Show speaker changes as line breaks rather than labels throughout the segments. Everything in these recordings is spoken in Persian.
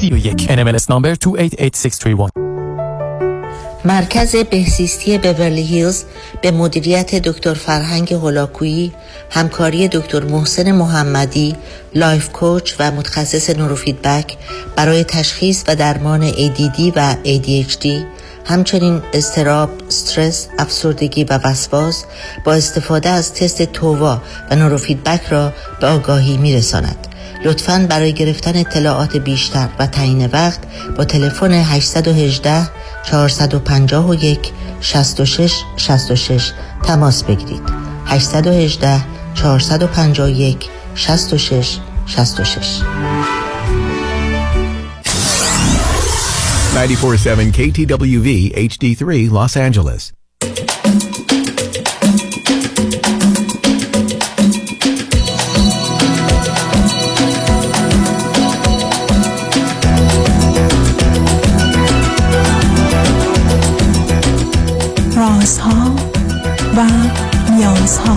31 NMLS number 288631
مرکز بهزیستی بورلی هیلز به مدیریت دکتر فرهنگ هولاکویی همکاری دکتر محسن محمدی life coach و متخصص نوروفیدبک برای تشخیص و درمان ADD و ADHD همچنین اضطراب، استرس، افسردگی و وسواس با استفاده از تست TOVA و نوروفیدبک را به آگاهی می رساند. لطفاً برای گرفتن اطلاعات بیشتر و تعیین وقت با تلفن 818 451 66 66 تماس بگیرید 818 451 66 66
947 KTWV HD3 Los Angeles.
رازها و نیازها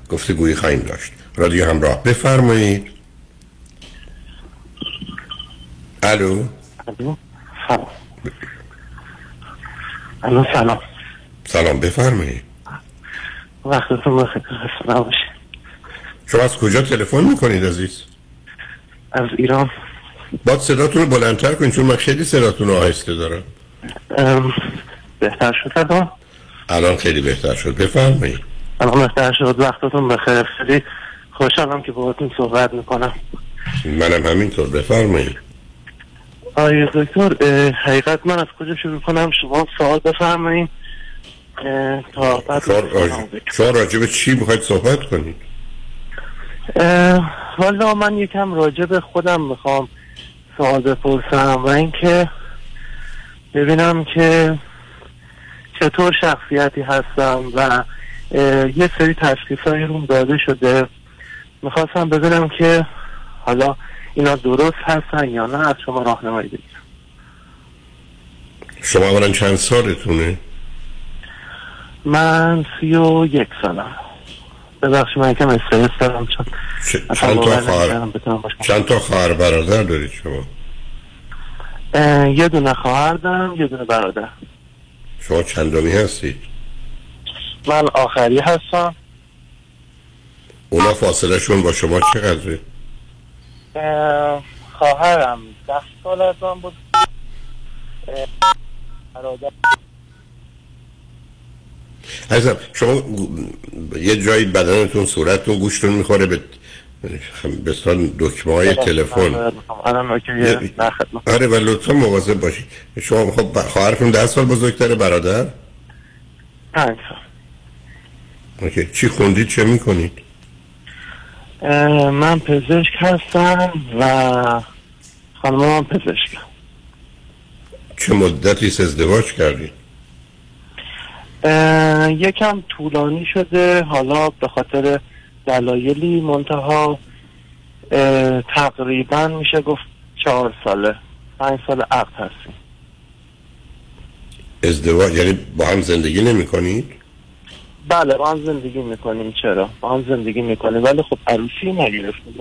گفتگویی خواهیم داشت. رادیو همراه. بفرمایید. الو؟
الو؟ سلام. الو سلام.
سلام بفرمایید.
وقتتون بخیر
شما از کجا تلفن می‌کنید عزیز؟
از ایران.
باید صداتون رو بلندتر کنید چون من خیلی صداتون رو آهسته دارم.
بهتر شد الان؟
الان خیلی بهتر شد. بفرمایید.
الان بهتر شد. وقتتون بخیر. خیلی خوشحالم که باهاتون صحبت می‌کنم.
منم همینطور. بفرمایید.
آیه دکتر حقیقت من از کجا شروع کنم؟ شما سوال بفرمایید. تا بعد
شما. راجع- به چی می‌خواید صحبت کنید؟
والا من یکم راجع به خودم می‌خوام سوال بپرسم و اینکه ببینم که چطور شخصیتی هستم و یه سری تشخیص های روم داده شده. می‌خواستم ببینم که حالا اینا درست هستن یا نه از شما راهنمایی بگیرم
شما اولا چند سالتونه؟
من سی و یک سالم. ببخشید من یکم استرس دارم چون
چند تا خواهر
باشم.
چند تا خواهر برادر دارید شما؟
یه دونه خواهر دارم یه دونه برادر.
شما چندمی هستید؟
من آخری هستم.
اونا فاصله شون با شما چقدره؟
اه، خواهرم ده سال از من بود برادر.
عزیزم شما یه جایی بدنتون صورتتون گوشتون می‌خوره به بستان دکمه های تلفن.
در خدمت.
آره و لطفا مواظب باشید. شما خب خواهرتون ده سال بزرگتره برادر؟
پنج سال
اوکی. چی خوندید چه می‌کنید
من پزشک هستم و خانم من پزشک.
چه مدتی ازدواج کردید
یکم طولانی شده. حالا به خاطر دلایلی منتها تقریبا میشه گفت چهار ساله. پنج سال عقد هستیم.
ازدواج یعنی با هم زندگی نمی کنید؟
بله با هم زندگی می‌کنیم. چرا؟ با هم زندگی می‌کنیم. ولی خب عروسی نگرفتیم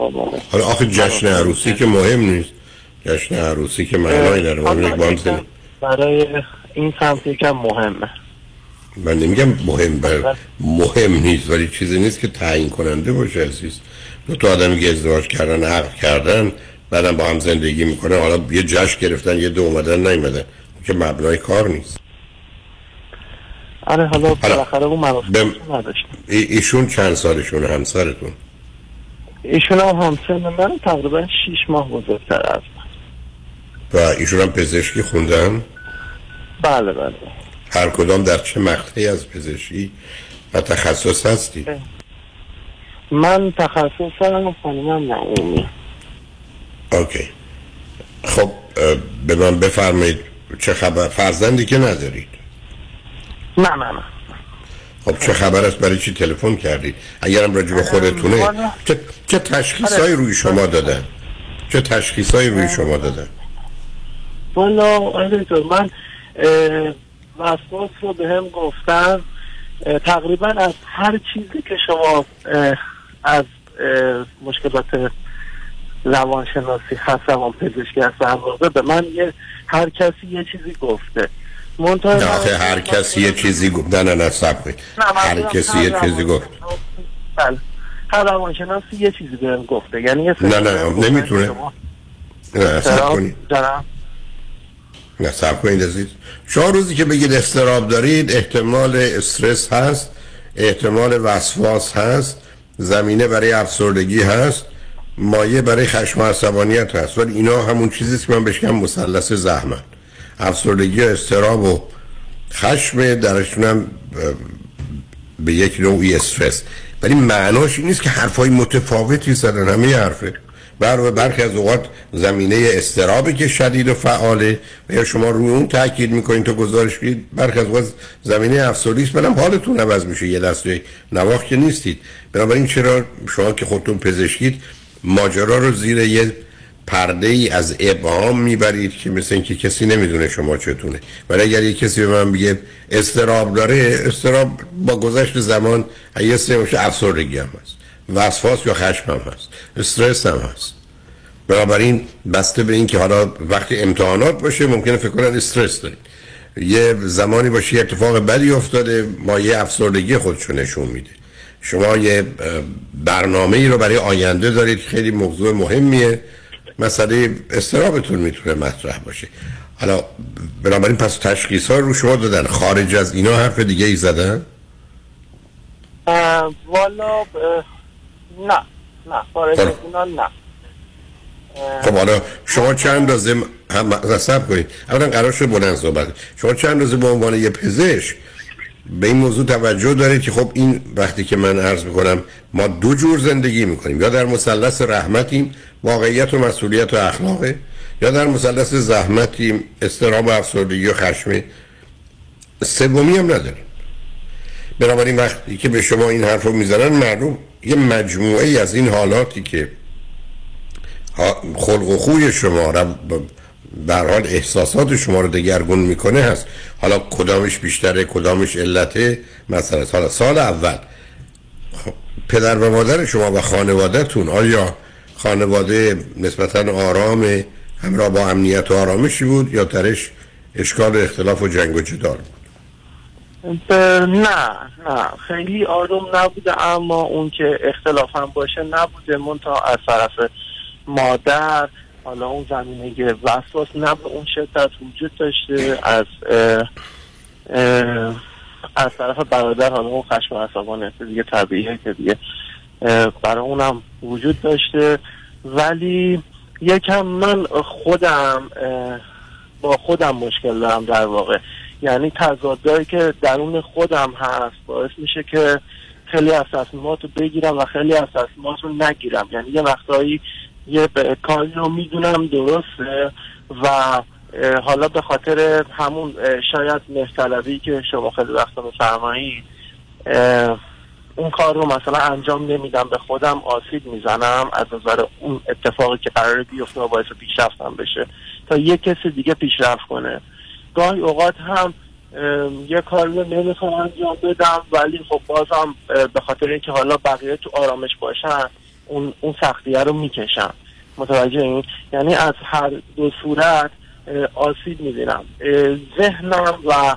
حالا آخه جشن عروسی که مهم نیست. جشن عروسی که معنایی داره. با
برای این سمت یکم مهمه.
من نمیگم مهم بر مهم نیست ولی چیزی نیست که تعیین کننده باشه عزیز. دو تا آدمی که ازدواج کردن عقد کردن بعدم با هم زندگی می‌کنه حالا یه جشن گرفتن یه دو اومدن نیومدن. که مبنای کار نیست.
آره حالا بالاخره اون
بم-
مناسبت نداشت
ای- ایشون چند سالشون؟ همسرتون؟
ایشون هم همسن من تقریبا 6 ماه بزرگتر از من.
و ایشون هم پزشکی خوندن؟
بله بله.
هر کدام در چه مقطعی از پزشکی و تخصص هستی
من تخصصم خانمم نعومی
اوکی. خب به من بفرمایید چه خبر؟ فرزندی که ندارید
نه نه نه.
خب چه خبر است برای چی تلفن کردید اگرم راجع به خودتونه. چه, چه تشخیصایی روی شما دادن؟ چه تشخیصایی روی شما دادن؟
والا من وسواس رو به هم گفتن تقریبا از هر چیزی که شما از مشکلات روانشناسی هست روان پزشکی هست به من یه هر کسی یه چیزی گفته. منتها
نه آخه هر کسی یه چیزی گفت. نه نه نه سب هر کسی یه چیزی گفت.
روانشناس- بله. هر روانشناسی یه چیزی بهم گفته. یعنی یه
نه، نه، نمی‌تونه. نه سب کنید نه سب کنید عزیز. شما روزی که بگید استراب دارید احتمال استرس هست احتمال وسواس هست زمینه برای افسردگی هست مایه برای خشم و عصبانیت هست. ولی اینا همون چیزیست که من بهش میگم مثلث زحمت. افسردگی و استراب و خشم درشون هم به یک نوعی استرس. ولی معناش این نیست که حرفای متفاوتی زدن همه حرفه. بر برخی از اوقات زمینه استرابی که شدید و فعاله و یا شما روی اون تاکید می‌کنین تو گزارش بدید برخی از اوقات زمینه افسردگی است حالتون عوض میشه. یه دسته نواخت که نیستید. بنابراین چرا شما که خودتون پزشکید ماجرا رو زیر یه پرده ای از ابهام می‌برید که مثل اینکه کسی نمی‌دونه شما چتونه. ولی اگر یه کسی به من بگه استراب داره استراب با گذشت زمان یه سه باشه افسردگی هم هست. وسواس یا خشم هم هست. استرس هم هست. بنابراین بسته به این که حالا وقتی امتحانات باشه ممکنه فکر کنن استرس دارید یه زمانی باشه یه اتفاق بدی افتاده مایه افسردگی خودشو نشون میده. شما یه برنامه ای رو برای آینده دارید خیلی موضوع مهمیه. مسئله استرابتون می‌تونه مطرح باشه. حالا بنابراین پس تشخیص ها رو شما دادن. خارج از اینا حرف دیگه ای زدن؟
والا نه نه خارج از
خب.
اینا نه.
خب حالا شما چند م- هم رسب کنید. اولا قرار شد بلند صحبت. شما چند اندازه به عنوان یه پزشک به این موضوع توجه دارید که خب این وقتی که من عرض می‌کنم ما دو جور زندگی می‌کنیم. یا در مثلث رحمتیم واقعیت و مسئولیت و اخلاقه. یا در مثلث زحمتیم استرام و افسردگی و خشمه سومی هم نداریم. بنابراین وقتی که به شما این حرف رو می‌زنن معلوم یه مجموعه ای از این حالاتی که خلق و خوی شما رو حال احساسات شما رو دگرگون می‌کنه هست. حالا کدامش بیشتره کدامش علته؟ مثلا حالا سال اول. خب، پدر و مادر شما و خانوادهتون آیا خانواده نسبتا آرام همراه با امنیت و آرامشی بود یا درش اشکال اختلاف و جنگ و جدال بود؟
نه نه. خیلی آروم نبوده اما اون که اختلاف هم باشه نبوده. منتها از طرف مادر حالا اون زمینه وسواس نه به اون شدت وجود داشته. از اه، اه، از طرف برادر حالا اون خشم و عصبانیت دیگه طبیعیه که دیگه برای اونم وجود داشته. ولی یکم من خودم با خودم مشکل دارم در واقع. یعنی تضادهایی که درون خودم هست باعث میشه که خیلی از تصمیمات رو بگیرم و خیلی از تصمیمات رو نگیرم. یعنی یه وقتایی یه کاری رو می‌دونم درسته و حالا به خاطر همون شاید مهتلبی که شما خیلی وقتا میفرمایید اون کار رو مثلا انجام نمیدم به خودم آسیب می‌زنم از نظر اون اتفاقی که قرار بیفته و باعث پیشرفتم بشه. تا یه کسی دیگه پیشرفت کنه. گاهی اوقات هم یه کاری رو نمی‌خوام انجام بدم ولی خب بازم به خاطر اینکه حالا بقیه تو آرامش باشن اون اون سختیه رو می‌کشم. متوجه این؟ یعنی از هر دو صورت آسیب می‌بینم. ذهنم و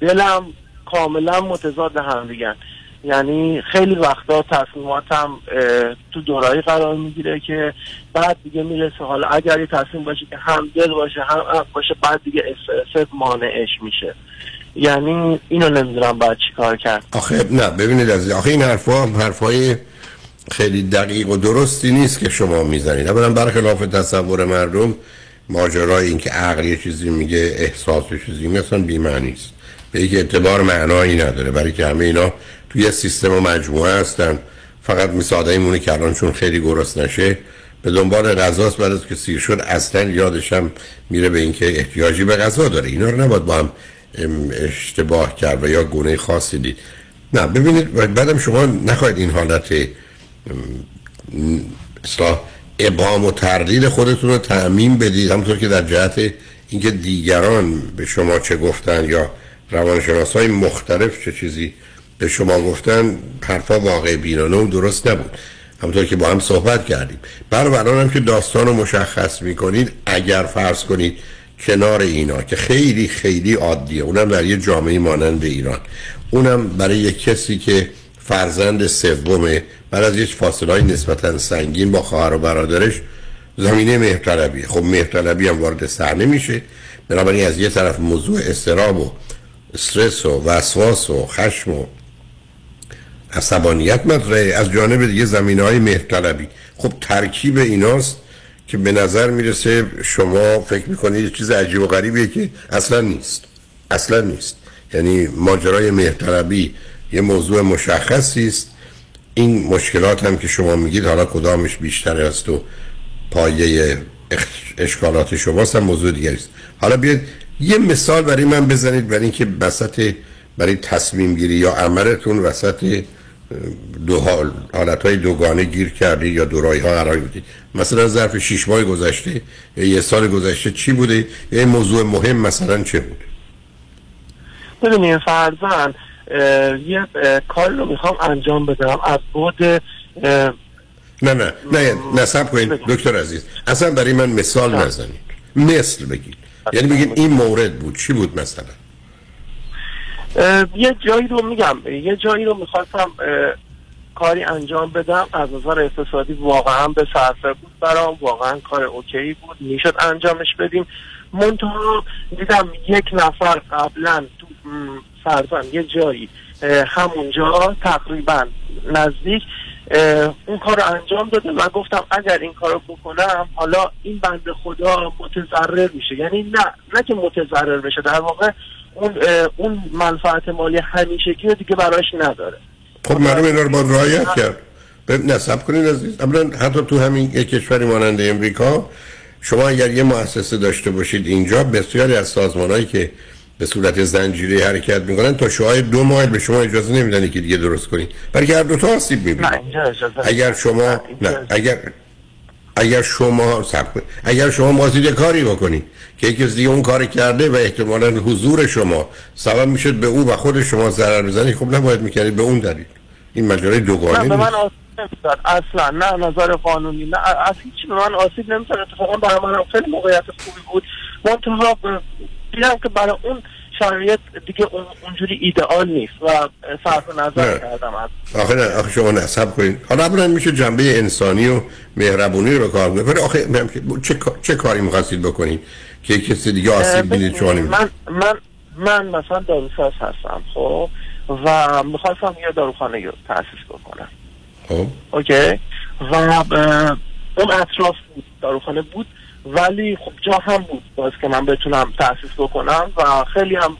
دلم کاملا متضاد هم دیگن یعنی خیلی وقتا تصمیماتم تو دورایی قرار می‌گیره که بعد دیگه می‌رسه حالا اگر یه تصمیم باشه که هم دل باشه هم عقل باشه بعد دیگه استرس مانعش میشه. یعنی اینو نمی‌دونم باید چیکار کرد.
آخه نه ببینید از آخه این حرفا حرفای خیلی دقیق و درستی نیست که شما می‌زنید. اولا برخلاف تصور مردم ماجرای این که عقل یه چیزی میگه احساس یه چیزی میگه اصلا است. به یک اعتبار معنایی نداره برای که همه اینا توی سیستم و مجموعه هستن. فقط میساده ایمونه که الان چون خیلی گرست نشه به دنبال غذاست بعد از که سیر شد اصلا یادش هم میره به اینکه احتیاجی به غذا داره. اینا رو نباید با هم اشتباه کرد و یا گونه خاصی دید. نه ببینید بعدم شما نخواهید این حالت اصلاح ابهام و تردید خودتون رو تعمین بدید. همونطور که در جهت اینکه دیگران به شما چه گفتن یا روانشناس های مختلف چه چیزی به شما گفتن حرفا واقع بینانه و درست نبود. همونطور که با هم صحبت کردیم. برای هم که داستان رو مشخص می‌کنید اگر فرض کنید کنار اینا که خیلی خیلی عادیه اونم در یه جامعه مانند ایران. اونم برای یک کسی که فرزند سومه بعد از یک فاصله نسبتا سنگین با خواهر و برادرش زمینه مهرطلبیه خب مهرطلبی هم وارد صحنه میشه. بنابراین از یه طرف موضوع استراب و استرس و وسواس و خشم و عصبانیت مطرحه. از جانب دیگه زمینه های مهرطلبی. خب ترکیب ایناست که به نظر می‌رسه شما فکر می‌کنید چیز عجیب و غریبیه که اصلا نیست. اصلا نیست. یعنی ماجرای مهرطلبی یه موضوع مشخصی است. این مشکلات هم که شما میگید حالا کدامش بیشتر است و پایه اشکالات شماست هم موضوع دیگری است. حالا بیاید یه مثال برای من بزنید برای اینکه وسط برای تصمیم گیری یا عملتون وسط دو حال حالت های دوگانه گیر کردی یا دو راه ها قرار بدید مثلا ظرف شیش ماه گذشته یا یه سال گذشته چی بوده؟ یه موضوع مهم مثلا چه بود؟
ببینید فرزن یه کار رو می‌خوام انجام بدم. از بود اه،
نه نه نه نصب کنید دکتر عزیز. اصلا برای من مثال نزنید. مثل بگید. یعنی بگید این مورد بود. چی بود مثلا؟
یه جایی رو میگم یه جایی رو می‌خواستم کاری انجام بدم. از نظر اقتصادی واقعا به صرفه بود برام واقعا کار اوکی بود. می‌شد انجامش بدیم. منتها دیدم یک نفر قبلا تو م، فرزن یه جایی همونجا تقریبا نزدیک اون کار انجام داده و گفتم اگر این کار رو بکنم حالا این بند خدا متضرر میشه. یعنی نه نه که متضرر بشه در واقع اون اون منفعت مالی همیشگی رو دیگه براش نداره.
خب معلوم اینا رو باید رعایت کرد. به نصب کنید عزیز. اولا حتی تو همین یک کشوری مانند امریکا شما اگر یه مؤسسه داشته باشید اینجا بسیاری از سازمانهایی که به صورت زنجیره حرکت می‌کنن تا شوهای دو مایل به شما اجازه نمیدن که دیگه درست کنید برای هر دو تا آسیب می‌بینید اگر شما نه اگر اگر شما سب. اگر شما مازید کاری بکنید که یکی از دیگه اون کار کرده و احتمالا حضور شما سبب می‌شد به او و خود شما ضرر بزنید خب نباید می‌کردید به اون دلیل این ماجرای دوگانه
نه به من. آسیب نمی‌زد اصلا نه نظر قانونی نه از هیچ به من آسیب نمی‌زد اتفاقا برای من خیلی موقعیت خوبی بود منتها ب- دیدم که برای اون شرایط دیگه اون اونجوری ایدئال نیست و صرف نظر. کردم از
آخه نه آخه شما نصب کنید حالا اولا میشه جنبه انسانی و مهربونی رو کار کنید آخه چه, چه کاری می‌خواستید بکنید که کسی دیگه آسیب بینید شما؟
من من من مثلا داروساز هستم خب؟ و می‌خواستم یه داروخانه رو تأسیس بکنم.
خب.
اوکی؟ و اون اطراف بود داروخانه بود. ولی خب جا هم بود باز که من بتونم تأسیس بکنم و خیلی هم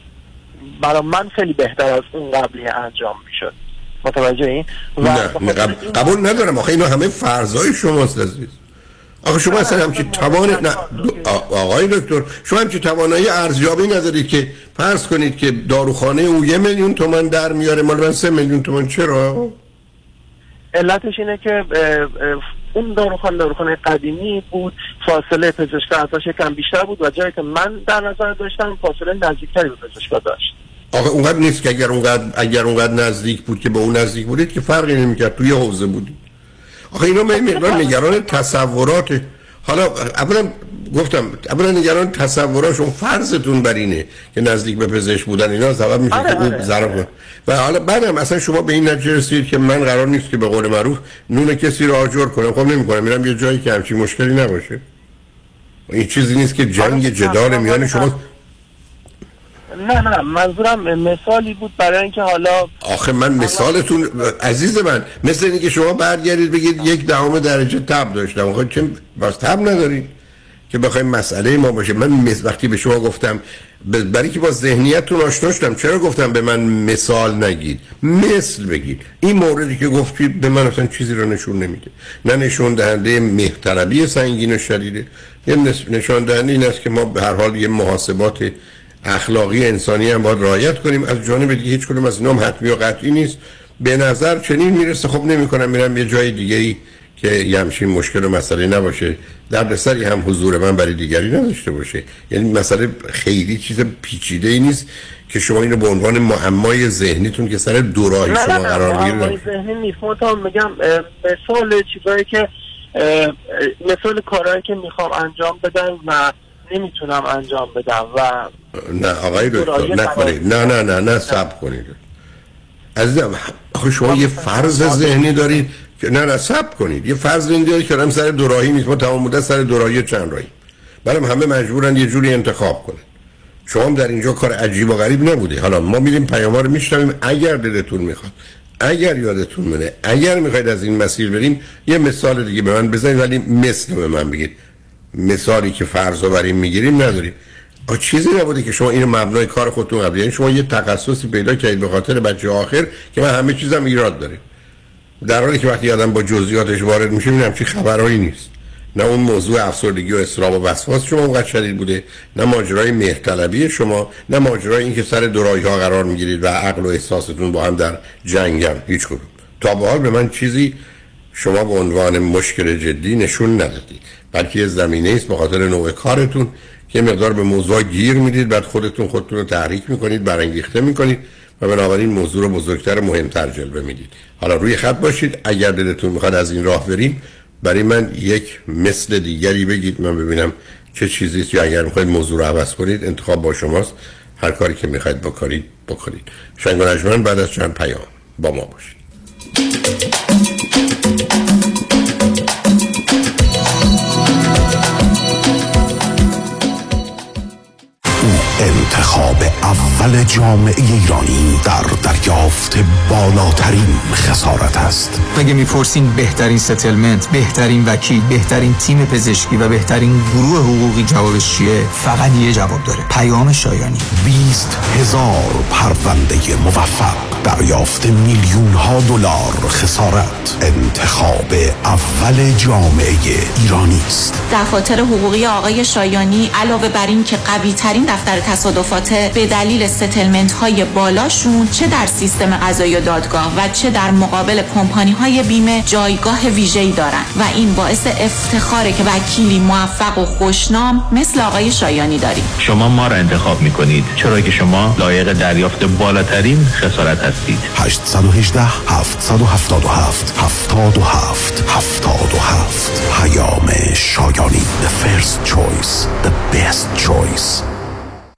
برای من خیلی بهتر از اون قبلی انجام می‌شد. متوجه این؟ و
نه
به
نه، قب-
این-
قبول ندارم آخه اینا همه فرضای شماست عزیز. آخه شما اصلا همچی توان نه آ- آقای دکتر شما همچی توانایی ارزیابی ندارید که فرض کنید که داروخانه او یه میلیون تومن در میاره مال من سه میلیون تومن چرا؟
علتش اینه که اون داروخانه داروخانه قدیمی بود فاصله پزشکا ازش یکم بیشتر بود و جایی که من در نظر داشتم فاصله نزدیکتری به پزشکا داشت.
آخه اونقدر نیست که اگر اونقدر اگر اونقدر نزدیک بود که به اون نزدیک بودید که فرقی نمی‌کرد توی حوزه بودید. آخه اینا من مقدار نگران تصورات. حالا اولا گفتم اولا نگران تصوراشون فرضتون بر اینه که نزدیک به پزشک بودن اینا سبب میشه
آره،
که
آره.
و حالا بعدم اصلا شما به این نتیجه رسید که من قرار نیست که به قول معروف نون کسی رو آجر کنم. خب نمی‌کنم میرم یه جایی که همچین مشکلی نباشه. این چیزی نیست که جنگ
آره،
جدال
آره،
میان
آره.
شما
نه نه منظورم مثالی بود برای اینکه حالا
آخه من مثالتون عزیز من مثل اینکه شما برگردید بگید یک دهم درجه تب داشتم. آخه چه باز تب ندارید. که بخوایم مسئله ما باشه. من وقتی به شما گفتم برای که با ذهنیتتون آشنا شدم چرا گفتم به من مثال نگید؟ مثل بگید. این موردی که گفتید به من اصلا چیزی رو نشون نمیده. نه نشون دهنده مهتربی سنگین و شدیده یه نشان دهنده این است که ما به هر حال یه محاسبات اخلاقی انسانی هم باید رعایت کنیم. از جانب دیگه هیچ کدوم از اینا حتمی و قطعی نیست. به نظر چنین می‌رسه خب نمی‌کنم میرم یه جای دیگه ای که یه همچین مشکل و مسئله نباشه. دردسری هم حضور من برای دیگری نداشته باشه. یعنی مسئله خیلی چیز پیچیده ای نیست که شما اینو به عنوان معمای ذهنیتون که سر دوراهی
نه
شما
نه
قرار
نه
می‌گیره
ذهنی نیست. منتها میگم مثال چیزایی که مثال کارهایی که می‌خوام انجام بدم و نمی‌تونم انجام بدم و
نه آقای دکتر
دورایی
نه
قرار.
کنید نه نه نه نه سب کنید. عزیزم آخه شما یه فرض ذهنی دارید که نه نه سب کنید. یه فرض ذهنی دارید که آدم سر دوراهی نیست. ما تمام مدت سر دوراهی چند راهی برام همه مجبورن یه جوری انتخاب کنن. شما هم در اینجا کار عجیب و غریب نبوده. حالا ما میریم پیام رو میشنویم. اگر دلتون می‌خواد اگر یادتون منه اگر می‌خواید از این مسیر بریم یه مثال دیگه به من بزنید ولی مثل به من بگید. مثالی که فرض رو بریم می‌گیریم نداریم. چیزی نبوده که شما اینو مبنای کار خودتون قبل یعنی شما یه تخصصی پیدا کردید به خاطر بچه آخر که من همه چیزم ایراد داره. در حالی که وقتی آدم با جزئیاتش وارد میشه می‌بینم چی خبرهایی نیست. نه اون موضوع افسردگی و استراب و وسواس شما اونقدر شدید بوده نه ماجرای مهرطلبی شما نه ماجرای اینکه سر دورایی ها قرار می‌گیرید و عقل و احساستون با هم در جنگن هیچ کدوم. تا به حال به من چیزی شما به عنوان مشکل جدی نشون ندادید. بلکه یه زمینه است به خاطر نوع کارتون. که مقدار به موضوع گیر می‌دید بعد خودتون خودتون رو تحریک می‌کنید برانگیخته می‌کنید و بنابراین موضوع رو بزرگتر و مهمتر جلوه می‌دید. حالا روی خط باشید اگر دلتون می‌خواد از این راه بریم برای من یک مثل دیگری بگید من ببینم چه چیزی است یا اگر می‌خواید موضوع رو عوض کنید انتخاب با شماست. هر کاری که می‌خواید بکنید بکنید. شنگ بعد از چند پیام با ما باشید.
انتخاب اول جامعه ایرانی در دریافت بالاترین خسارت است.
مگه می‌پرسین بهترین ستلمنت بهترین وکیل بهترین تیم پزشکی و بهترین گروه حقوقی جوابش چیه؟ فقط یه جواب داره. پیام شایانی.
20 هزار پرونده موفق. دریافت میلیون ها دلار خسارت. انتخاب اول جامعه ایرانی است.
دفاتر حقوقی آقای شایانی علاوه بر این که قوی ترین دفتر تصادفات به دلیل ستلمنت های بالاشون چه در سیستم قضایی و دادگاه و چه در مقابل کمپانی های بیمه جایگاه ویژه‌ای دارن و این باعث افتخاره که وکیلی موفق و خوشنام مثل آقای شایانی داریم.
شما ما را انتخاب می کنید چرا که شما لایق دریافت بالاترین خسارت هستید.
818 777 77 77 پیام شایانی The first choice The best choice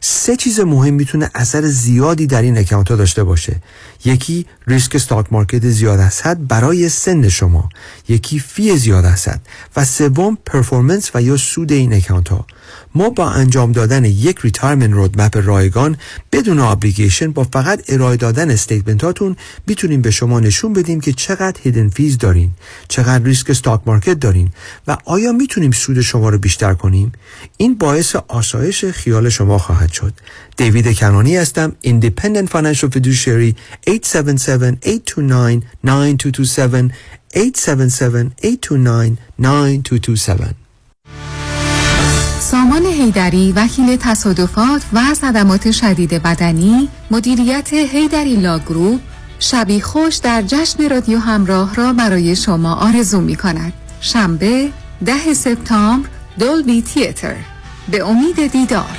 سه چیز مهم می‌تونه اثر زیادی در این account داشته باشه. یکی ریسک stock market زیاد از حد برای سن شما یکی fee زیاد از و سوم performance و یا سود این account ها. ما با انجام دادن یک retirement roadmap رایگان بدون obligation با فقط ارائه دادن statement هاتون می‌تونیم به شما نشون بدیم که چقدر hidden fees دارین چقدر ریسک stock market دارین و آیا می‌تونیم سود شما رو بیشتر کنیم؟ این باعث آسایش خیال شما خواهد شد. دیوید کنانی هستم Independent Financial Fiduciary 877-829-9227 877-829-9227
سامان هیدری وکیل تصادفات و صدمات شدید بدنی مدیریت هیدری Law Group شبی خوش در جشن رادیو همراه را برای شما آرزو می کند. شنبه ده سپتامبر دولبی تیتر. به امید دیدار.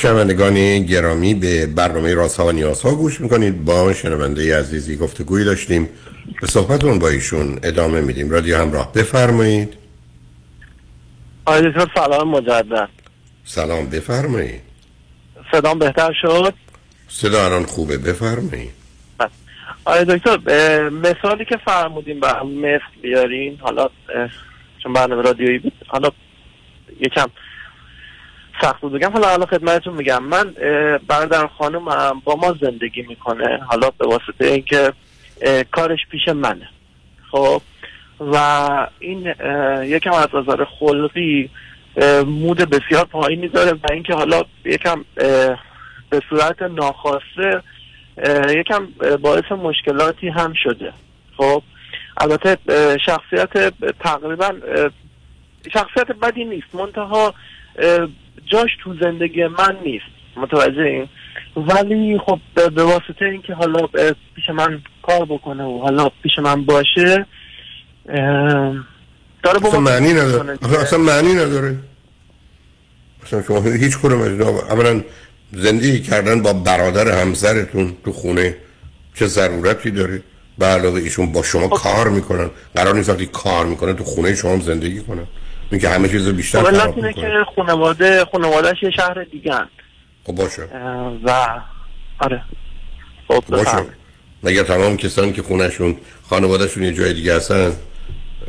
شنوندگان گرامی به برنامه رازها و نیازها گوش می‌کنید. با شنونده عزیزی گفتگوی داشتیم. به صحبتون با ایشون ادامه میدیم. رادیو همراه بفرمایید.
آقای دکتر سلام مجدد.
سلام بفرمایید.
صدام بهتر شد؟
صدا الان خوبه بفرمایید.
آقای دکتر مثالی که فرمودیم به مثل بیارین حالا چون برنامه رادیویی بود حالا یکم سخت بود. بگم حالا حالا خدمتتون میگم. من برادر خانمم با ما زندگی می‌کنه. حالا به واسطه اینکه کارش پیش منه. خب؟ و این یکم از نظر خلقی مود بسیار پایینی داره و اینکه حالا یکم به صورت ناخواسته یکم باعث مشکلاتی هم شده. خب؟ البته شخصیت تقریبا شخصیت بدی نیست. منتها جاش تو زندگی من نیست. متوجه این؟ ولی خب به واسطه اینکه حالا پیش من کار بکنه و حالا پیش من باشه داره
اصلا معنی نداره. اصلا معنی نداره. اصلا شما هیچ کدوم از اولا زندگی کردن با برادر همسرتون تو خونه چه ضرورتی داره؟ به علاوه ایشون با شما کار می‌کنن. قرار نیست وقتی کار می‌کنن تو خونه شما هم زندگی کنن. که همه چیز بیشتر
خب خراب اینه که خانواده خانوادهش یه شهر دیگه
خب باشه.
و آره. خب
باشه. مگر تمام کسانی که خونشون خانوادهشون یه جای دیگه هستن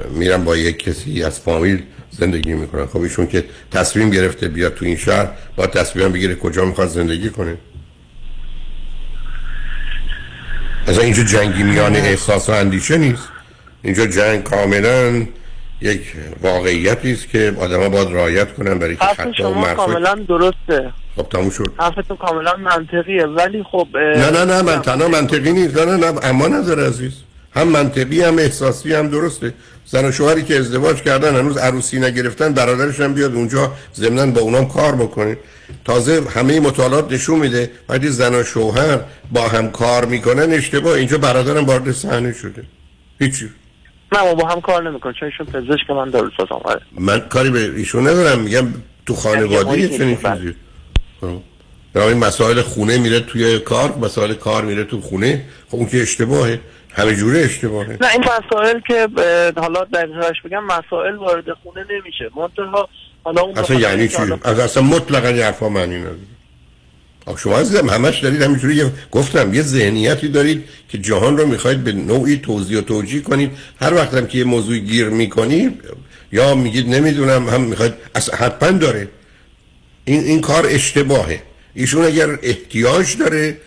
میرن با یک کسی از فامیل زندگی می‌کنن؟ خب ایشون که تصمیم گرفته بیاد تو این شهر با تصمیم بگیره کجا می‌خواد زندگی کنه. اصلا اینجا جنگی میان احساس و اندیشه نیست. اینجا جنگ کاملا یک واقعیتی است که آدم‌ها باید رعایت کنن برای که خطا و
شما
مرفوع
کاملا درسته.
خب تموم شد.
حرفتون کاملا منطقیه ولی خب
نه نه نه من تنها منطقی نیست. نه نه نه اما نداره عزیز. هم منطقی هم احساسی هم درسته. زن و شوهری که ازدواج کردن هنوز عروسی نگرفتن برادرش هم بیاد اونجا ضمنا با اونام کار بکنه. تازه همه مطالعات نشون میده وقتی زن و شوهر با هم کار می‌کنن اشتباه. اینجا برادرم وارد صحنه شده. هیچی.
نه ما با هم کار نمی‌کنیم چون ایشون پزشک من داروسازم آره.
من کاری به ایشون ندارم میگم تو خانواده یه چنین چیزی خب. در این مسائل خونه میره توی کار مسائل کار میره تو خونه. خب اون که اشتباهه همه جوره اشتباهه.
نه این مسائل که حالا دقیقش بگم مسائل وارد خونه نمیشه. منتها حالا اون
اصلا یعنی چی؟ از اصلا مطلقا یه حرفا معنی نداره. شما عزیزم همش دارید همینجوری گفتم یه ذهنیتی دارید که جهان رو می‌خواید به نوعی توضیح و توجیه کنید. هر وقت هم که یه موضوع گیر می‌کنید یا میگید نمی‌دونم هم می‌خواید حتما داره. این این کار اشتباهه. ایشون اگر احتیاج داره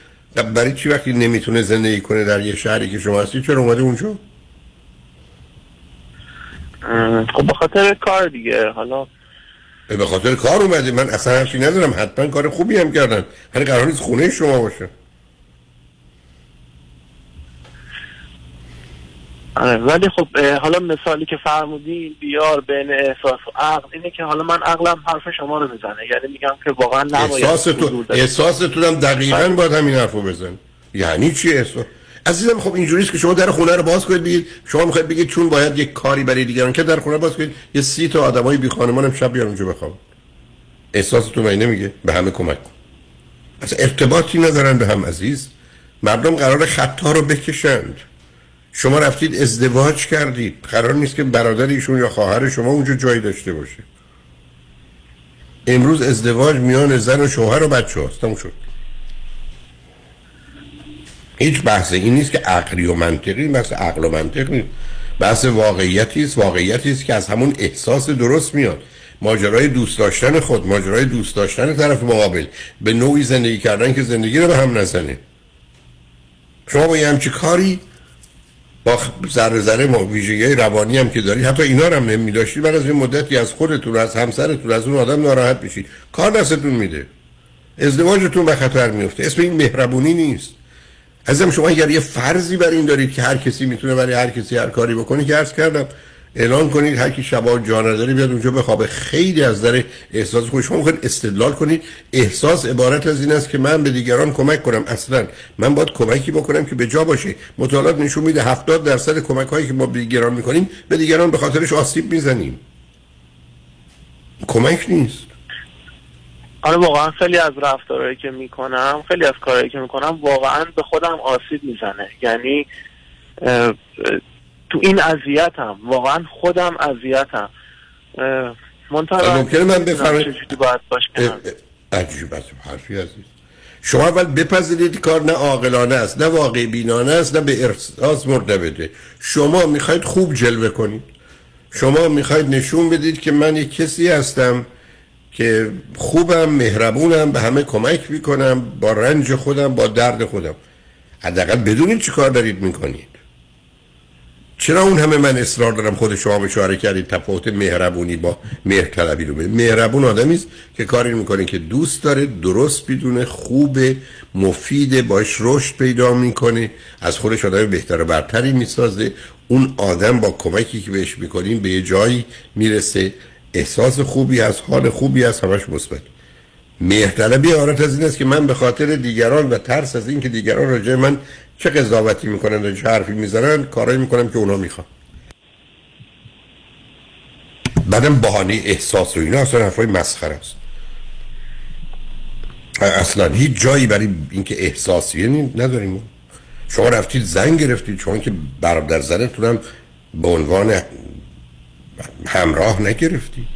برای چی وقتی نمی‌تونه زندگی کنه در یه شهری که شما هستید؟ چرا اومده اونجا؟
خب به خاطر کار دیگه. حالا
به خاطر کار اومده من اصلا حرفی ندارم. حتما کار خوبی هم کردن. هر قرار نیست خونه شما باشه.
آره ولی خب حالا مثالی که فرمودین بیار بین احساس و عقل اینه که حالا من عقلم حرف شما رو می‌زنه. یعنی میگم که واقعا نباید
احساس تو احساس تو هم دقیقا باید همین حرفو بزن یعنی چی احساس؟ عزیزم خب اینجوریست که شما در خونه رو باز کنید شما می‌خواید بگید چون باید یک کاری برای دیگران که در خونه باز کنید یه سی تا آدمای بی خانمان هم شب بیان اونجا بخوام احساستون من نمیگه به همه کمک کن. اصلا ارتباطی ندارن به هم عزیز. مردم قرار خطا رو بکشند. شما رفتید ازدواج کردید. قرار نیست که برادر یا خواهر شما اونجا جایی داشته باشه. امروز ازدواج میان زن و شوهر و بچه هاست. شد. هیچ بحث این نیست که عقلی و منطقی بحث عقل و منطق نیست. بحث واقعیتی است واقعیتی است که از همون احساس درست میاد. ماجرای دوست داشتن خود ماجرای دوست داشتن طرف مقابل. به نوعی زندگی کردن که زندگی رو به هم نزنه. شما با یه همچی کاری با ذره ذره ویژگی روانی هم که دارید حتی اینا رو هم نمی داشتید بعد از این مدتی از خودتون از همسرتون از اون آدم ناراحت میشید کار دستتون میده. ازدواجتون به خطر میفته. اسم این مهربونی نیست. عزیزم شما اگر یه فرضی بر این دارید که هر کسی می‌تونه برای هر کسی هر کاری بکنه که عرض کردم اعلان کنید هر کی شبا جا نداره بیاد اونجا بخوابه خیلی از در احساس خود شما می‌خواید استدلال کنید. احساس عبارت از این است که من به دیگران کمک کنم. اصلا من باید کمکی بکنم که به جا باشه. مطالعات نشون میده 70 درصد کمک هایی که ما به دیگران می‌کنیم به دیگران به خاطرش آسیب می‌زنیم. کمک نیست.
آره واقعا خیلی از رفتارهایی که می‌کنم خیلی از کارهایی که می‌کنم واقعا به خودم آسیب می‌زنه. یعنی تو این اذیتم واقعا خودم اذیتم. منتها
ممکنه من بفهمم.
چجوری باید باش
عجیب است حرفی عزیز. شما اول بپذیرید کار نه عاقلانه است نه واقع بینانه است نه به احساس مرتبطه شما می‌خواید خوب جلوه کنید. شما می‌خواید نشون بدید که من یک کسی هستم که خوبم مهربونم به همه کمک می‌کنم با رنج خودم با درد خودم. حداقل بدونید چی کار دارید می‌کنید. چرا اون همه من اصرار دارم خود شما اشاره کردید؟ تفاوت مهربونی با مهرطلبی رو مهربون آدمی است که کاری می‌کنه که دوست داره درست بدونه خوب مفید باش رشد پیدا می‌کنه از خودش آدم بهتر و برتری می‌سازه. اون آدم با کمکی که بهش می‌کنیم به یه جایی می‌رسه. احساس خوبی از حال خوبی از همش مثبت. مهرطلبی عبارت از این است که من به خاطر دیگران و ترس از این که دیگران راجع من چه قضاوتی می‌کنن و چه حرفی می‌زنن کارایی می‌کنم که اونا می‌خوان. بعدم بهانه احساس و اینا اصلا حرفای مسخره است. اصلا هیچ جایی برای اینکه احساسیه نی- نداریم ما. شما رفتید زن گرفتید شما که برادر زنتون هم به عنوان همراه نگرفتید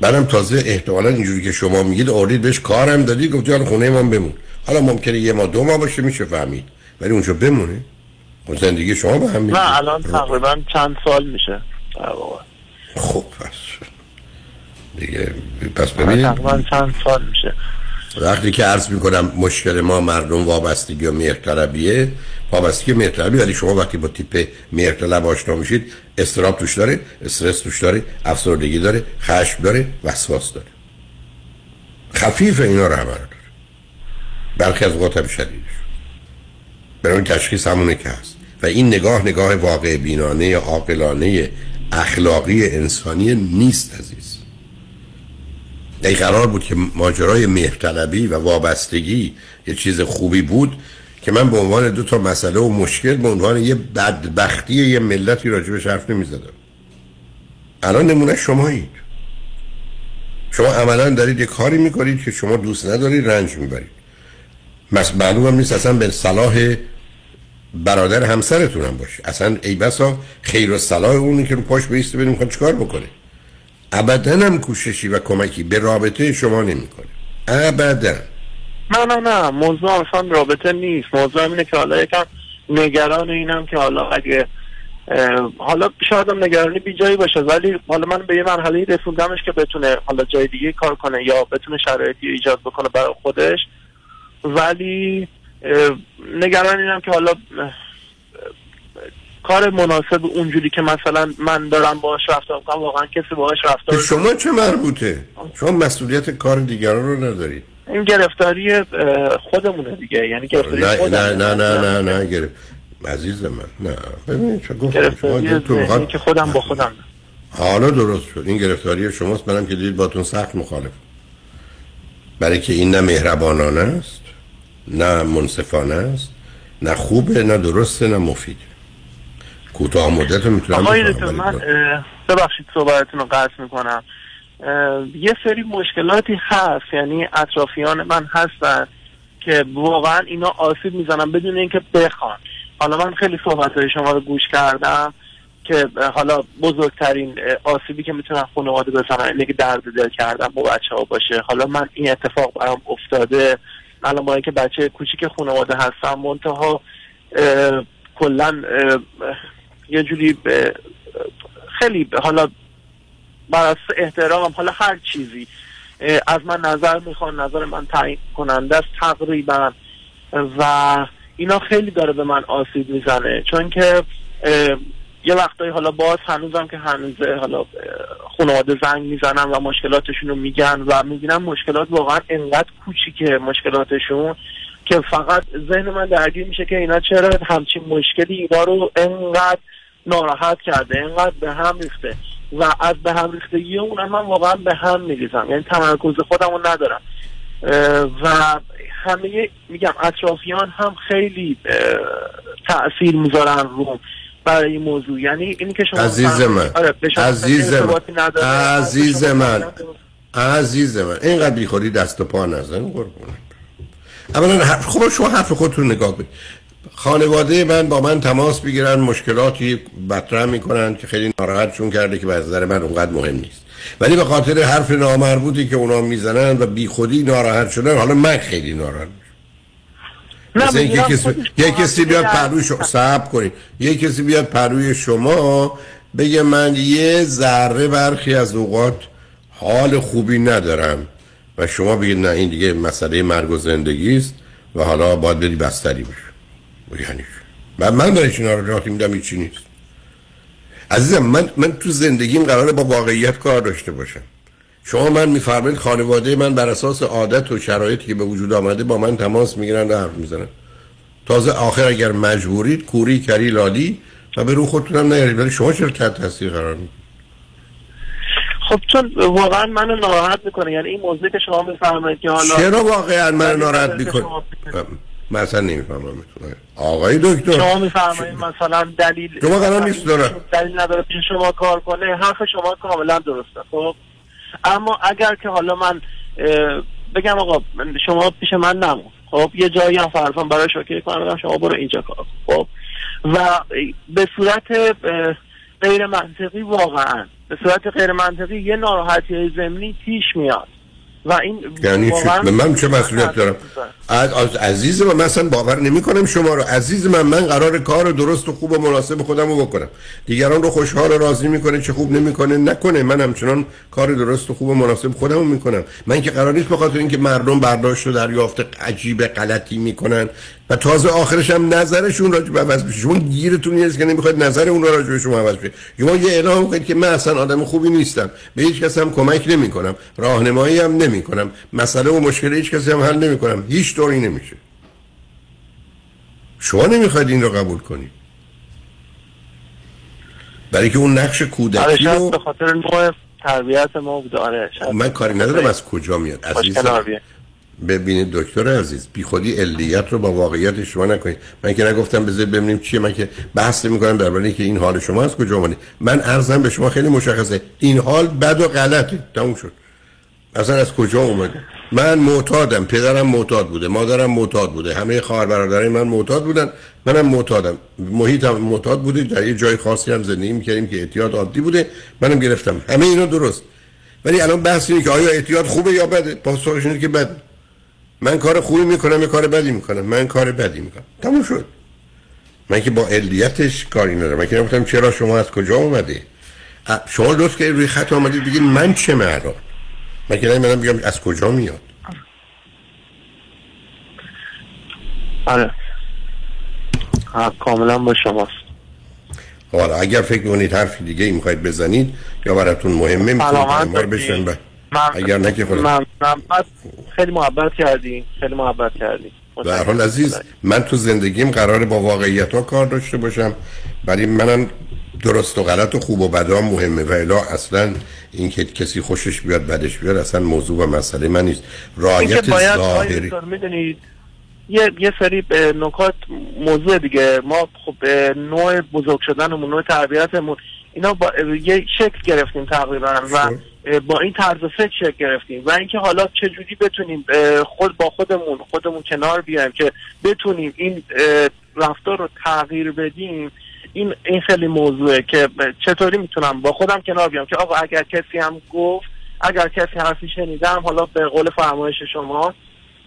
بعدم تازه احتمالا اینجوری که شما میگید آورید بهش کارم دادید گفتی حالا خونه من بمون. حالا ممکنه یه ما دو ماه باشه میشه فهمید. ولی اونجا بمونه. خب زندگی شما به هم
نه الان تقریبا چند سال میشه.
خب پس. دیگه پس ببینید
تقریبا چند سال میشه.
وقتی که عرض می‌کنم مشکل ما مردم وابستگی و مهرطلبیه. وابستگی و مهرطلبی ولی شما وقتی با تیپ مهرطلب آشنا میشید استراب توش داره استرس توش داره افسردگی داره خشم داره وسواس داره. خفیف اینا رو رو داره. برخی از اوقات هم شدیدش برای تشخیص همونه که هست. و این نگاه نگاه واقع بینانه عاقلانه اخلاقی انسانی نیست عزیز. ای قرار بود که ماجرای مهرطلبی و وابستگی یه چیز خوبی بود که من به عنوان دو تا مسئله و مشکل به عنوان یه بدبختی یه ملتی راجبش حرف نمی‌زدم. الان نمونه شمایید. شما عملا دارید یه کاری می‌کنید که شما دوست ندارید رنج می‌برید. معلوم هم نیست اصلا به صلاح برادر همسرتون هم باشه. اصلا ای بسا خیر و صلاح اونی که رو پاش بیسته ببینیم می‌خواد چیکار بکنه؟ ابدا هم کوششی و کمکی به رابطه شما نمی‌کنه. ابدا.
نه نه نه. موضوع اصلا رابطه نیست. موضوع اینه که حالا یکم نگران اینم که حالا اگه حالا شاید هم نگرانی بی جایی باشه ولی حالا من به یه مرحله رسوندمش که بتونه حالا جای دیگه کار کنه یا بتونه شرایطی ایجاد بکنه برای خودش. ولی نگران اینم که حالا کار مناسب اونجوری که مثلا من دارم باهاش رفتار می‌کنم واقعا کسی باهاش رفتار
شما چه مربوطه؟ شما مسئولیت کار دیگران رو ندارید
این گرفتاری خودمونه دیگه. یعنی گرفتاری
نه. نه نه نه نه نه گرفت. عزیز من نه. ببینید چه گفتم
که خودم با خودم.
حالا درست شد. این گرفتاری شماست منم که دید باتون سخت مخالف. برای که این نه مهربانانه است نه منصفانه است نه خوبه نه درسته نه مفیده. کوتاه مدت می‌تونم
آقای من ببخشید صحبتتون رو قطع می‌کنم. یه سری مشکلاتی هست یعنی اطرافیان من هستن که واقعا اینا آسیب می‌زنن بدون اینکه بخوان. حالا من خیلی صحبت های شما رو گوش کردم که حالا بزرگترین آسیبی که می‌تونن خانواده بزنن اینه که درد دل کردن با بچه ها باشه. حالا من این اتفاق برام افتاده. الان با اینکه بچه کوچیک خانواده هستم منتها کلا یه جوری به- خیلی حالا بر اساس احترام حالا هر چیزی از من نظر می‌خوان نظر من تعیین کننده است تقریبا. و اینا خیلی داره به من آسیب می‌زنه. چون که یه وقتایی حالا باز هنوزم که هنوزه حالا خانواده زنگ می‌زنن و مشکلاتشون رو میگن و می‌بینم مشکلات واقعا انقدر کوچیکه مشکلاتشون که فقط ذهن من درگیر میشه که اینا چرا همچین مشکلی اینا رو انقدر ناراحت کرده انقدر به هم ریخته. و از به هم ریختگی اونم من واقعا به هم میریزم. یعنی تمرکز خودم رو ندارم و همه میگم اطرافیان هم خیلی اه، تأثیر می‌ذارن رو برای این موضوع. یعنی اینی که شما
عزیز من
آره،
عزیز من. عزیز من عزیز من اینقدر بیخوری دست و پا نزن قربونت. اولا حرف- خب شما حرف خودتون نگاه کنید. خانواده من با من تماس بگیرن مشکلاتی مطرح می‌کنن که خیلی ناراحتشون کرده که به نظر من اونقدر مهم نیست. ولی به خاطر حرف نامربوطی که اونا می‌زنن و بیخودی ناراحت شدن حالا من خیلی ناراحت مثل اینکه کسی یه کسی بیاد پروی شما صبر کنید. یه کسی بیاد پروی شما بگه من یه ذره برخی از اوقات حال خوبی ندارم و شما بگید نه این دیگه مسئله مرگ و زندگی است و حالا باید بری بستری بشه یعنی؟ من من برای چی ناراحتی میدم چی نیست. عزیزم من من تو زندگیم قراره با واقعیت کار داشته باشم. شما من میفرمایید خانواده من بر اساس عادت و شرایطی که به وجود آمده با من تماس می‌گیرن و حرف می‌زنن. تازه آخر اگر مجبورید کوری کری لالی و به رو خودتونم نیارید. ولی شما چرا تحت تاثیر قرار می‌دید؟
خب چون واقعا منو ناراحت می‌کنه. یعنی این موضوعی که شما میفرمایید که حالا
چرا واقعا من ناراحت می‌کنه؟ من اصلا نمی‌فهمم آقای دکتر.
شما میفرمایید مثلا دلیل
شما قرار نیست داره.
دلیل نداره پیش شما کار کنه حرف شما کاملا درسته خب؟ اما اگر که حالا من بگم آقا شما پیش من نمون خب؟ یه جایی هم فرضاً برای شوکه کنم شما برو اینجا کار. خب؟ و به صورت غیر منطقی واقعا به صورت غیر منطقی یه ناراحتی ضمنی پیش میاد. و این
یعنی چی؟ من چه مسئولیت دارم؟ از از- عزیز من مثلا باور نمی کنم شما رو. عزیز من من قرار کار درست و خوب و مناسب خودم رو بکنم. دیگران رو خوشحال و راضی می‌کنه چه خوب نمی‌کنه نکنه. من همچنان کار درست و خوب و مناسب خودم رو می‌کنم. من که قرار نیست بخاطر اینکه مردم برداشت و دریافت عجیب غلطی می‌کنن. و تازه آخرش هم نظرشون راجع به عوض بشه. شما گیرتون نیست که نمی‌خواید نظر اون راجع به شما عوض بشه. شما یه اعلام کنید که من اصلا آدم خوبی نیستم. به هیچ کس هم کمک نمی‌کنم. راهنمایی هم نمی‌کنم. مسئله و مشکل هیچ کسی هم حل نمی‌کنم. هیچ طوری نمیشه. شما نمی‌خواید این رو قبول کنید. برای که اون نقش
آره
کودکی رو
به خاطر نوع تربیت ما بوده. آره شاید.
من کاری ندارم از کجا میاد. عزیزم. ببینید دکتر عزیز بی خودی علیت رو با واقعیت شما نکنید. من که نگفتم بذار ببینیم چیه من که بحث می‌کنم درباره اینکه این حال شما از کجا اومده. من ارزم به شما خیلی مشخصه این حال بد و غلطه. تموم شد. اصلا از کجا اومده؟ من معتادم پدرم معتاد بوده مادرم معتاد بوده همه خواهر برادرای من معتاد بودن منم معتادم. محیطم معتاد بوده در یه جای خاصی هم زندگی می‌کردیم که اعتیاد عادی بوده منم گرفتم. همه اینا درست. ولی الان بحث اینه که آیا اعتیاد خوبه یا بده؟ پاسخش اینه که بده. من کار خوبی می‌کنم یا کار بدی می‌کنم. من کار بدی می‌کنم. تموم شد. من که با علیتش کاری ندارم. من که نگفتم چرا شما از کجا اومده شما لطف که روی خط آمدید بگید من چه معنا من که نمی‌دونم بگم از کجا میاد؟
آره. کاملا با شماست.
حالا اگر فکر می‌کنید حرفی دیگه ای می‌خواید بزنید یا براتون مهمه می‌تونید رو. بشن اگر نه که خدا.
من, من خیلی محبت کردی. خیلی محبت کردی.
به هر حال عزیز من تو زندگیم قراره با واقعیت ها کار داشته باشم برای منم درست و غلط و خوب و بدام مهمه و الا اصلا اینکه کسی خوشش بیاد بدش بیاد اصلا موضوع و مسئله من نیست. رعایت
باید
ظاهری.
می‌دونید یه یه سری نکات موضوع دیگه. ما خب به نوع بزرگ شدنمون نوع تربیتمون اینا با یه شکل گرفتیم تقریبا و با این طرز فکر شکل گرفتیم و اینکه حالا چجوری بتونیم خود با خودمون خودمون کنار بیایم که بتونیم این رفتار رو تغییر بدیم این این خیلی موضوعه که چطوری می‌تونم با خودم کنار بیام که آقا اگر کسی هم گفت اگر کسی حرفی شنیدم حالا به قول فرمایش شما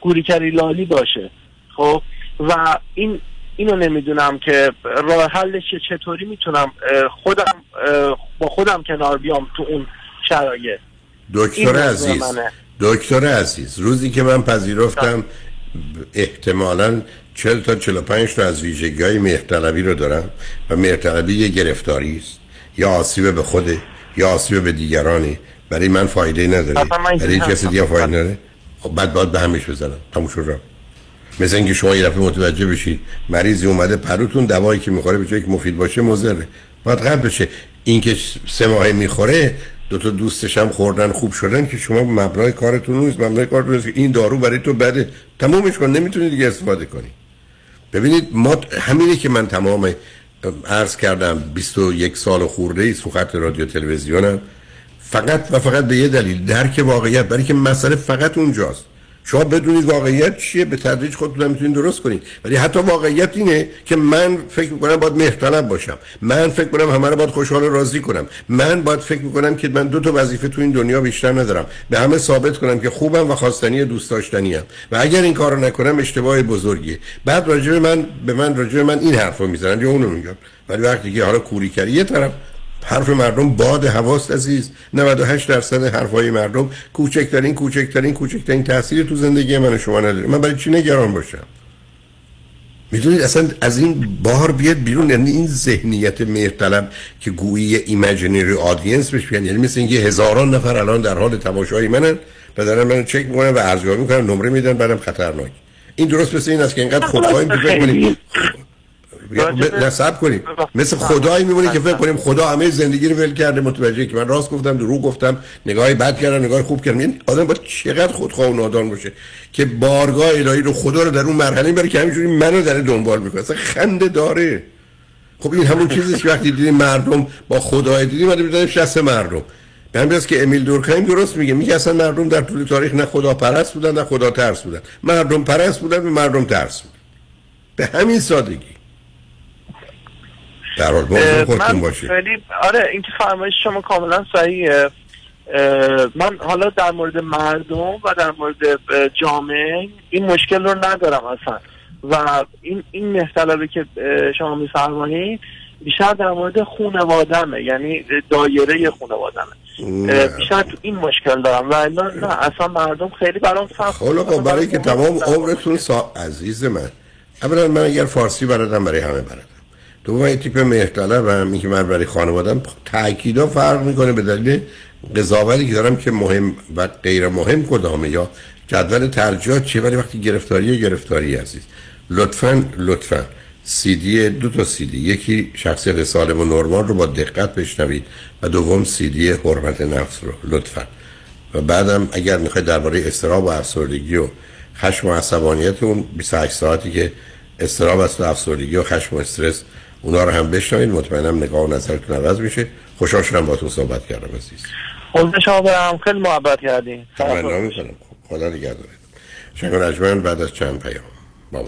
گوریکری لالی باشه. خب؟ و این اینو نمی‌دونم که راه حلش چطوری می‌تونم خودم با خودم کنار بیام تو اون شرایط.
دکتر عزیز. دکتر عزیز روزی که من پذیرفتم احتمالا 40 تا 45 تا از ویژگی های مهرطلبی رو دارم و مهرطلبی یه گرفتاری است. یا آسیب به خوده یا آسیب به دیگرانی برای من فایده نداره. برای کسی دیگه. فایده نداره. خب بعد باید به همش بزنم. تموم شد رفت. مثل اینکه شما یه دفعه متوجه بشید مریضی اومده پروتون دوایی که می‌خوره به که مفید باشه مضره. باید قطع بشه. اینکه سه ماهه می‌خوره دو تا دوستش هم خوردن خوب شدن که شما مبنای کارتون نیست مبنای کارتون نیست این دارو برای تو بده. تمومش کن نمی‌تونی دیگه استفاده کنی. ببینید ما همینه که من تمام عرض کردم 21 سال خورده ای خط رادیو تلویزیونم. فقط و فقط به یه دلیل درک واقعیت برای که مسئله فقط اونجاست. شما بدونید واقعیت چیه؟ به تدریج خودتون می‌تونید درست کنید. ولی حتی واقعیت اینه که من فکر می‌کنم باید مهرطلب باشم. من فکر کنم همه رو باید خوشحال و راضی کنم. من باید فکر می‌کنم که من دو تا وظیفه تو این دنیا بیشتر ندارم. به همه ثابت کنم که خوبم و خواستنی دوست داشتنی و اگر این کارو نکنم اشتباه بزرگیه. بعد راجع من به من راجع من این حرفو می‌زنن یا اونو میگن. ولی وقتی که حالا کوری کردی یه طرف حرف مردم باد هواست عزیز. 98 درصد حرفای مردم کوچکترین کوچکترین کوچکترین تأثیری تو زندگی من و شما نداره. من برای چی نگران باشم؟ می‌دونید اصلا از این بار بیاد بیرون یعنی این ذهنیت مهرطلب که گویی imaginary audience بهش یعنی مثل اینکه هزاران نفر الان در حال تماشای منن. و دارن منو چک می‌کنن و ارزیابی می‌کنن نمره میدن بعدم خطرناک. این درست مثل این است که اینقدر خودخواهیم که فکر کنیم نصب کنیم مثل خدایی میمونه که فکر کنیم خدا همه زندگی رو ول کرده متوجه که من راست گفتم دروغ گفتم نگاهی بد کردم نگاه خوب کردم یعنی آدم باید چقدر خودخواه و نادان باشه که بارگاه الهی رو خدا رو در اون مرحله بره که همینجوری منو داره دنبال می‌کنه. اصلا خنده داره. خب این همون چیزی که وقتی دیدیم مردم با خدای دیدیم اومده بزنیم شست مردم. به همین که امیل دورکهایم درست میگه. میگه اصلا مردم در طول تاریخ نه خدا پرست بودن نه خدا ترس بودن. مردم پرست بودن و مردم ترس بودن. به همین سادگی. در حال خودتون باشه
خیلی آره این که فرمایش شما کاملا صحیحه. من حالا در مورد مردم و در مورد جامعه این مشکل رو ندارم اصلا. و این این مختلفی که شما میفرمایید بیشتر در مورد خانوادمه یعنی دایره خانوادمه اه، بیشتر تو این مشکل دارم. و الا نه اصلا مردم خیلی برام سخت
خب برای که تمام عمرتون سا... عزیز من اولا من اگر فارسی بلدم برای همه بلدم. دوم این تیپ و همین که من برای خانوادم تأکیدا فرق می‌کنه به دلیل قضاوتی که دارم که مهم و غیر مهم کدامه یا جدول ترجیحات چیه؟ ولی وقتی گرفتاری گرفتاری عزیز. لطفا لطفا. سی دی دو تا سی دی یکی شخصیت سالم و نرمال رو با دقت بشنوید و دوم سی دی حرمت نفس رو. لطفا. و بعدم اگر می‌خواید درباره استراب و افسردگی و خشم و عصبانیت اون 28 ساعتی که استراب است و افسردگی و خشم و استرس اونا رو هم بشنوید. مطمئنم نگاه و نظرتون عوض میشه. خوشحال شدم باهاتون صحبت کردم عزیز.
خود شما برم. خیلی محبت کردین.
تمنا می‌کنم. خدا نگهدارت شنگ بعد از چند پیام. با ما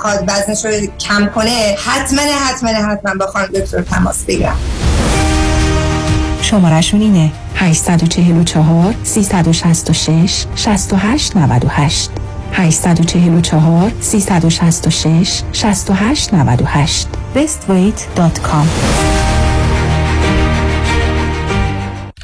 می‌خواد وزنش رو کم کنه حتما حتما حتما با خانم دکتر تماس بگیرم.
شمارشون اینه. 844 366 68 98 844 366 68 98 bestweight.com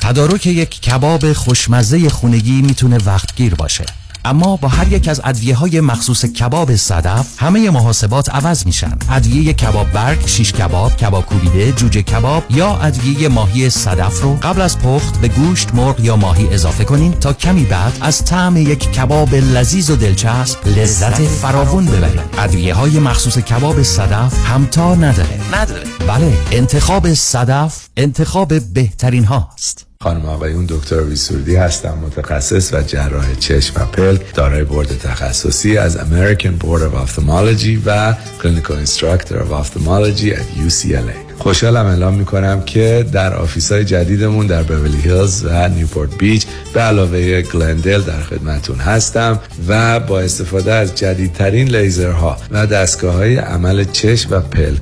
تدارک یک کباب خوشمزه خونگی می‌تونه وقتگیر باشه. اما با هر یک از ادویه های مخصوص کباب صدف همه محاسبات عوض میشن. ادویه کباب برگ شیش کباب کباب کوبیده جوجه کباب یا ادویه ماهی صدف رو قبل از پخت به گوشت مرغ یا ماهی اضافه کنین تا کمی بعد از طعم یک کباب لذیذ و دلچسب لذت فراوون ببرید ادویه های مخصوص کباب صدف همتا نداره. نداره. بله انتخاب صدف انتخاب بهترین هاست
خانم آقایون دکتر ویسوردی هستم متخصص و جراح چشم و پلک دارای بورد تخصصی از American Board of Ophthalmology و Clinical Instructor of Ophthalmology at UCLA خوشحالم اعلام می‌کنم که در office های جدیدمون در بورلی هیلز و نیوپورت بیچ به علاوه گلندل در خدمتون هستم و با استفاده از جدیدترین لیزرها و دستگاه های عمل چشم و پلک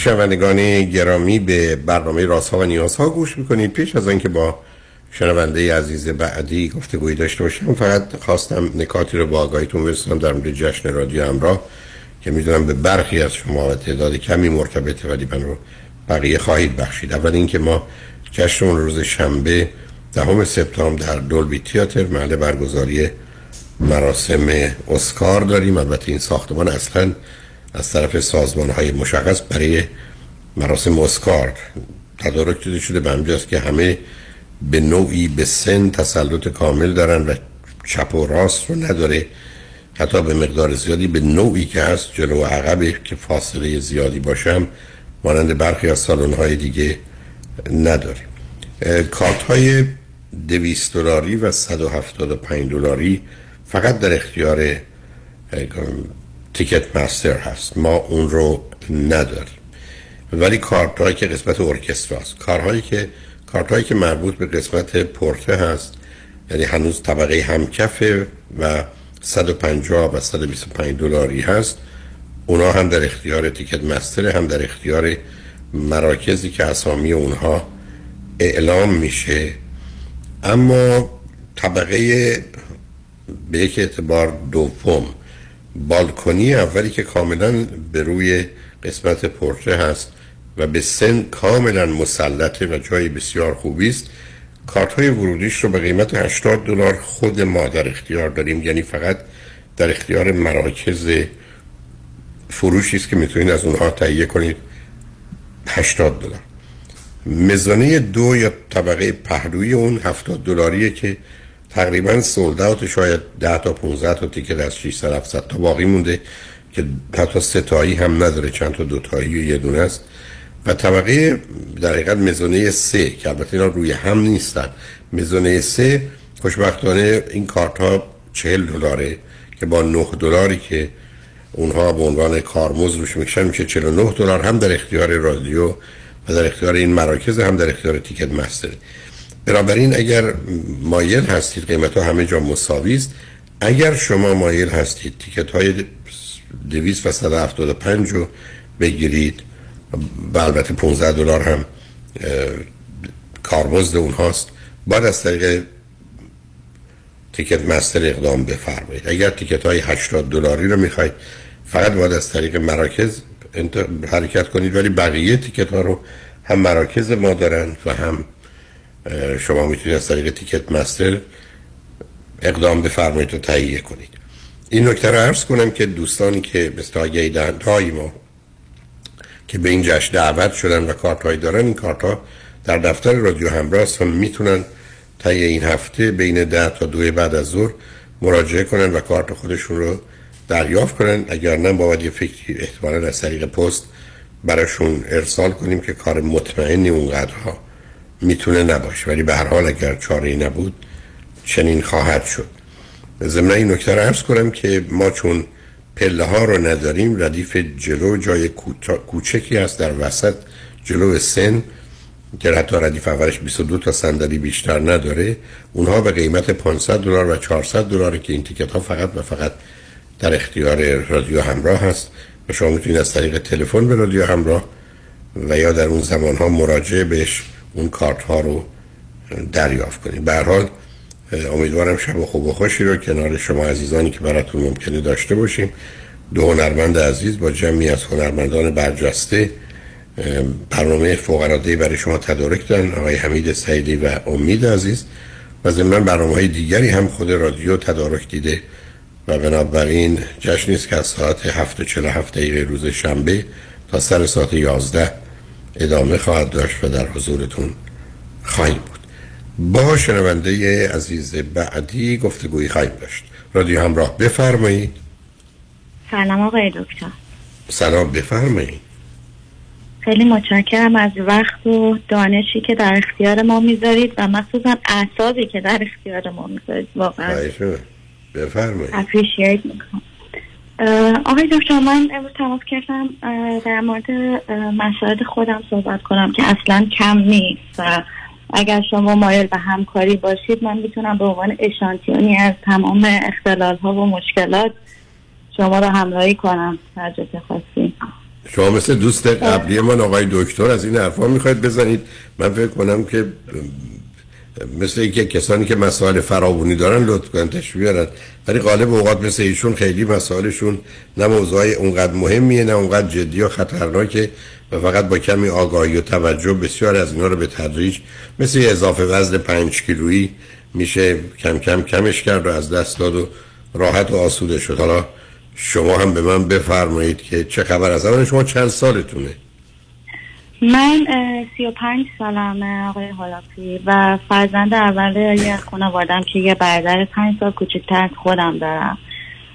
شنوندگان گرامی به برنامه رازها و نیازها گوش می‌کنید. پیش از اینکه با شنونده عزیز بعدی گفتگویی داشته باشم فقط خواستم نکاتی رو با آگاهیتون برسونم در مورد جشن رادیو همراه که می‌دونم به برخی از شما و تعداد کمی مرتبطه ولی من رو بقیه خواهید بخشید. اول اینکه ما جشن روز شنبه دهم سپتامبر در دولبی تیاتر محل برگزاری مراسم اسکار داریم. البته این ساختمان اصلا از طرف سازمان های مشخص برای مراسم اسکار تدارک دیده شده به همجاست که همه به نوعی به سن تسلط کامل دارن و چپ و راست رو نداره. حتی به مقدار زیادی به نوعی که هست جلو و عقبه که فاصله زیادی باشم مانند برخی از سالن های دیگه نداریم کارت های دویست دلاری و 175 دلاری فقط در اختیار تیکت مستر هست. ما اون رو نداریم. ولی کارت هایی که قسمت ارکستراست کارهایی که کارت هایی که مربوط به قسمت پورته هست. یعنی هنوز طبقه همکفه و 150 و 125 دلاری هست. اونا هم در اختیار تیکت مستر هم در اختیار مراکزی که اسامی اونها اعلام میشه. اما طبقه به یک اعتبار دوم بالکنی اولی که کاملا به روی قسمت پرچه هست و به سن کاملا مسلطه و جای بسیار خوبی است. کارت های ورودیش رو به قیمت 80 دلار خود ما در اختیار داریم. یعنی فقط در اختیار مراکز فروشی است که می‌تونید از اونها تهیه کنید. 80 دلار. مزانه دو یا طبقه پهلوی اون 70 دلاریه که تقریبا سولد شاید 10 تا 15 تا تیکت از 600 700 تا باقی مونده که حتی تایی هم نداره چند تا دو تایی و یه دونه است. و طبقه در حقیقت مزانه سه که البته اینا روی هم نیستن. مزانه سه خوشبختانه این کارت ها 40 دلاره که با 9 دلاری که اونها به عنوان کارمز روش می‌کشن میشه 49 دلار هم در اختیار رادیو و در اختیار این مراکز هم در اختیار تیکت مستر بنابراین اگر مایل هستید قیمت ها همه جا مساوی است. اگر شما مایل هستید تیکت های 200 و 175 رو بگیرید. و البته 15 دلار هم کارمزد اونهاست. باید از طریق تیکت مستر اقدام بفرمایید. اگر تیکت های 80 دلاری رو می‌خواید فقط باید از طریق مراکز حرکت کنید. ولی بقیه تیکت ها رو هم مراکز ما دارن و هم شما می‌تونید از طریق تیکت مستر اقدام بفرمایید و تهیه کنید. این نکته رو عرض کنم که دوستانی که مثل آگهی های ما که به این جشن دعوت شدن و کارت دارن این کارت ها در دفتر رادیو همراه هم می‌تونن تا این هفته بین ده تا دو بعد از ظهر مراجعه کنن و کارت خودشون رو دریافت کنن. اگر نه باید یه فکری احتمالا از طریق پست براشون ارسال کنیم که کار مطمئنی اونقدرها می‌تونه نباشه. ولی به هر حال اگر چاره نبود چنین خواهد شد. ضمن این نکته رو عرض کنم که ما چون پله ها رو نداریم ردیف جلو جای کوچکی هست در وسط جلو سن که حتی ردیف اولش 22 تا صندلی بیشتر نداره. اونها به قیمت 500 دلار و 400 دلار که این تیکت ها فقط و فقط در اختیار رادیو همراه هست و شما می‌تونید از طریق تلفن به رادیو همراه و یا در اون زمان ها مراجعه بهش اون کارت ها رو دریافت کنید به حال امیدوارم شب خوب و خوشی رو کنار شما عزیزانی که براتون ممکنه داشته باشیم. دو هنرمند عزیز با جمعی از هنرمندان برجسته برنامه فوق برای شما تدارک دارن آقای حمید سعیدی و امید عزیز. و ضمن برنامه های دیگری هم خود رادیو تدارک دیده. و بنابراین جشنی است که از ساعت 7:47 دقیقه روز شنبه تا سر ساعت 11 ادامه خواهد داشت و در حضورتون خواهیم بود. با شنونده عزیز بعدی گفتگویی خواهیم داشت. رادیو همراه بفرمایید.
سلام آقای دکتر.
سلام بفرمایید.
خیلی متشکرم از وقت و دانشی که در اختیار ما می‌ذارید و مخصوصا اعصابی که در اختیار ما می‌ذارید. واقعا
بفرمایید.
اپریشیت می‌کنم. آقای دکتر من امروز تماس کردم در مورد مسائل خودم صحبت کنم که اصلا کم نیست و اگر شما مایل به همکاری باشید من می‌تونم به عنوان اشانتیونی از تمام اختلال ها و مشکلات شما رو همراهی کنم هر خواستید.
شما مثل دوست قبلی من آقای دکتر از این حرفا می‌خواید بزنید. من فکر کنم که مثل اینکه کسانی که مسائل فراوانی دارن لطف تشریف بیارن ولی غالب اوقات مثل ایشون خیلی مسائلشون نه موضوعی اونقدر مهمیه نه اونقدر جدی و خطرناکه و فقط با کمی آگاهی و توجه بسیار از اینا رو به تدریج مثل اضافه وزن پنج کیلویی میشه کم کم کمش کرد و از دست داد و راحت و آسوده شد. حالا شما هم به من بفرمایید که چه خبر از شما چند سالتونه؟
من سی و پنج سالمه آقای حالاپی و فرزند اول یه خانوادم که یه برادر پنج سال کوچکتر از خودم دارم.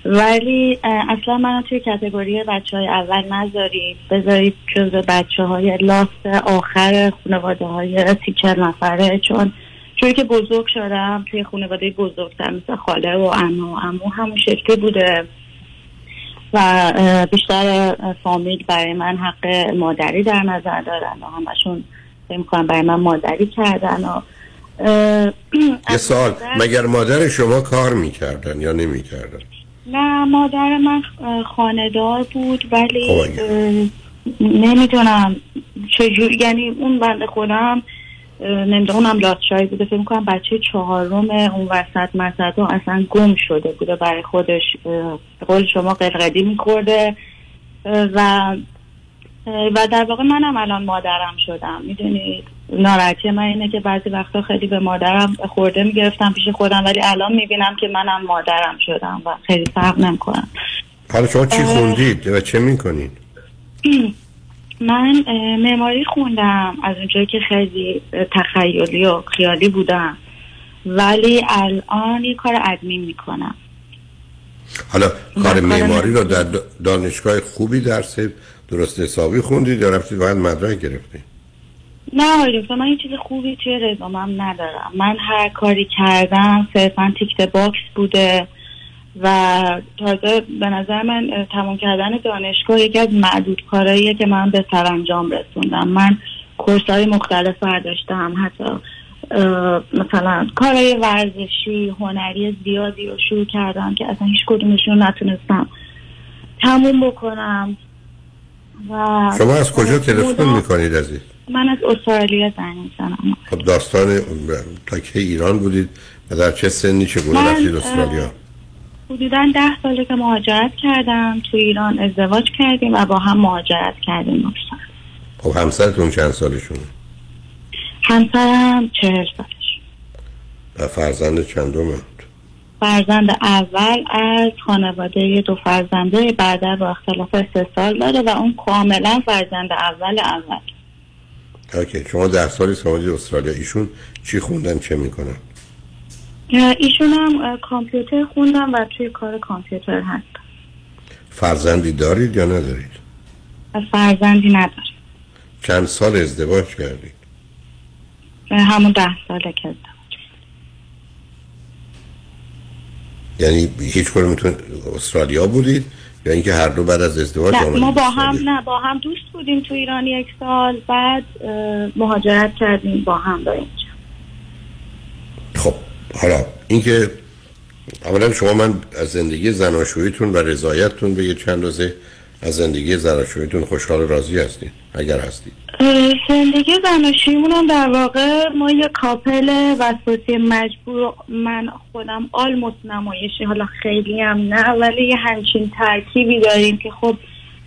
ولی اصلا من توی کتگوری بچه های اول نذارید. بذارید جز بچه های لاست آخر خانواده های سی نفره. چون چون که بزرگ شدم توی خانواده بزرگتر مثل خاله و امو امو همون شکلی بوده. و بیشتر فامیل برای من حق مادری در نظر دارن و همشون می‌کنن برای من مادری کردن و
یه سال مگر مادر شما کار می‌کردن یا نمی‌کردن؟
نه مادر من خاندار بود ولی خب نمی‌دونم چجور یعنی اون بنده خودم نمی‌دونم اونم لاتشایی بوده. فکر می‌کنم بچه چهارم اون وسط مسد اصلا گم شده بوده برای خودش. قول شما قلقدی میخورده. و و در واقع منم الان مادرم شدم. می‌دونید ناراحتی من اینه که بعضی وقتا خیلی به مادرم خورده می‌گرفتم پیش خودم ولی الان می‌بینم که منم مادرم شدم و خیلی فرق نمی‌کنم
حالا شما چی خوندید و چه می‌کنید؟
من معماری خوندم از اونجایی که خیلی تخیلی و خیالی بودم. ولی الان یه کار ادمین می‌کنم.
حالا کار معماری رو در دانشگاه خوبی درس درست حسابی خوندید یا رفتید باید مدرک گرفتید؟
نه آقای من این چیز خوبی توی رزومم ندارم. من هر کاری کردم صرفا tick the box بوده. و تازه به نظر من تمام کردن دانشگاه یکی از معدود کارهاییه که من به سرانجام رسوندم من کورس های مختلف برداشتم حتی مثلا کارهای ورزشی هنری زیادی رو شروع کردم که اصلا هیچ کدومشون نتونستم تموم بکنم و
شما از کجا تلفن می‌کنید عزیز؟
من از استرالیا زنگ می‌زنم
خب داستان تا که ایران بودید و در چه سنی چگونه رفتید استرالیا؟
حدودا ده ساله که مهاجرت کردم تو ایران ازدواج کردیم و با هم مهاجرت کردیم
خب همسرتون چند سالشونه؟
همسرم چهر سالش.
و فرزند چندم
فرزند اول از خانواده دو فرزنده بعد با اختلاف سه سال داره و اون کاملا فرزند اول اول.
اوکی شما در سالی سوادی استرالیا. ایشون چی خوندن چه می‌کنن؟
ایشون هم کامپیوتر خوندم و توی کار کامپیوتر هست
فرزندی دارید یا ندارید؟
فرزندی ندارید
چند سال ازدواج کردید؟
همون ده ساله که ازدواج
یعنی هیچ کنمتون استرالیا بودید؟ یا اینکه هر دو بعد از ازدواج
نه ما با هم نه با هم دوست بودیم تو ایران یک سال بعد مهاجرت کردیم با هم
خب حالا اینکه اولا شما من از زندگی زناشویتون و رضایتتون به یه چند روزه از زندگی زناشویتون خوشحال و راضی هستید اگر هستید.
زندگی زناشویمون هم در واقع ما یه کاپل وسواسی مجبور من خودم آلموس نمایشی حالا خیلی هم نه ولی یه همچین ترکیبی داریم که خب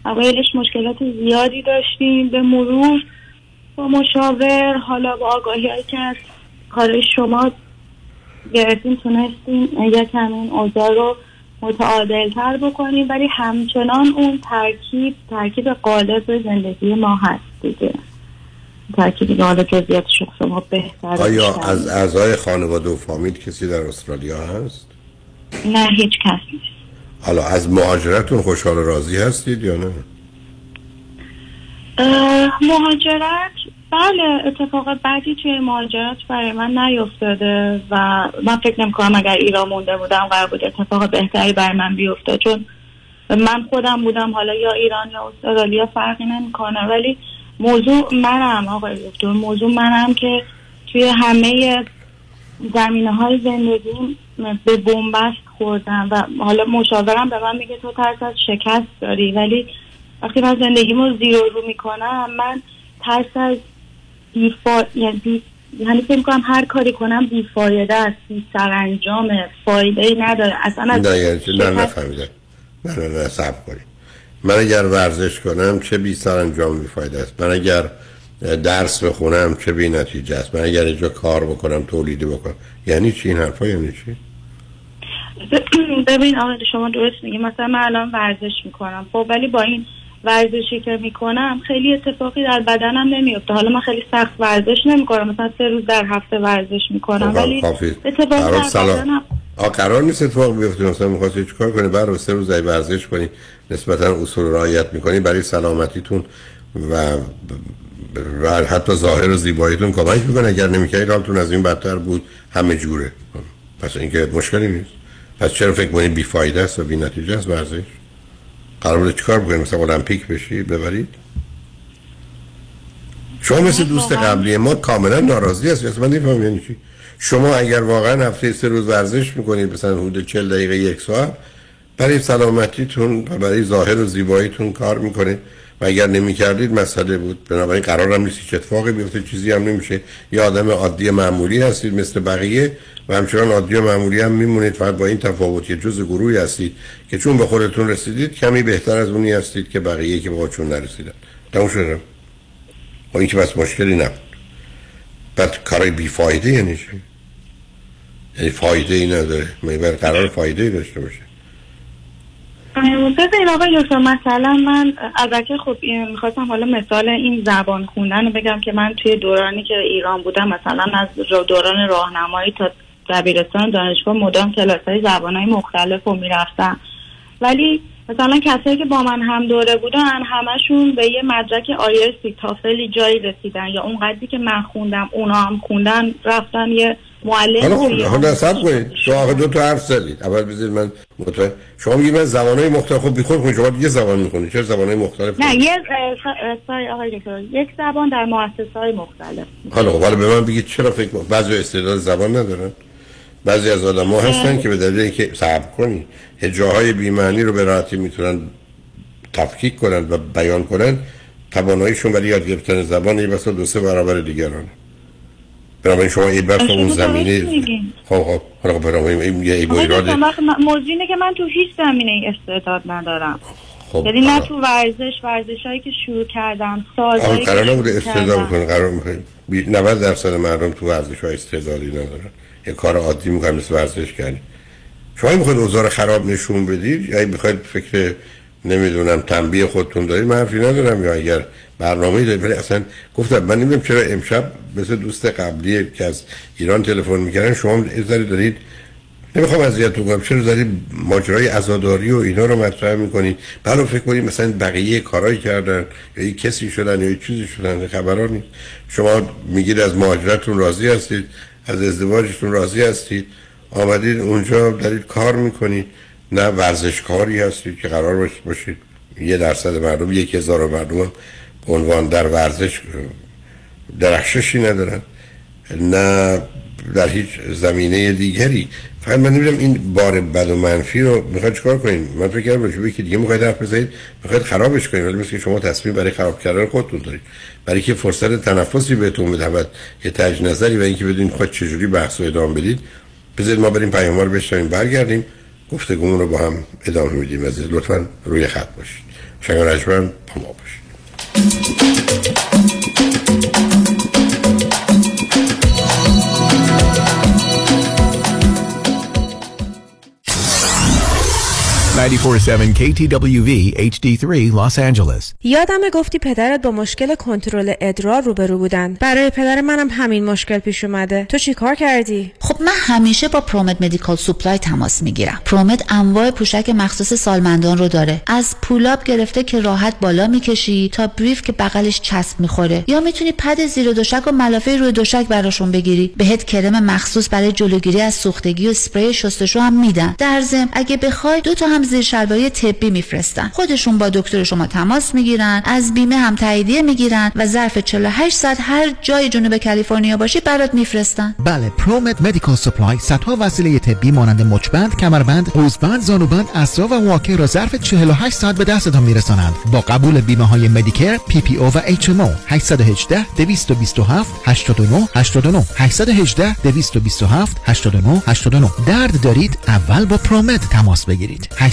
اوایلش مشکلات زیادی داشتیم به مرور با مشاور حالا با آگاهی که از کار شما گرفتیم تونستیم یکم این اوضاع رو متعادل تر بکنیم ولی همچنان اون ترکیب ترکیب قالب زندگی ما هست دیگه تاکید حالا جزئیاتش شما بهتر
آیا از اعضای خانواده و فامیل کسی در استرالیا هست؟
نه هیچ کس نیست
حالا از مهاجرتون خوشحال راضی هستید یا نه؟
مهاجرت بله اتفاق بعدی توی مهاجرت برای من نیفتاده و من فکر نمی کنم اگر ایران مونده بودم قرار بود اتفاق بهتری برای من بیفته. چون من خودم بودم حالا یا ایران یا استرالیا فرقی نمی‌کنه. ولی موضوع منم آقای دکتر موضوع منم که توی همه زمینه های زندگی به بنبست خوردم و حالا مشاورم به من میگه تو ترس از شکست داری. ولی وقتی من زندگیمو زیر رو می‌کنم من ترس از بیفا... یعنی یعنی فکر کنم هر کاری کنم بیفایده است بی سرانجام فایده ای نداره. اصلا از
نه یعنی نه نفهمیدم. نه نه نه سب کنی من اگر ورزش کنم چه بی سرانجام بیفایده است؟ من اگر درس بخونم چه بی نتیجه است؟ من اگر اینجا کار بکنم تولیدی بکنم. یعنی چی؟ این حرفا یعنی چی؟
ببین آقای شما درست میگی. مثلا من الان ورزش می‌کنم. خب ولی با این ورزشی که می‌کنم خیلی اتفاقی در بدنم نمیفته حالا من خیلی سخت ورزش نمی‌کنم. مثلا سه روز در هفته ورزش می‌کنم.
خب،
ولی اتفاقی در بدنم
آ قرار نیست اتفاق بیفته. مثلا می‌خواستی چیکار کنی؟ بعد سه روز ورزش کنی نسبتا اصول رعایت می‌کنی برای سلامتیتون و و حتی ظاهر و زیباییتون کمک می‌کنه. اگر نمی‌کردید حالتون از این بدتر بود. همه جوره. پس اینکه مشکلی نیست. پس چرا فکر کنید بیفایده است و بی نتیجه است ورزش؟ قرار بوده چیکار بکنید مثلا المپیک بشی ببرید؟ شما مثل دوست قبلی ما کاملا ناراضی هستید. من نمی‌فهمم یعنی چی. شما اگر واقعا هفته سه روز ورزش می‌کنید مثلا حدود 40 دقیقه یک ساعت برای سلامتیتون و برای ظاهر و زیباییتون کار می‌کنه و اگر نمی‌کردید مسئله بود. بنابراین قرار هم نیست اتفاقی بیفته. چیزی هم نمیشه. یه آدم عادی معمولی هستید مثل بقیه و همچنان عادی و معمولی هم میمونید. فقط با این تفاوت یه جز گروهی هستید که چون به خودتون رسیدید کمی بهتر از اونی هستید که بقیه که با چون نرسیدن. تموم شده با این که بس مشکلی نبود. بعد کارای بیفایده یعنی چی؟ یعنی فایده ای نداره قرار فایده ای داشته باشه.
ببین آقای دکتر مثلا من البته خب می‌خواستم حالا مثال این زبان خوندن رو بگم که من توی دورانی که ایران بودم مثلا از دوران راهنمایی تا دبیرستان دانشگاه مدام کلاس های زبان های مختلف رو می‌رفتم. ولی مثلا کسایی که با من هم دوره بودن همشون به یه مدرک آیرسی تافلی جایی رسیدن یا اون قدری که من خوندم اونا هم خوندن رفتن یه معلم
حالا خب حالا نصب کنید. شما دو تا حرف زدید اول بذارید من مطمئن شما میگید من زبانهای مختلف خب بیخود کنید شما یه زبان می‌خونید چه زبانهای مختلف
نه یه سای آقای دکتر. یک زبان در مؤسسه های مختلف.
حالا خب حالا به من بگید چرا فکر بعضی استعداد زبان ندارن. بعضی از آدم ها هستن که به دلیل اینکه صبر کنی جاهای بیمعنی رو به راحتی می‌تونن تفکیک کنن و بیان کنن تواناییشون برای یاد گرفتن زبان یه بسا دو سه برابر دیگرانه. بنابراین شما این بس اون زمینه خب خب حالا بنابراین این یه ای
ایراد موضوع اینه که من تو هیچ زمینه استعداد ندارم. خب یعنی نه تو ورزش ورزش هایی که شروع کردم سازهایی که
قرار نبوده استعداد بکنه. قرار 90 درصد مردم تو ورزش های استعدادی ندارن. یه کار عادی می‌کنن مثل ورزش کردی شما می‌خواید اوضاع خراب نشون بدید یا می‌خواید فکر نمی‌دونم تنبیه خودتون دارید من حرفی ندارم. یا اگر برنامه دارید ولی اصلا گفتم من نمی‌دونم چرا امشب مثل دوست قبلی که از ایران تلفن می‌کردن شما ازاری دارید نمی‌خوام اذیتتون کنم چرا دارید ماجرای عزاداری و اینا رو مطرح می‌کنید بعد فکر کنید مثلا بقیه کارایی کردن یا یک کسی شدن یا چیزی شدن خبران نیست. شما میگید از مهاجرتون راضی هستید از ازدواجتون راضی هستید. آمدید اونجا دارید کار می‌کنید نه ورزشکاری هستید که قرار باشید. یه درصد مردم یک هزار مردم عنوان در ورزش درخششی ندارن. نه در هیچ زمینه دیگری. فقط من نمی‌دونم این بار بد و منفی رو می‌خواید چکار کنین؟ من فکر کردم راجع که دیگه می‌خواید حرف بزنید می‌خواید خرابش کنید ولی مثل شما تصمیم برای خراب کردن خودتون دارید. برای که فرصت تنفسی بهتون بدهد یه تج نظری و اینکه بدونید خود چجوری بحث رو ادامه بدید. بذارید ما بریم پیام رو بشنویم برگردیم. گفتگومون رو با هم ادامه میدیم عزیز. لطفا روی خط باشید. شنگ رجمن با ما باشید. Thank you.
947 KTWV HD3 Los Angeles.
یادم گفتی پدرت با مشکل کنترل ادرار روبرو بودن. برای پدر منم همین مشکل پیش اومده. تو چی کار کردی؟
خب من همیشه با پرومت Medical Supply تماس می‌گیرم. پرومت انواع پوشک مخصوص سالمندان رو داره. از pull-up گرفته که راحت بالا می‌کشی تا brief که بغلش چسب می‌خوره. یا می‌تونی پد زیر تشک و ملافه روی تشک براشون بگیری. بهت کرم مخصوص برای جلوگیری از سوختگی و اسپری شستشو هم میدن. در ضمن اگه بخوای دو تا هم زیر شلواری طبی میفرستن. خودشون با دکتر شما تماس می‌گیرن از بیمه هم تاییدیه می‌گیرن و ظرف 48 ساعت هر جای جنوب کالیفرنیا باشی برات میفرستن.
بله پرومت Medical Supply صدها وسیله طبی مانند مچبند کمربند قوزبند زانوبند اسرا و واکر را ظرف 48 ساعت به دستتان میرسانند. با قبول بیمه های Medicare PPO و HMO 818 227 89 89 818 227 89 89 درد دارید اول با پرومت تماس بگیرید.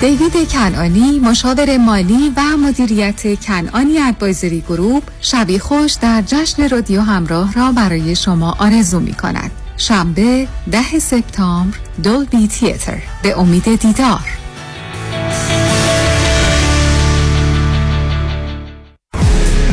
دیوید کنانی مشاور مالی و مدیریت کنانی ادوایزری گروپ شبی خوش در جشن رادیو همراه را برای شما آرزو می کند. شنبه ده سپتامبر دولبی تیتر به امید دیدار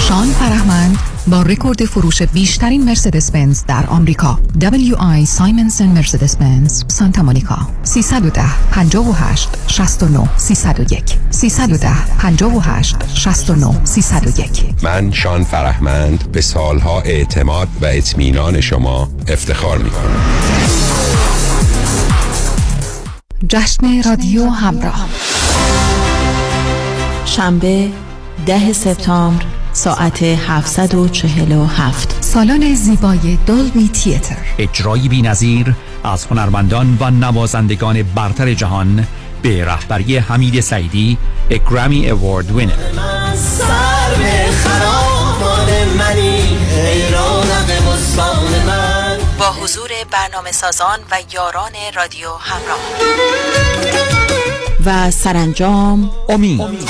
شان فرهمند با رکورد فروش بیشترین مرسدس بنز در آمریکا. WI سایمنسن مرسدس بنز سانتا مونیکا. 310 58 69 301 310 58 69 301
من شان فرهمند به سالها اعتماد و اطمینان شما افتخار می کنم
جشن رادیو همراه.
شنبه ده سپتامبر. ساعت 747
سالن زیبای دولبی تیتر.
اجرایی بی نظیر از هنرمندان و نوازندگان برتر جهان به رهبری حمید سعیدی اگرامی اوارد وینر
با حضور برنامه سازان و یاران رادیو همراه. و سرانجام.
امید امید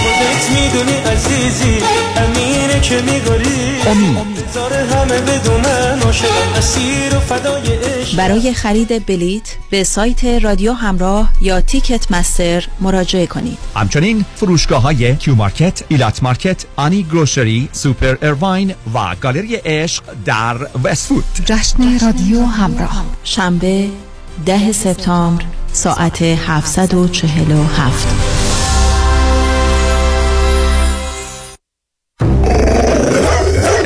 برای خرید بلیت به سایت رادیو همراه یا Ticketmaster مراجعه کنید.
همچنین فروشگاه های Q Market، Elat Market، آنی Grocery، Super Irvine و گالری عشق در وستفود
جشن رادیو همراه.
شنبه ده سپتامبر ساعت 747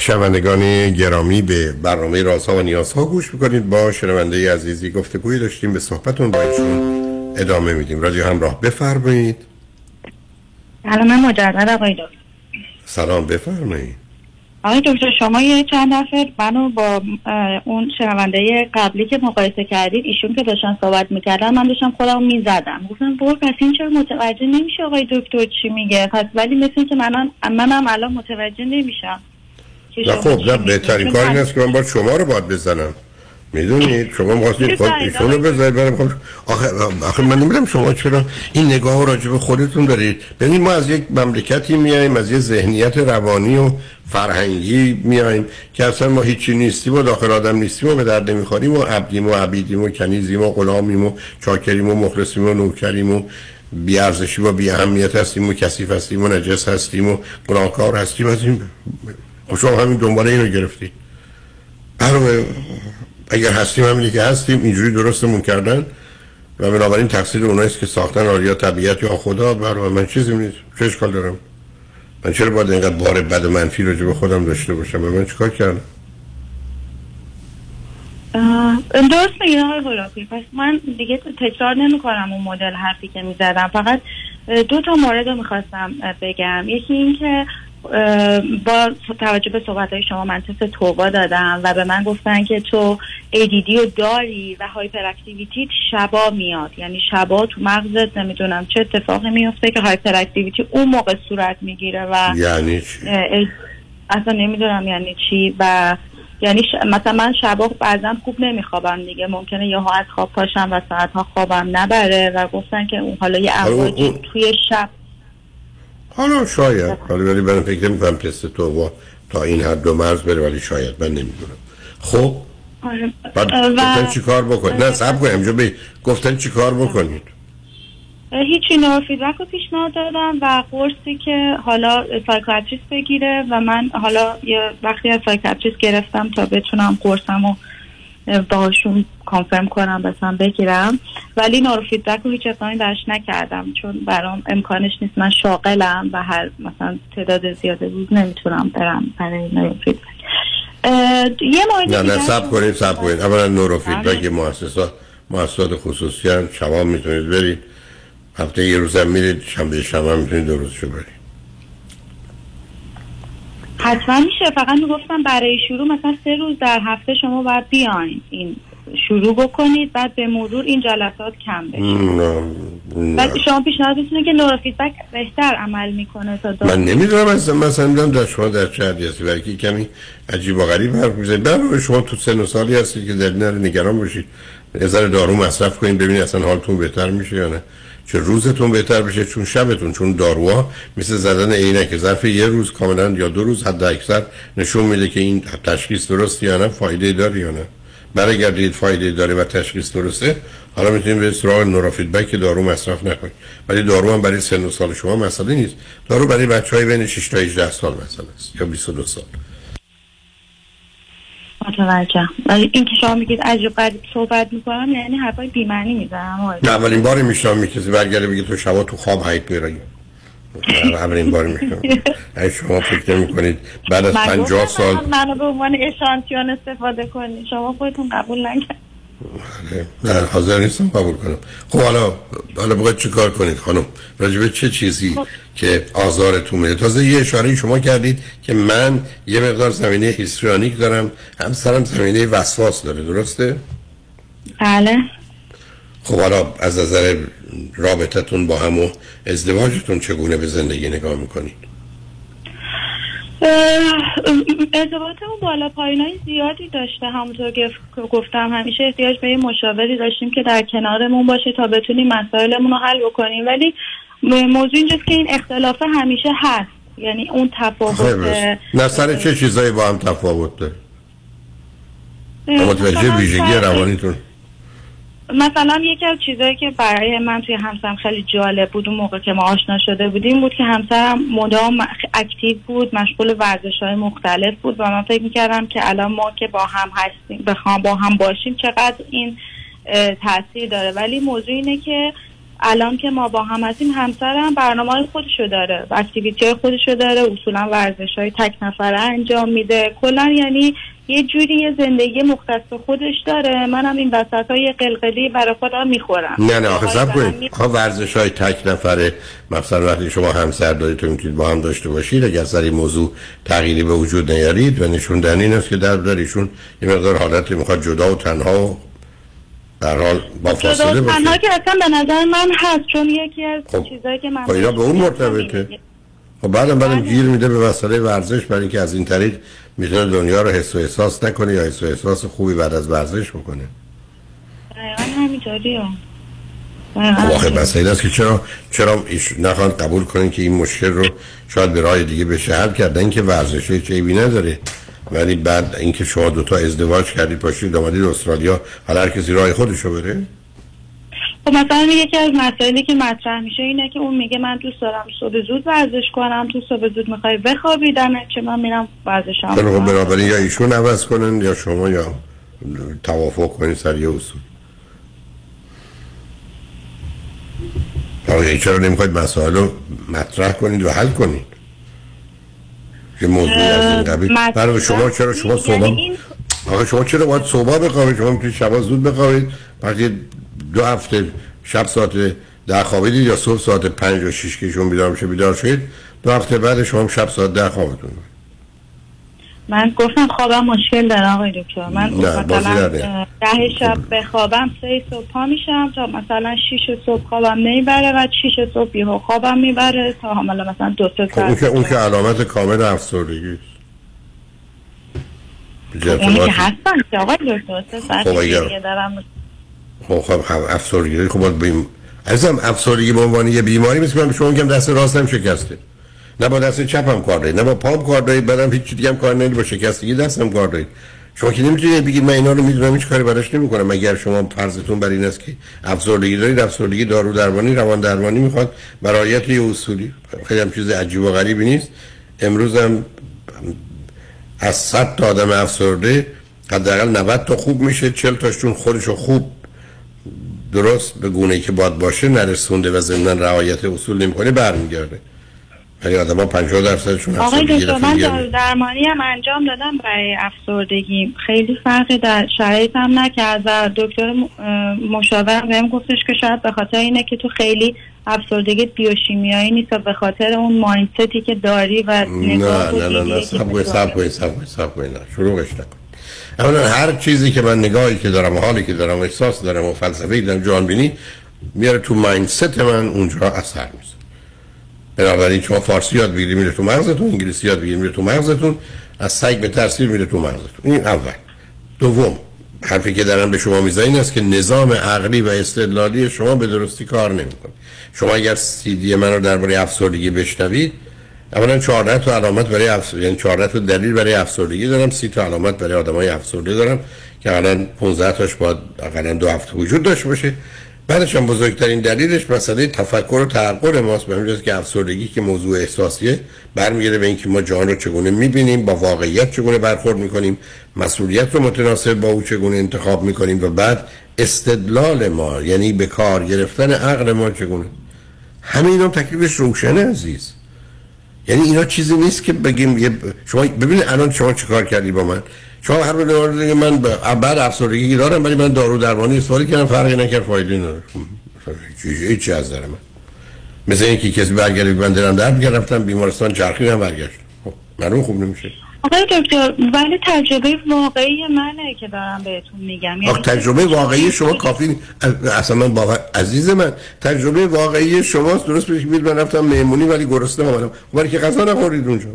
شنوندگان گرامی به برنامه رازها و نیازها گوش می‌کنید. با شنونده عزیزی گفتگوی داشتیم به صحبتون با ایشون ادامه میدیم. رادیو همراه بفرمایید.
الان من مجدد آقای دکتر.
سلام بفرمایید.
آقای دکتر شما یه چند دفعه منو با اون شنونده قبلی که مقایسه کردید ایشون که داشتن صحبت می‌کردن من داشتم خودم می‌زدم. گفتم بور پس این چرا متوجه نمیشه آقای دکتر چی میگه؟ پس ولی مثل که منم منم الان متوجه نمیشم.
نه خب نه. بهترین کار این است که من باید شما رو باید بزنم. می‌دونید شما می‌خواستید خود ایشون رو بذارید برم خب آخه, آخه من نمی‌دونم شما چرا این نگاه راجع به خودتون دارید. ببینید ما از یک مملکتی میایم از یه ذهنیت روانی و فرهنگی میایم که اصلا ما هیچی نیستیم و داخل آدم نیستیم و به درد نمی‌خوریم و عبدیم و عبیدیم و کنیزیم و غلامیم و چاکریم و مخلصیم و نوکریم و بیارزشی و بی اهمیت هستیم و کثیف هستیم و نجس هستیم و گناهکار هستیم. از این خب شما همین دنبال اینو گرفتید برای اگر هستیم همینی که هستیم اینجوری درستمون کردن و بنابراین تقصیر اونایی است که ساختن آره یا طبیعت یا خدا برای من چیزی نیست. چه اشکال دارم؟ من چرا باید اینقدر بار بد منفی راجع به خودم داشته باشم؟ من چیکار کردم؟
درست میگین آقای غلاپی پس من دیگه تکرار نمی کنم اون مدل حرفی که می‌زدم. فقط اه، دو تا مورد رو می‌خواستم بگم. یکی این که با توجه به صحبت های شما من تست TOVA دادم و به من گفتن که تو ADD رو داری و hyperactivity شبا میاد. یعنی شبا تو مغزت نمی‌دونم چه اتفاقی میفته که hyperactivity اون موقع صورت می‌گیره و
یعنی
اصلا نمی‌دونم یعنی چی و یعنی ش... مثلا من شبا بعضا خوب نمیخوابم دیگه. ممکنه یه از خواب پاشم و ساعتها خوابم نبره و گفتن که اون حالا یه
اون-
توی شب
حالا شاید. حالا ولی من فکر نمی‌کنم تست تو تا این حد و مرز بره ولی شاید. من نمی‌دونم. خب؟
آره.
بعد
اه،
گفتن چی کار بکنید نه صبر کنیم اینجا به گفتن چی کار بکنید؟
هیچی نورو فیدبک رو پیشنهاد دادم و قرصی که حالا psychiatrist بگیره و من حالا یه وقتی از psychiatrist گرفتم تا بتونم قرصم رو باهاشون confirm کنم مثلا بگیرم. ولی نورو فیدبک رو هیچ اقدامی براش نکردم چون برام امکانش نیست. من شاغلم و هر مثلا تعداد زیاده روز نمی‌تونم برم برای نورو فیدبک یه مورد
نه نه صبر کنید صبر کنید اولا neuro
بله.
feedback مؤسسات مؤسسات خصوصی هم شما می‌تونید برید. هفته یه روزم میرید شنبه شنبه هم می‌تونید دو روزشو برید.
حتما میشه. فقط می‌گفتم برای شروع مثلا سه روز در هفته شما باید بیاین. این شروع بکنید بعد به مرور این جلسات کم بشه. بعد شما پیشنهادتونه که نورو فیدبک بهتر عمل می‌کنه تا دو
من نمی‌دونم اصلا مثلا نمی‌دونم در شما در چه حدی هستی. برای که کمی عجیب و غریب حرف می‌زنید. برای شما تو سن و سالی هستید که نره نگران باشید. یه ذره دارو مصرف کنید ببینید اصلا حالتون بهتر میشه یا نه. چه روزتون بهتر بشه چون شبتون چون داروها مثل زدن عینک. ظرف یه روز کاملا یا دو روز حد اکثر نشون میده که این تشخیص درست یا نه فایده داره یا نه. برگردید فایده داره و تشخیص درسته. حالا می‌تونید به سراغ نورو فیدبک که دارو مصرف نکنید ولی دارو هم برای سن و سال شما مسئله نیست. دارو برای بچه های بین 6 تا 18 سال مسئله است یا 22 سال.
متوجه ولی این که شما میگید عجیب غریب صحبت می‌کنم یعنی حرفای بیمعنی می‌زنم.
نه اولین باری میشنم کسی برگرده بگه تو شبا تو خواب هایت میرایی اولین بار میشنم اگه شما فکر نمی کنید بعد از
من
50
گفتم
سال
من- منو به عنوان اشانتیون استفاده کنید شما خودتون قبول نکرد
نه حاضر نیستم قبول کنم خب حالا حالا بخواید چی کار کنید خانم راجبه چه چیزی که آزارتون میده تازه یه اشاره شما کردید که من یه مقدار زمینه هیستریانیک دارم همسرم زمینه وسواس داره درسته؟
بله
خب حالا از نظر رابطتون با هم و ازدواجتون چگونه به زندگی نگاه می‌کنید؟
ارتباطمون بالا پایین های زیادی داشته. همونطور که گفتم همیشه احتیاج به یه مشاوری داشتیم که در کنارمون باشه تا بتونیم مسائلمون رو حل بکنیم. ولی موضوع اینجاست که این اختلاف همیشه هست. یعنی اون تفاوت
سر چه چیزایی با هم تفاوت داره؟ متوجه ویژگی روانیتون.
مثلا یکی از چیزایی که برای من توی همسرم خیلی جالب بود اون موقع که ما آشنا شده بودیم بود که همسرم مدام اکتیو بود مشغول ورزش های مختلف بود و من فکر می‌کردم که الان ما که با هم هستیم بخوام با هم باشیم چقدر این تاثیر داره. ولی موضوع اینه که الان که ما با هم هستیم همسرم برنامه های خودشو داره اکتیویتی های خودشو داره اصولا ورزش های تک نفره انجام میده. کلا یعنی یه جوری یه زندگی مختص به خودش داره. منم این وسط های قلقلی برای خودم می‌خورم.
نه نه آخه سب کنید. آخه ورزش های تک نفره. مثلا وقتی شما همسر دارید تو می‌تونید با هم داشته باشید اگر سر این موضوع تغییری به وجود نیارید و نشوندن این است که در داریشون یه مقدار حالتی می‌خواد جدا و تنها و در حال با فاصله باشه.
تنها که اصلا به نظر من هست چون یکی از چیزایی که من
خب اینا به اون مرتبطه. خب بعدم بعدم گیر میده به مسئله ورزش برای اینکه از این طریق می‌تونه دنیا رو حس و احساس نکنه یا حس و احساس خوبی بعد از ورزش بکنه.
دقیقا همینطوری.
خب آخه بس این است که چرا چرا نخوان قبول کنین که این مشکل رو شاید به راه دیگه بشه حل کردن که ورزش هیچ عیبی نداره ولی بعد اینکه شما دوتا ازدواج کردید پاشید آمدید استرالیا حالا هر کسی راه خودشو بره.
خب مثلا یکی از مسائلی که مطرح میشه اینه که اون میگه من دوست دارم صبح زود ورزش کنم تو صبح زود می‌خوای بخوابی چه من میرم
خیلی خب بنابراین یا ایشون عوض کنن یا شما یا توافق کنید سر یه اصول. آقا چرا نمی‌خواید مسائل رو مطرح کنید و حل کنید؟ یه موضوع از این قبیل. برای شما چرا شما
یعنی
صبح آقا شما چرا باید صبح بخوابید؟ شما می‌تونید شبا زود بخوابید؟ وقتی دو هفته شب ساعت ده خوابیدید یا صبح ساعت پنج و شیش که شما بیدار میشه بیدار شدید دو هفته بعد شما هم شب ساعت ده خوابتون
من گفتم خوابم مشکل داره آقای دکتر. من مثلا ده شب بخوابم سه صبح پا میشم تا مثلا شیش صبح خوابم نمی‌بره و شیش صبح بیهو خوابم می‌بره تا حالا مثلا دو سه
خب اون که
ساعت
اون که علامت کامل افسردگی به
اونی که هستم که آقای دکتر سه ساعت
خب
دارم
خب خب هم افسردگی. خب باید بیم عزیزم افسردگی به عنوان یه بیماری مثل من شما میگم دست راستم شکسته. نه با دست چپم کار دارید نه با پام کار دارید بعدم هیچ دیگه هم کار نمی‌دید با شکستگی دستم کار دارید. شما که نمی‌تونید بگید من اینا رو می‌دونم هیچ کاری براش نمی‌کنم. اگر شما فرضتون بر این است که افسردگی دارید افسردگی دارو درمانی روان درمانی می‌خواد. برایت یه اصولی خیلی هم چیز عجیب و غریبی نیست. امروز هم از 100 تا آدم افسرده حداقل 90 تا خوب میشه 40 تاشون خودشو خوب درست به گونه که باید باشه نرسونده و ضمن رعایت اصول نمی‌کنه برمیگرده. ولی آدم ها 50 درصدشون
آقای دکتر من درمانی هم انجام دادم برای افسردگی. خیلی فرقی در شرایطم نکرد و دکتر م- اه، مشاورم بهم گفتش که شاید به خاطر اینه که تو خیلی افسردگی بیوشیمیایی نیست و به خاطر اون مایندستی که داری و
نه
نگاه
نه نه نه سب کنید
تو
سب کنید سب کنید سب کنید شروعش نکن. اولا هر چیزی که من نگاهی که دارم حالی که دارم و احساس دارم و فلسفه دارم جان بینی میاره تو مایندست من اونجا اثر میزه بنابراین شما فارسی یاد بگیری میره تو مغزتون انگلیسی یاد بگیری میره تو مغزتون از سگ به ترسیر میره تو مغزتون. این اول. دوم حرفی که دارم به شما می‌زنم این است که نظام عقلی و استدلالی شما به درستی کار نمی‌کنه. شما اگر سیدی من رو درباره افسردگی بشنوید اولا 14 تا علامت برای افسردگی یعنی 14 تا دلیل برای افسردگی دارم 30 تا علامت برای آدمای افسرده دارم که الان 15 تاش باید اقلا دو هفته وجود داشته باشه. بعدش هم بزرگترین دلیلش مسئله تفکر و تعقل ماست. به همین که افسردگی که موضوع احساسیه برمیگرده به اینکه ما جهان رو چگونه می‌بینیم با واقعیت چگونه برخورد می‌کنیم مسئولیت رو متناسب با او چگونه انتخاب می‌کنیم و بعد استدلال ما یعنی به کار گرفتن عقل ما چگونه. همه اینا تکلیفش روشنه عزیز. یعنی اینا چیزی نیست که بگیم یه شما ببینید الان شما چیکار کردی با من؟ شما هر بار دیگه من بعد افسردگی دارم ولی من دارو درمانی استفاده کردم فرقی نکرد فایده نداره. چیزی از من. مثل اینکه کسی برگردید من دارم درد گرفتم بیمارستان چرخی هم برگشت. خب معلوم خوب نمیشه.
آقای دکتر ولی تجربه واقعی منه که دارم بهتون میگم. یعنی
تجربه واقعی شما کافی اصلا من باور عزیز من تجربه واقعی شماست. درست پیش میاد من رفتم مهمونی ولی گرسنه آمدم ولی که غذا نخورید اونجا.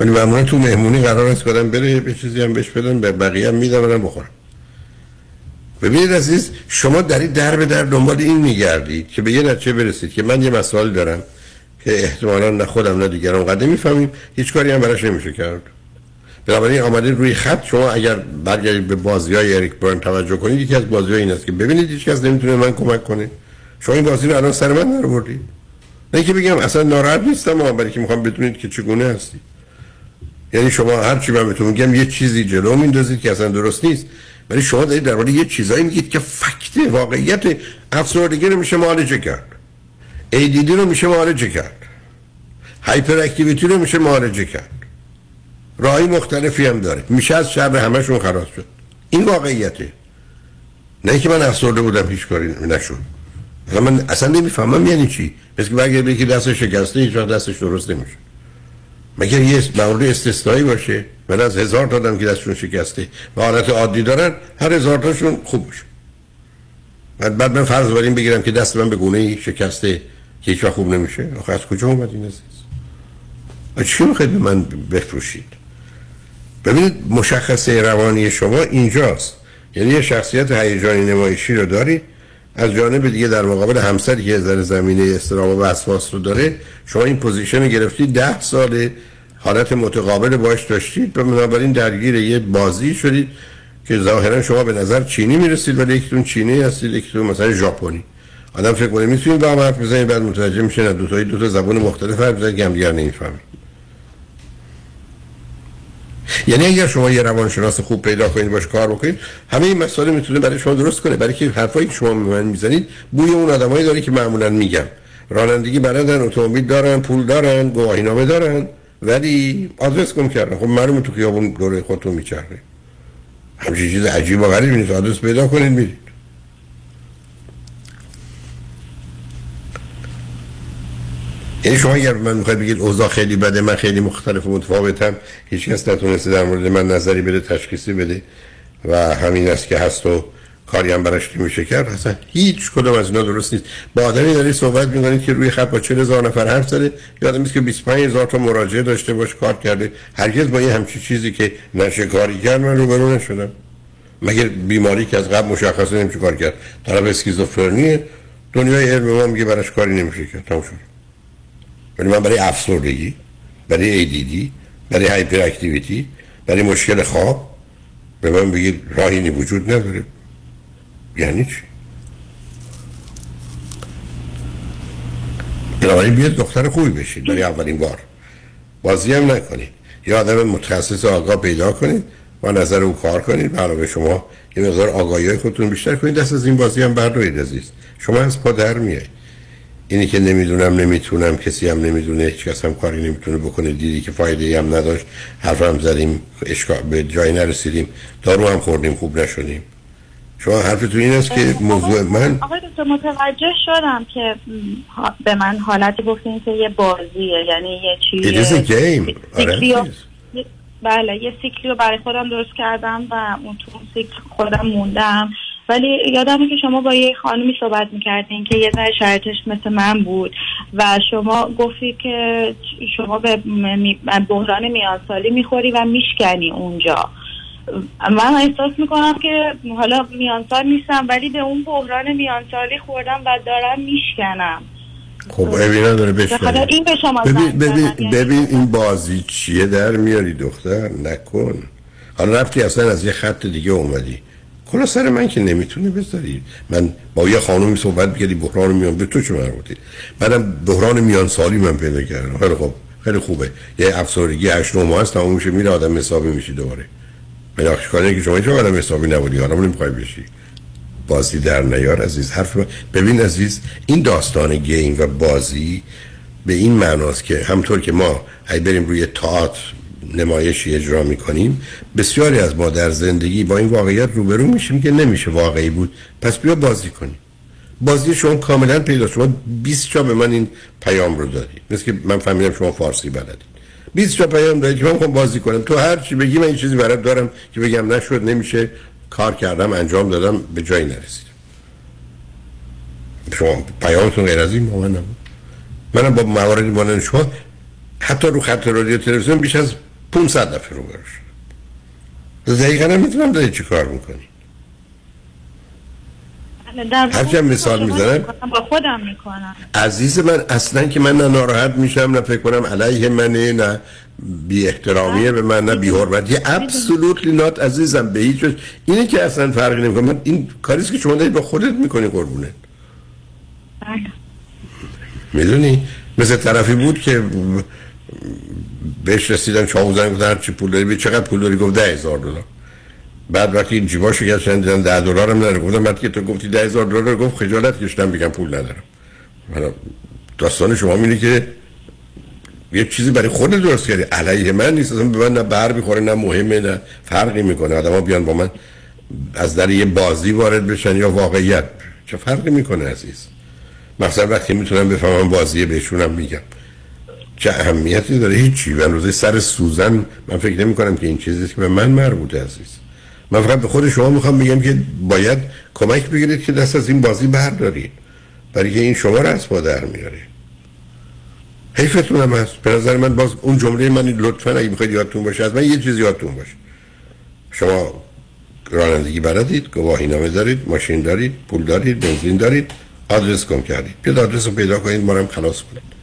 ولی معمولا تو مهمونی قرار است آدم بره یه چیزی هم بهش بدن به بقیه هم میدم برم بخورم. ببینید عزیز شما دارید در به در دنبال این میگردید که به یه نتیجه برسید که من یه مسائل دارم. که احتمالا نه خودم نه دیگران قدر می‌فهمیم. هیچ کاری هم براش نمیشه کرد. بنابراین آمده روی خط. شما اگر برگردید به بازی های اریک برن توجه کنید یکی از بازی این است که ببینید هیچ کس نمی‌تونه من کمک کنه. شما این بازی رو الان سر من نروردید نه که بگم اصلا ناراحت نیستم اما برای که می‌خوام بدونید که چگونه هستی. یعنی شما هر چی من بهتون میگم یه چیزی جلو میندازید که اصلا درست نیست. ولی شما دارید یه چیزایی میگید که فکت واقعیت افسردگی رو میشه معالجه کرد. ADD رو میشه معالجه کرد. هایپر اکتیویتی رو میشه معالجه کرد. راهی مختلفی هم داره. میشه از شر همشون خلاص شد. این واقعیته. نه که من افسرده بودم هیچ کاری نشد. من اصلا نمی‌فهمم یعنی چی. مثل که بگه یکی دست شکسته هیچ دستش درست نمیشه. مگر یه مورد استثنایی باشه؟ من از هزار تا آدم که دستشون شکسته و حالت عادی دارن هر هزار تاشون خوب باشه. بعد من فرض بر این بگیرم که دست من به گونه شکسته. هیچ خوب نمیشه؟ آخه از کجا اومد این عزیز چی می‌خواید به من بفروشید؟ ببینید مشخصه روانی شما اینجاست. یعنی یه شخصیت هیجانی نمایشی رو دارید از جانب دیگه در مقابل همسری که در زمینه استرام و وسواس رو داره شما این پوزیشن گرفتید ده سال حالت متقابل باش داشتید. و بنابراین درگیر یه بازی شدید که ظاهرا شما به نظر چینی می‌رسید ولی یکتون چینی هستید یکتون مثلا ژاپنی. آدم فکر کنه می‌تونید با هم حرف بزنید بعد متوجه میشه نه دو تا دو تا زبان مختلف حرف بزنید که هم دیگر نمی‌فهمید یعنی اگر شما یه روانشناس خوب پیدا کنید باش کار بکنید همه این مسائل می‌تونه برای شما درست کنه. برای که حرفایی که شما من می‌زنید بوی اون آدمایی داره که معمولا میگم. رانندگی بلدن اتومبیل دارن پول دارن گواهینامه دارن ولی آدرس گم کردن. خب معلومه تو خیابون دوره خودتون میچرخه. همچین چیز عجیب و غریبی نیست. آدرس پیدا کنید میرید. یعنی شما اگر من می‌خواید بگید اوضاع خیلی بده من خیلی مختلف و متفاوتم هیچ کس نتونسته در مورد من نظری بده تشخیصی بده و همین است که هست و کاری هم براش نمیشه کرد اصلا هیچ کدوم از اینا درست نیست. با آدمی داری صحبت می‌کنید که روی خط با 40 هزار نفر حرف زده یادم نیست که 25 هزار تا مراجعه داشته باش کار کرده. هرگز با یه همچی چیزی که نشه کاری کرد من روبرو نشدم. مگر بیماری که از قبل مشخصه نمیشه کار کرد. طرف اسکیزوفرنیه دنیای علم ما میگه براش کاری نمیشه کرد. تمام شد. ولی من برای افسردگی برای ایدیدی برای هایپر اکتیویتی برای مشکل خواب به من بگید راهی وجود نداره یعنی چی بنابراین بیاد دختر خوبی بشید برای اولین بار بازی هم نکنید یا آدم متخصص آگاه پیدا کنید و نظر او کار کنید علاوه شما یه مقدار آگاهی خودتون بیشتر کنید دست از این بازی هم بردارید عزیز شما از پا در میایید اینی که نمی‌دونم نمی‌تونم کسی هم نمی‌دونه هیچ کس هم کاری نمی‌تونه بکنه. دیدی که فایده هم نداشت. حرف هم زدیم به جایی نرسیدیم. دارو هم خوردیم خوب نشدیم. شما حرفتون این است که موضوع من
آقای دکتر متوجه شدم که به من حالتی گفتین که یه بازیه یعنی یه چیز
It is a game. آره.
بله یه سیکلی رو برای خودم درست کردم و اون تو سیکل خودم موندم. ولی یادمه که شما با یه خانمی صحبت می‌کردین که یه ذره شرطش مثل من بود و شما گفتی که شما به بحران میانسالی می‌خوری و میشکنی اونجا. من احساس می‌کنم که حالا میانسال نیستم ولی به اون بحران میانسالی خوردم و دارم میشکنم.
خب ببین نداره
این به شما
ببین, ببین, ببین این بازی چیه؟ در میاری دختر نکن. حالا رفتی اصلا از یه خط دیگه اومدی. کلا سر من که نمی‌تونه بذاری. من با یه خانومی صحبت می‌کردی بحران میان به تو چه مربوطی بعدم بحران میان سالی من پیدا کردم. خیلی خوب خیلی خوبه. یه افسردگی 8 9 ماه است تموم میشه میره آدم حسابی میشی دوباره. من کاری که شما چه آدم حسابی نبودی. حالا نمی‌خوای بشی. بازی در نیار عزیز. حرف ببین عزیز این داستان گیم و بازی به این معناست که همطور که ما ای بریم روی تئاتر نمایشی اجرا می‌کنیم. بسیاری از ما در زندگی با این واقعیت روبرو میشیم که نمیشه واقعی بود. پس بیا بازی کنیم. بازی شما کاملا پیدا شما 20 جا به من این پیام رو دادی مثل که من فهمیدم شما فارسی بلدید. 20 جا پیام دادی که من بازی کنم. تو هر چی بگی من این چیزی برات دارم که بگم نشد نمیشه. کار کردم انجام دادم به جایی نرسیدم. شما پیامتون غیر از این با من منم با موارد مانند شما حتی رو خط رادیو تلویزیون بیش از 500 دفعه رو برش. دقیقا نمی‌تونم داری چی کار می‌کنی هرچی هم مثال می‌زنم
با خودم می‌کنم.
عزیز من اصلا که من نه ناراحت میشم نه فکر کنم علیه منه نه بی احترامیه به من نه بی حرمتی ابسولوتلی نات عزیزم به هیچ اینه که اصلا فرقی نمی‌کنه. من این کاریست که شما دارید با خودت می‌کنی قربونه. می‌دونی؟ مثل طرفی بود که بهش رسیدن چاو زنگ گفتن چی پول داری چقدر پول داری؟ گفت ده هزار دلار. بعد وقتی این جیبا شکستن دیدن ده دلار هم نداره. گفتم بعد که تو گفتی ده هزار دلار گفت خجالت کشتم بگم پول ندارم. حالا داستان شما اینه که یه چیزی برای خود درست کردی. علیه من نیست اصلا به من نه بر می‌خوره نه مهمه نه فرقی می‌کنه. آدم بیان با من از در یه بازی وارد بشن یا واقعیت. چه فرقی می‌کنه عزیز؟ مثلا وقتی می‌تونم بفهمم بازیه بهشونم میگم. چه اهمیتی داره؟ هیچی. و روزه سر سوزن من فکر نمی کنم که این چیزی که به من مربوطه عزیز. من فقط به خود شما می‌خوام بگم که باید کمک بگیرید که دست از این بازی بردارید. برای که این شما رو از در میاره. حیفتون هم هست. به نظر من باز اون جمله من لطفا اگه می‌خواید یادتون باشه از من یه چیز یادتون باشه. شما رانندگی بلدید گواهی نامه دارید ماشین دارید پول دارید بنزین دارید آدرس گم کردید. بیاد آدرس رو پیدا کنید ما خلاص کنید.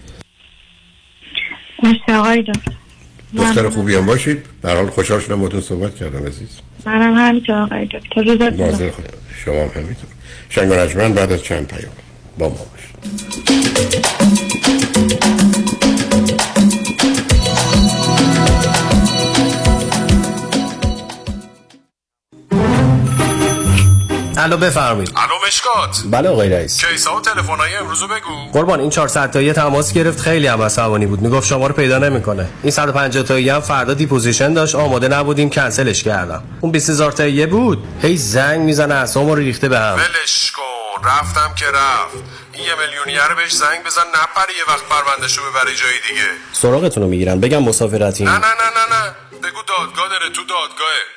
آقای دکتر.
دختر خوبی هم باشید. در حال خوشحال شدم باتون صحبت کردم عزیز.
منم همینطور آقای دکتر.
شما هم همینطور. شنگ و بعد از چند پیام با ما باشید.
الو بفرمایید.
الو مشکات.
بله آقای رئیس.
کیسا و تلفن‌های امروز بگو.
قربان این 400 تایی تماس گرفت خیلی هم عصبانی بود. می‌گفت شما رو پیدا نمی‌کنه. این 150 تایی هم فردا deposition داشت. آماده نبودیم کنسلش کردم. اون 20000 تایی بود. هی زنگ می‌زنه اسمو رو ریخته به هم.
ولش کن. رفتم که رفت. یه میلیونی رو بهش زنگ بزن نپره یه وقت پروندهشو ببره جای دیگه.
سراغتون رو می‌گیرن بگم مسافرتی
نه نه نه نه نه. بگو دادگاه داره تو دادگاهه.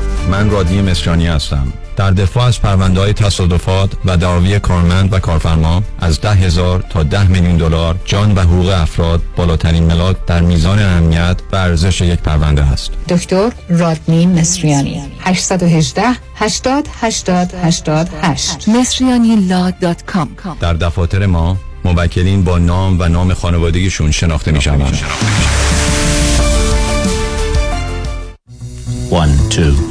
من رادی مصریانی هستم. در دفاع از پرونده های تصادفات و دعاوی کارمند و کارفرما از ده هزار تا ده میلیون دلار جان و حقوق افراد بالاترین ملاک در میزان اهمیت و ارزش یک پرونده است.
دکتر رادنی مصریانی. 818 80 80 88 مصریانی
در دفاتر ما موکلین با نام و نام خانوادگیشون شناخته می شوند.
One, two,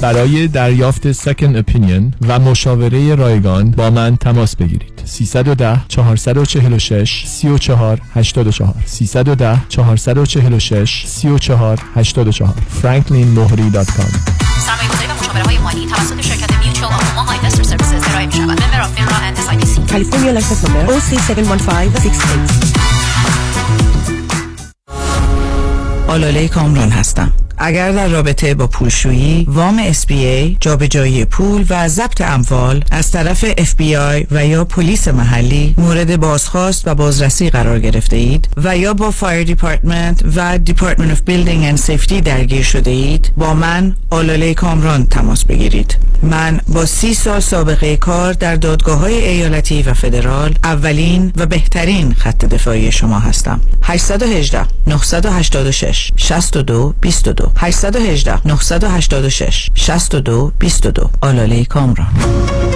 برای دریافت سکن اپینین و مشاوره رایگان با من تماس بگیرید 310 446 34 84 310 446 34 84 franklinmohri.com
سرمایه‌گذاری و مشاوره های مالی توسط شرکت Mutual of Omaha Services ارائه of FINRA and SIPC. کالیفرنیا license number OC71568.
آلاله کامران هستم اگر در رابطه با پولشویی، وام SBA، جابجایی پول و ضبط اموال از طرف FBI و یا پلیس محلی مورد بازخواست و بازرسی قرار گرفته اید و یا با fire department و Department of Building and Safety درگیر شده اید با من آلاله کامران تماس بگیرید. من با سی سال سابقه کار در دادگاه های ایالتی و فدرال اولین و بهترین خط دفاعی شما هستم. 818 986 62 22 818 986 62 22 آلاله کامران.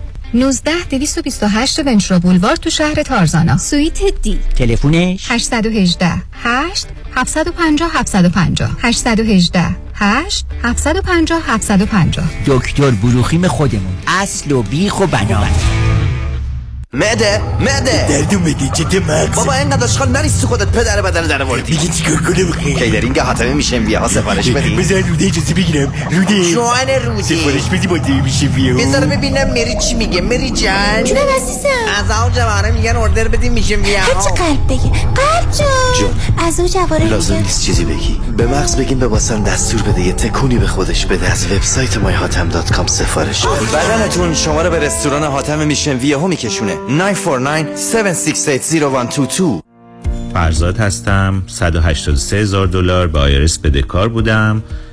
19 228 ونچرا بولوار تو شهر تارزانا. سویت دی.
تلفونش
818 8 750 750 818 8 750 750
دکتر بروخیم خودمون. اصل و بیخ و بنا.
مده مده.
دردو مده چه مغز
بابا اینقدر اشغال نریستی خودت پدر بدن در وردی
میگه چیکار کنم خیلی؟
کیدرینگ حاتمه میشه ویه ها سفارش بدی.
بذار روده اجازه بگیرم. روده.
جوان رودی
سفارش بدی با دی میشه ویه
بذار ببینم مری چی میگه مری جان.
جونم عزیزم.
از آو جوانه میگن اوردر بدی میشه ویه
هرچی قلب بگی قلب جان.
جون.
از او جواره
لازم نیست چیزی بگی. به مغز بگیم به واسم دستور بده. یه تکونی به خودش بده. از وبسایت myhatam.com سفارش بده. بدنتون شما رو به رستوران حاتم میشن ویه ها میکشونه. 949 7680122
فرزاد هستم 183 هزار دلار به آیرس بدهکار بودم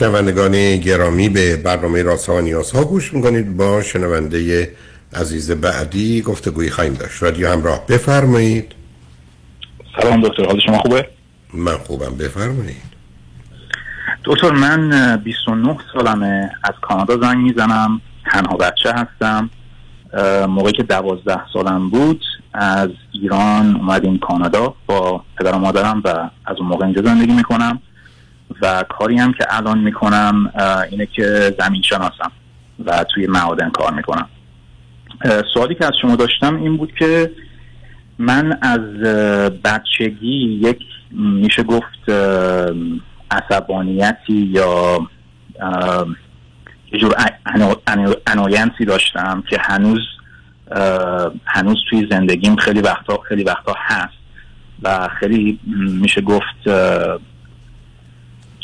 شنوندگان گرامی به برنامه راسا و نیازها گوش می‌کنید. با شنونده عزیز بعدی گفتگوی خواهیم داشت. رادیو همراه بفرمایید.
سلام دکتر حال شما خوبه؟
من خوبم بفرمایید.
دکتر من 29 سالمه از کانادا زنگ می‌زنم. تنها بچه هستم. موقعی که دوازده سالم بود از ایران اومدیم کانادا با پدر و مادرم و از اون موقع اینجا زندگی می‌کنم. و کاری هم که الان می‌کنم اینه که زمین شناسم و توی معادن کار می‌کنم. سوالی که از شما داشتم این بود که من از بچگی یک میشه گفت عصبانیتی یا یه جور انوینسی داشتم که هنوز هنوز توی زندگیم خیلی وقتا خیلی وقتا هست و خیلی میشه گفت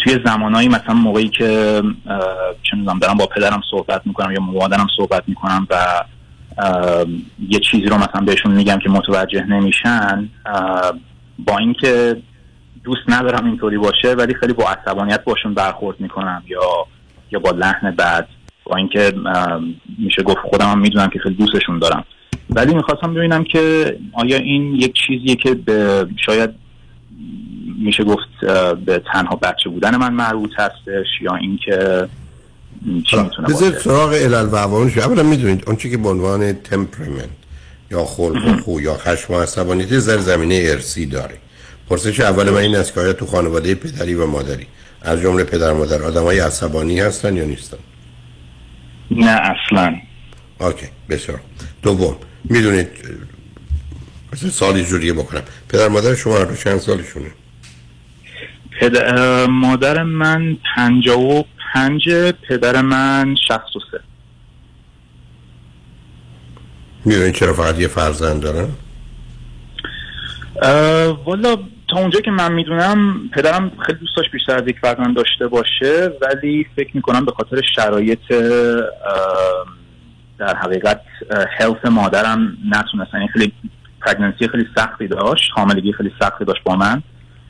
توی زمانایی مثلا موقعی که چه می‌دونم دارم با پدرم صحبت می‌کنم یا مادرم صحبت می‌کنم و یه چیزی رو مثلا بهشون میگم که متوجه نمیشن با اینکه دوست ندارم اینطوری باشه ولی خیلی با عصبانیت باشون برخورد می‌کنم یا یا با لحن بد با اینکه میشه گفت خودم هم می‌دونم که خیلی دوستشون دارم. ولی می‌خواستم ببینم که آیا این یک چیزیه که به شاید میشه گفت به تنها بچه بودن من مربوط هستش یا اینکه چی می‌تونه
باشه؟ سراغ علل و عواملش اولا می‌دونید اون چی که به عنوان تمپرمنت یا خلق و خو یا خشم و عصبانیت زر زمینه ارسی داره. پرسش اول من این است که آیا تو خانواده پدری و مادری از جمله پدر و مادر آدم های عصبانی هستن یا نیستن؟
نه اصلا.
اوکی بسیار دوم می‌دونید مثل سالی جوریه بکنم. پدر مادر شما هر چند سالشونه؟
مادر من پنجا و پنج پدر من شخص و سه.
می‌دونید چرا فقط یه فرزند دارن؟
والا تا اونجا که من می‌دونم پدرم خیلی دوست داشت بیشتر از یک فرزند داشته باشه ولی فکر می‌کنم به خاطر شرایط در حقیقت هلت مادرم نتونستن. این خیلی پرگننسی خیلی سختی داشت حاملگی خیلی سختی داشت با من.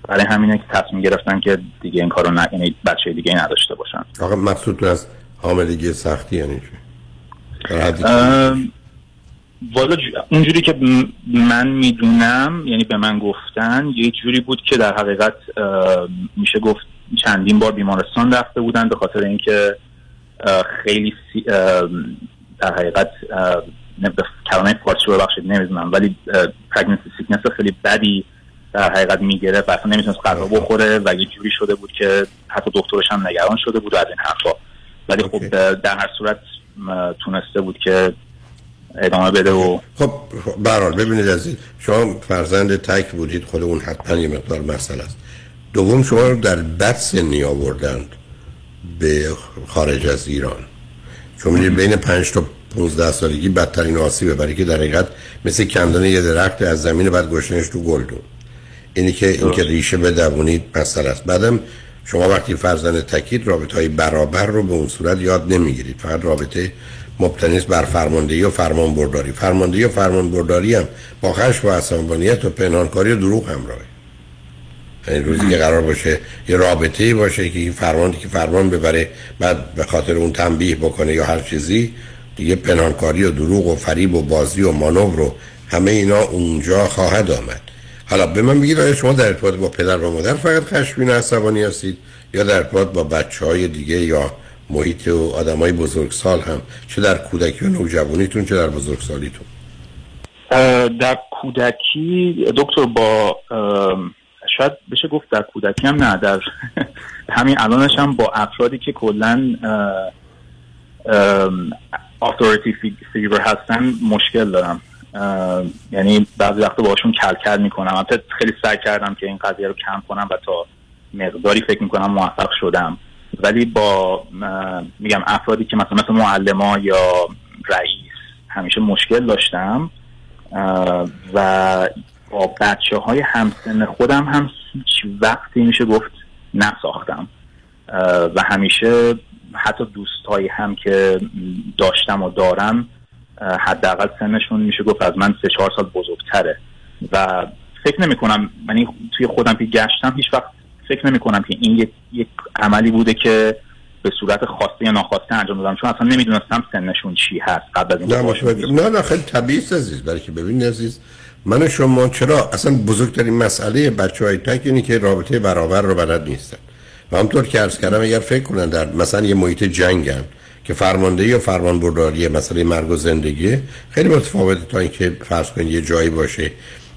برای همینه که تصمیم گرفتن که دیگه این کارو نه یعنی بچه دیگه نداشته باشن
آقا مقصود از حاملگی سختی یعنی چی؟
والا اونجوری که من می‌دونم یعنی به من گفتن یه جوری بود که در حقیقت میشه گفت چندین بار بیمارستان رفته بودن به خاطر اینکه خیلی در حقیقت کلمه فارسی رو بخشید نمی‌دونم ولی پرگنسی سیکنس خیلی بدی در حقیقت می‌گیره. و اصلا نمی‌تونست غذا بخوره و یه جوری شده بود که حتی دکترش هم نگران شده بود و از این حرفا. ولی خب در هر صورت تونسته بود که ادامه بده و
خب برحال ببینید عزیز شما فرزند تک بودید خود اون حتما یه مقدار مسئله است. دوم شما رو در بد سنی آوردند به خارج از ایران. چون می‌دید بین پنج تا 15 سالگی بدترین آسیبه برای که در حقیقت مثل کندن یه درخت از زمین بعد گشتنش تو گلدون. اینی که این که ریشه بدوونید مسئله است. بعدم شما وقتی فرزند تکید رابطه های برابر رو به اون صورت یاد نمی‌گیرید. فقط رابطه مبتنی بر فرماندهی و فرمان برداری فرماندهی و فرمان برداری هم با خشم و عصبانیت و پنهانکاری و دروغ همراهه. یعنی روزی که قرار باشه یه رابطه ای باشه که این فرمان که فرمان ببره بعد به خاطر اون تنبیه بکنه یا هر چیزی دیگه پنهانکاری و دروغ و فریب و بازی و مانور رو همه اینا اونجا خواهد آمد. حالا به من بگید آیا شما در ارتباط با پدر و مادر فقط خشمگین عصبانی هستید یا در ارتباط با بچه های دیگه یا محیط و آدم های بزرگسال هم؟ چه در کودکی و نوجوانیتون چه در بزرگسالیتون؟
در کودکی دکتر با شاید بشه گفت در کودکی هم نه در همین الانش هم با افرادی که کلا اتوریتی فیگر هستن مشکل دارم. یعنی بعضی وقتا باشون کل کل می‌کنم. البته خیلی سعی کردم که این قضیه رو کم کنم و تا مقداری فکر می‌کنم موفق شدم. ولی با میگم افرادی که مثلا مثل معلم یا رئیس همیشه مشکل داشتم و با بچه های همسن خودم هم هیچ وقتی میشه گفت نساختم. و همیشه حتی دوستایی هم که داشتم و دارم حداقل سنشون میشه گفت از من سه چهار سال بزرگتره. و فکر نمی کنم من توی خودم که گشتم هیچ وقت فکر نمی کنم که این یک, عملی بوده که به صورت خواسته یا ناخواسته انجام دادم. چون اصلا نمی‌دونستم سنشون چی هست قبل از
این نه نه خیلی طبیعی عزیز. برای که ببین عزیز من شما چرا اصلا بزرگترین مسئله بچه های تک اینی که رابطه برابر رو بلد نیستن. و همطور که عرض کردم اگر فکر کنن در مثلا یه محیط جنگن که فرماندهی یا فرمان برداری مسئله مرگ و زندگی خیلی متفاوته تا اینکه فرض کنید یه جایی باشه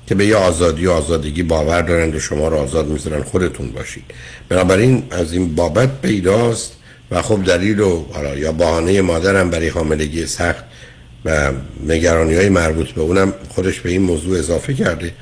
که به یه آزادی و آزادگی باور دارن و شما رو آزاد می‌ذارن خودتون باشید. بنابراین از این بابت پیداست و خب دلیل و یا بهانه مادرم برای حاملگی سخت و نگرانی های مربوط به اونم خودش به این موضوع اضافه کرده.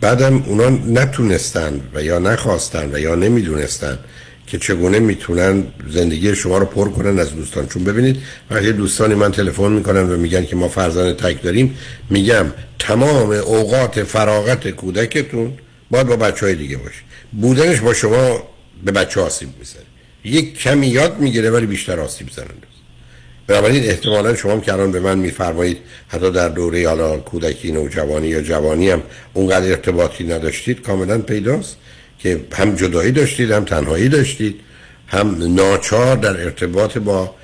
بعدم اونا نتونستن و یا نخواستن و یا نمی‌دونستن که چگونه می‌تونن زندگی شما رو پر کنن از دوستان. چون ببینید وقتی دوستانی من تلفن می‌کنن و میگن که ما فرزند تک داریم. میگم تمام اوقات فراغت کودکتون باید با بچه های دیگه باشه. بودنش با شما به بچه آسیب می‌زنه. یک کمی یاد می‌گیره ولی بیشتر آسیب زننده بنابراین احتمالا شما که الان به من میفرمایید حتی در دوره حالا کودکی نوجوانی یا جوانی هم اونقدر ارتباطی نداشتید کاملا پیداست. که هم جدایی داشتید هم تنهایی داشتید هم ناچار در ارتباط با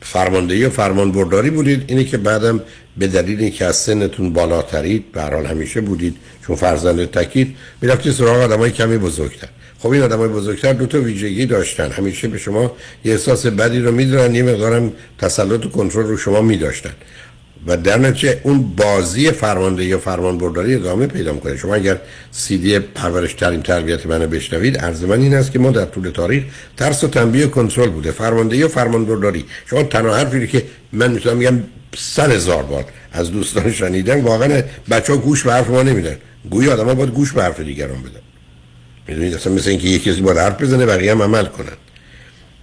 فرماندهی و فرمان برداری بودید. اینی که بعدم به دلیل اینکه از سنتون بالاترید به همیشه بودید چون فرزند تکید می‌رفتید سراغ آدمای کمی بزرگتر. خب این آدمای بزرگتر دو تا ویژگی داشتن. همیشه به شما یه احساس بدی رو می‌دونن یه مقدارم تسلط و کنترل رو شما میداشتن. و در نتیجه اون بازی فرمانده یا فرمان برداری ادامه پیدا می‌کنه. شما اگر سیدی پرورش ترین تربیت منو بشنوید عرض من این است که ما در طول تاریخ ترس و تنبیه کنترل بوده. فرمانده یا فرمان برداری شما تنها حرفی که من می‌تونم میگم صد هزار بار از دوستان شنیدن واقعا بچه گوش به حرف ما نمیدن. گوی آدم ها باید گوش به حرف دیگران بدن. می‌دونید؟ اصلا مثل اینکه یکی کسی باید حرف بزنه بقیه هم عمل کنن.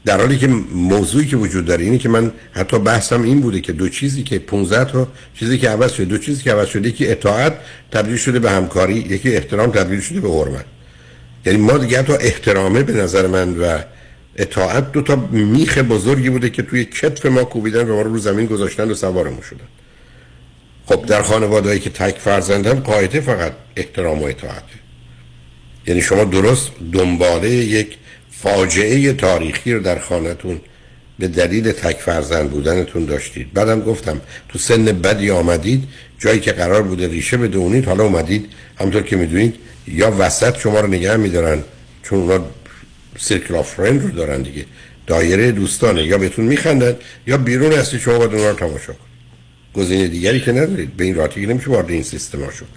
در حالی که موضوعی که وجود داره اینه که من حتی بحثم این بوده که دو چیزی که 15 تا چیزی که عوض شده دو چیزی که عوض شده یکی اطاعت تبدیل شده به همکاری یکی احترام تبدیل شده به حرمت. یعنی ما دیگه تا احترامه به نظر من و اطاعت دو تا میخ بزرگی بوده که توی کتف ما کوبیدن و ما رو رو زمین گذاشتن و سوارمون شدن. خب در خانوادهایی که تک فرزندن قاعده فقط احترام و اطاعته. یعنی شما درست دنباله یک فاجعه تاریخی رو در خانهتون به دلیل تک فرزند بودنتون داشتید. بعدم گفتم تو سن بدی آمدید جایی که قرار بوده ریشه بدونید حالا اومدید. همطور که می‌دونید یا وسط شما رو نگه میدارن چون اونا سیرکل آف فرند رو دارن دیگه. دایره دوستانه. یا بهتون میخندن یا بیرون هستی شما باید اونا رو تماشا کنید. گزینه دیگری که ندارید. به این راحتی نمیشه وارد این سیستم ها شد.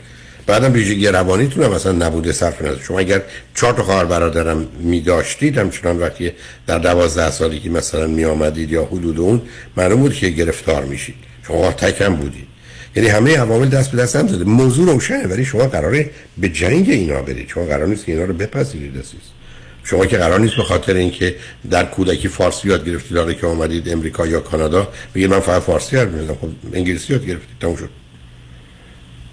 بعدم ویژگی روانیتون هم اصلا نبوده صرف نظر. شما اگر چهار تا خواهر برادرم می داشتید همچنان وقتی در دوازده سالی که مثلا می آمدید یا حدود اون معلوم بود که گرفتار میشید. شما تکم بودید. یعنی همه عوامل دست به دست هم زده. موضوع روشنه ولی شما قراره به جنگ اینا برید. شما قرار نیست که اینا رو بپذیرید عزیز. شما که قرار نیست به خاطر اینکه در کودکی فارسی یاد گرفتید داره که آمدید امریکا یا کانادا بگید من فقط فارسی یاد میدم خب انگلیسی یاد گرفتید تموم شد.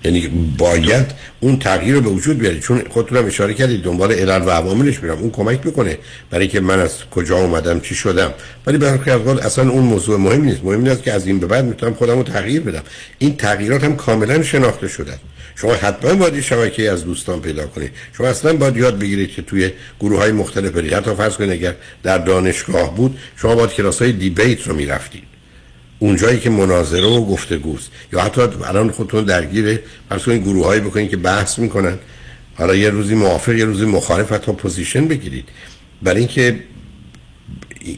یعنی باید اون تغییر رو به وجود بیارید چون خودتونم اشاره کردید دنبال علل و عواملش میرم. اون کمک می‌کنه برای که من از کجا اومدم چی شدم. ولی برخی از اصلا اون موضوع مهم نیست. مهم نیست که از این به بعد می‌تونم خودم رو تغییر بدم. این تغییرات هم کاملا شناخته شده. شما حتما باید شبکه از دوستان پیدا کنید. شما اصلا باید یاد بگیرید که توی گروه های مختلف برید حتی فرض کنید اگر در دانشگاه بود شما باید کلاس های دیبیت رو می‌رفتید. اونجایی که مناظره و گفتگوست. یا حتی الان خودتون درگیر فرض کنید گروه هایی بکنید که بحث می‌کنن. حالا یه روزی موافق یه روزی مخالف حتی پوزیشن بگیرید. برای اینکه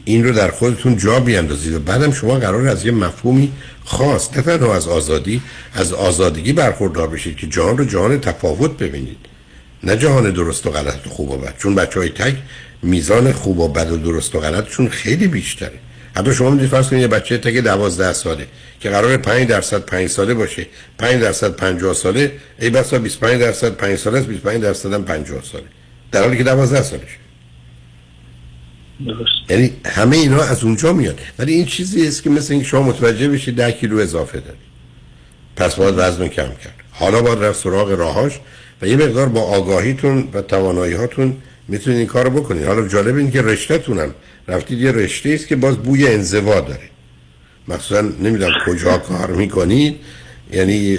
این رو در خودتون جا بیاندازید. و بعدم شما قرار از یه مفهومی خاص نه تنها از آزادی از آزادگی برخوردار بشید که جهان رو جهان تفاوت ببینید. نه جهان درست و غلط و خوب و بد. چون بچه های تک میزان خوب و بد و درست و غلطشون خیلی بیشتره. حتی شما می‌دید فرض کنید یه بچه تک 12 ساله که قرار 5 درصد 5 ساله باشه 5 درصد 50 ساله ای بسا 25 درصد 5 ساله است 25 درصد هم 50 ساله. در حالی که 12 سالشه
درست.
یعنی همه اینا از اونجا میاد. ولی این چیزی است که مثل اینکه شما متوجه بشید 10 کیلو اضافه دارید. پس باید وزن کم کرد. حالا باید رفت سراغ راهاش و یه مقدار با آگاهیتون و توانایی هاتون می‌تونید این کارو بکنید حالا جالب این که رشتهتونم. رفتید یه رشته است که باز بوی انزوا داره. مثلا نمی‌دونم کجا کار می‌کنید. یعنی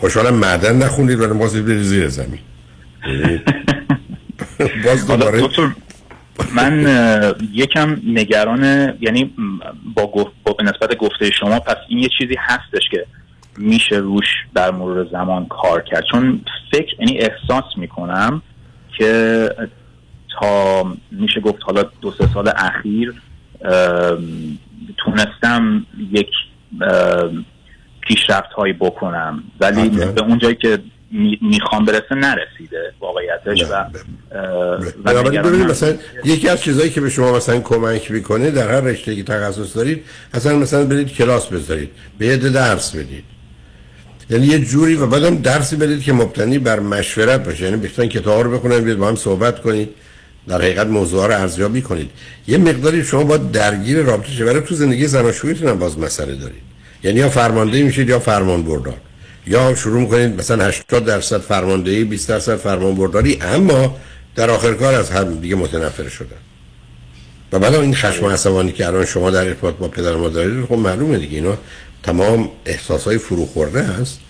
خوشحالم معدن نخونید ولی باز برید زیر زمین. یعنی باز دوباره
من یکم نگران یعنی با, گفت با نسبت گفته شما پس این یه چیزی هستش که میشه روش در مرور زمان کار کرد. چون فکر یعنی احساس می‌کنم که تا میشه گفت حالا دو سه سال اخیر تونستم یک پیشرفت هایی بکنم. ولی به اون جایی که می‌خوام برسه نرسیده واقعیتش و
ببینید مثلا یکی از چیزهایی که به شما مثلا کمک می‌کنه در هر رشته که تخصص دارید اصلا مثلا برید کلاس بذارید به یه درس بدید. یعنی یه جوری و بعدم درسی بدید که مبتنی بر مشورت باشه. یعنی بهترین کتاب رو بخونید بیاد با هم صحبت کنید. در حقیقت موضوع رو ارزیابی کنید یه مقداری شما با درگیر رابطه شه برای تو زندگی زناشوییتون هم باز مسئله دارید. یعنی یا فرمانده میشید یا فرمان بردار یا شروع می‌کنید مثلا 80 درصد فرماندهی 20 درصد فرمان برداری اما در آخر کار از هم دیگه متنفر شدن. و بعد این خشم عصبانی که الان شما در ارتباط با پدر ما دارید خب معلومه دیگه. اینا تمام احساسای فرو خورده هست.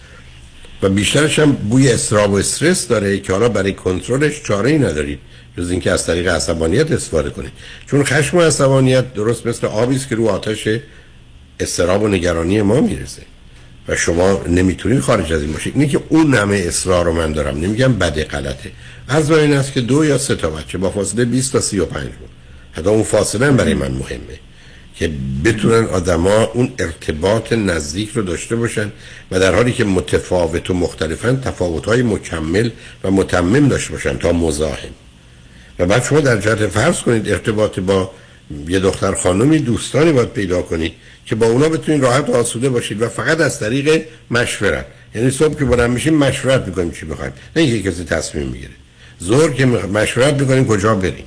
و بیشترش هم بوی استراب و استرس داره که حالا برای کنترلش چاره ای ندارید. جز اینکه از طریق عصبانیت استفاده کنید. چون خشم و عصبانیت درست مثل آبی است که رو آتش استراب و نگرانی ما می‌رسه و شما نمی‌تونید خارج از این باشید. اینه که اون همه اصرار رو من دارم. نمیگم بده غلطه. از این است که دو یا سه تا بچه با فاصله 20 تا 35 بود. حتی اون فاصله برای من مهمه. که بتونن آدما اون ارتباط نزدیک رو داشته باشن و در حالی که متفاوت و مختلفن تفاوت‌های مکمل و متمم داشته باشن تا مزاحم. و بعد شما در جهت فرض کنید ارتباط با یه دختر خانمی دوستانی باید پیدا کنید که با اونا بتونید راحت و آسوده باشید و فقط از طریق مشورت. یعنی صبح که بلند میشیم مشورت می‌کنیم چی بخوایم. نه اینکه کسی تصمیم می‌گیره. زور که مشورت می‌کنیم کجا بریم.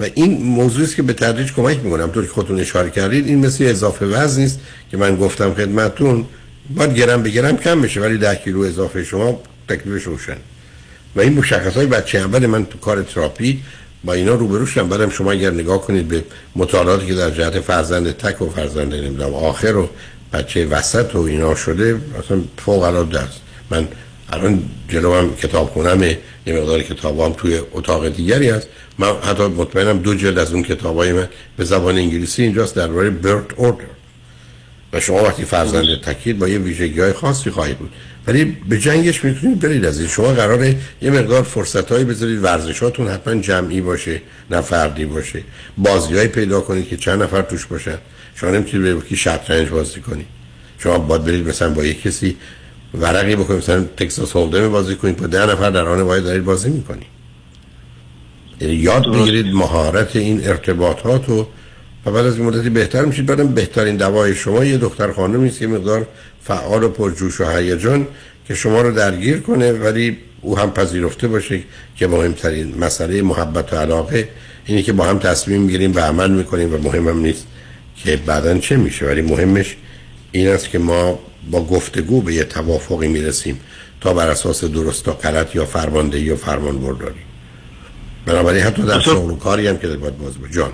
و این موضوعی است که به تدریج کمک می‌کنم طور که خودتون اشاره کردید این مثل اضافه وزن نیست که من گفتم خدمتتون. باید گرم بگیرم کم بشه ولی ده کیلو اضافه شما تکلیفش روشن و این مشخص های بچه اول من تو کار تراپی با اینا روبرو شدم. بعدم شما اگر نگاه کنید به مطالعاتی که در جهت فرزند تک و فرزند نمی‌دونم آخر و بچه وسط و اینا شده اصلا فوق العاده است. من الان جلو هم کتاب خونم یه مقدار کتاب هم توی اتاق دیگری هست. من حتی مطمئنم دو جلد از اون کتاب های من به زبان انگلیسی اینجاست درباره برت اوردر و شما وقتی فرزند تکید با یه ویژگی های خاصی خواهید بود. ولی به جنگش می‌تونید برید از این شما قراره یه مقدار فرصت هایی بذارید ورزشاتون حتما جمعی باشه نه فردی باشه. بازی پیدا کنید که چند نفر توش باشن. شما نمی‌تونید به کی شطرنج بازی کنید. شما باید برید مثلا با یه کسی ورقی بکنید مثلا تکساس هولدم بازی کنید با ده نفر در آن واحد دارید بازی می‌کنید. یعنی یاد بگیرید مهارت این ارتباطات و و بعد از این مدتی بهتر میشید. بعدم بهترین دوای شما یه دختر خانمی است که مقدار فعال و پرجوش و هیجان که شما رو درگیر کنه ولی او هم پذیرفته باشه که مهمترین مسئله محبت و علاقه اینه که با هم تصمیم می‌گیریم و عمل می‌کنیم و مهمم نیست که بعدا چه میشه. ولی مهمش این است که ما با گفتگو به یه توافقی می‌رسیم تا بر اساس درست و غلط یا فرماندهی یا فرمان برداری بنابراین حتی در شغل و کاری هم که باید باز جان.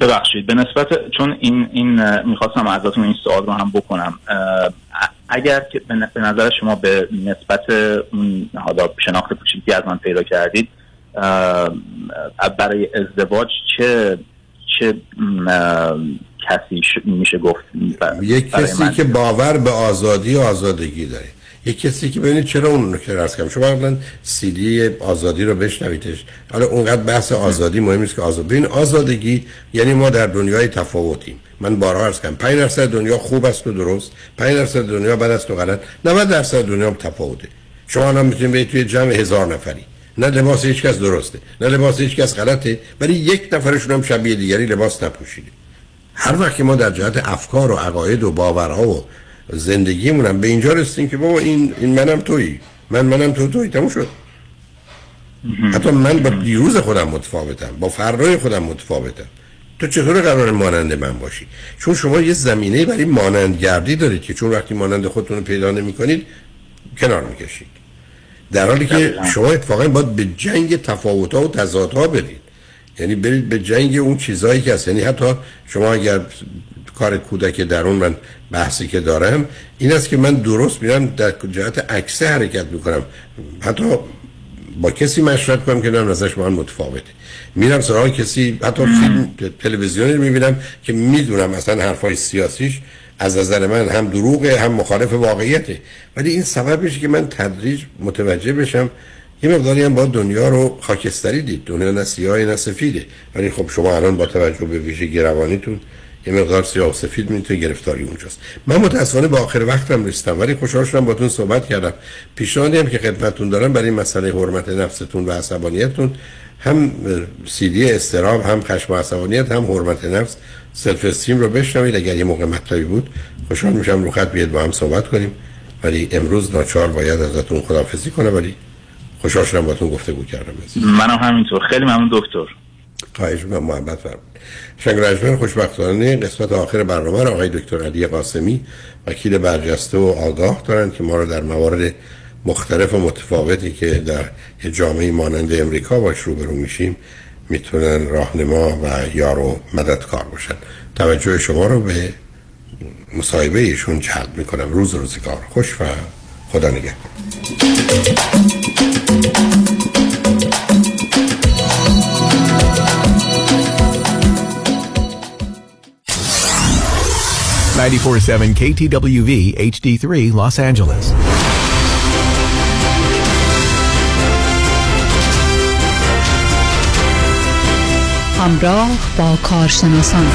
ببخشید به نسبت چون این این می‌خواستم ازتون این سوال رو هم بکنم اگر که به نظر شما به نسبت اون حالا شناخت کوچیکی از من پیدا کردید برای ازدواج چه چه کسی میشه گفت؟
یک کسی که باور به آزادی و آزادگی داره یک کسی که ببینید چرا اون رو که رس کنم شما اولا سیدی آزادی رو بشنویدش. حالا اونقدر بحث آزادی مهم نیست که آزاد ببین آزادگی یعنی ما در دنیای تفاوتیم. من بارها عرض کردم 5 درصد دنیا خوب است و درست 5 درصد دنیا بد است و غلط 90 درصد دنیا تفاوته. شما الان می‌تونید برید توی جمع هزار نفری. نه لباس هیچ کس درسته نه لباس هیچ کس غلطه ولی یک نفرشون هم شبیه دیگری لباس نپوشیده. هر وقت که ما در جهت افکار و عقاید و باورها و زندگیمون هم به اینجا رسیدیم که بابا این این منم تویی. من منم تو تویی. تموم شد. حتی من با دیروز خودم متفاوتم. با فردای خودم متفاوتم. تو چطور قرار مانند من باشی؟ چون شما یه زمینه برای مانندگردی دارید که چون وقتی مانند خودتون رو پیدا نمی کنید کنار می‌کشید. در حالی که شما اتفاقا باید به جنگ تفاوت‌ها و تضادها برید. یعنی برید به جنگ اون چیزهایی که هست. یعنی حتی شما اگر کار کودک درون من بحثی که دارم این است که من درست میرم در جهت عکسه حرکت می‌کنم. حتی با کسی مشورت کنم که نظرش ازش من متفاوته. میرم سراغ کسی حتی فیلم تلویزیونی می‌بینم که می‌دونم مثلا حرفای سیاسیش از نظر من هم دروغه هم مخالف واقعیته. ولی این سبب میشه که من تدریج متوجه بشم یه مقداری هم با دنیا رو خاکستری دید. دنیا نه سیاه نه سفیده. ولی خب شما الان با توجه به ویژه گروانیتون یه مقدار سیاه و سفید می‌تونه گرفتاری اونجاست. من متاسفانه با آخر وقتم رسیدم ولی خوشحال شدم باتون صحبت کردم. پیشنهادی هم که خدمتتون دارم برای مسئله حرمت نفستون و عصبانیتتون هم سی‌دی اضطراب هم خشم و عصبانیت هم حرمت نفس. self-esteem رو بشنوید اگر یه موقع مطلبی بود. خوشحال میشم رو خط بیاد با هم صحبت کنیم. ولی امروز ناچار باید ازتون خدافظی کنه ولی خوشحال شدم باتون گفتگو کردم.
منم همینطور. خیلی ممنون دکتر.
خواهش می‌کنم محبت فرمایید. شنگ خوشبختانه قسمت آخر برنامه را آقای دکتر علی قاسمی وکیل برجسته و آگاه دارند که ما رو در موارد مختلف و متفاوتی که در جامعه مانند امریکا باش روبرو میشیم می‌تونن راهنما و یار و مددکار باشن. توجه شما رو به مصاحبه ایشون جلب می‌کنم. روز روزگار. خوش و خدا نگهدار.
947 KTWV HD3 Los Angeles.
همراه با کارشناسان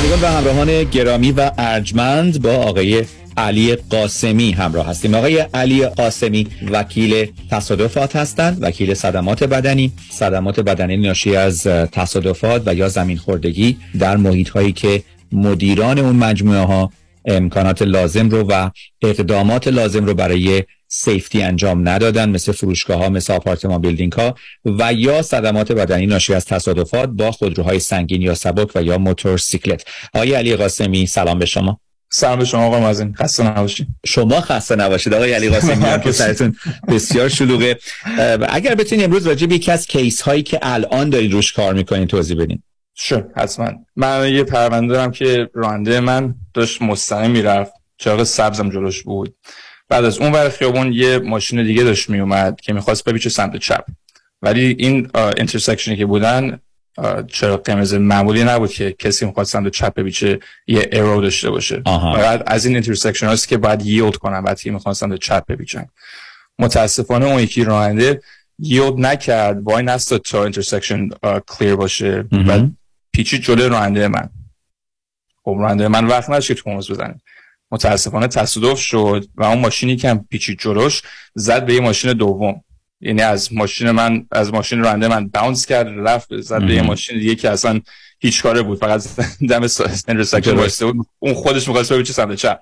شنوندگان و همراهان گرامی و ارجمند با آقای علی قاسمی همراه هستیم. آقای علی قاسمی وکیل تصادفات هستند وکیل صدمات بدنی. صدمات بدنی ناشی از تصادفات و یا زمین خوردگی در محیط هایی که مدیران اون مجموعه ها امکانات لازم رو و اقدامات لازم رو برای سیفتی انجام ندادن مثل فروشگاه ها مثل آپارتمان بیلدینگ ها و یا صدمات بدنی ناشی از تصادفات با خودروهای سنگین یا سبک و یا موتورسیکلت. آقای علی قاسمی سلام به شما.
سلام به شما آقا مازن. خسته نباشید.
شما خسته نباشید. آقای علی قاسمی که سرتون بسیار شلوغه. اگر بتونید امروز راجع به یکی از case هایی که الان دارید روش کار می‌کنید توضیح بدین.
بله حتما. من یه پرونده دارم که راننده من داشت مستقیم می‌رفت. چراغ سبزم جلوش بود. بعد از اون ور خیابون یه ماشین دیگه داشت میومد که می‌خواست بپیچه سمت چپ. ولی این intersection ی که بودن چراغ قرمز معمولی نبود که کسی می‌خواد سمت چپ بپیچه یه arrow داشته باشه. بعد از این intersection هاست که باید yield کنن بعد که می‌خوان سمت چپ بپیچن متاسفانه اون یکی راننده yield نکرد. واینستاد تا intersection clear باشه؟ و پیچید جلوی راننده من. خب راننده من وقت نداشت که ترمز بزنه. متاسفانه تصادف شد و اون ماشینی که هم پیچید جلوش زد به یه ماشین دوم. یعنی از ماشین من از ماشین راننده من bounce کرد رفت زد به یه ماشین دیگه که اصلا هیچ کاره بود. فقط دم intersection وایساده بود. اون خودش می‌خواست بره چه سمت چپ.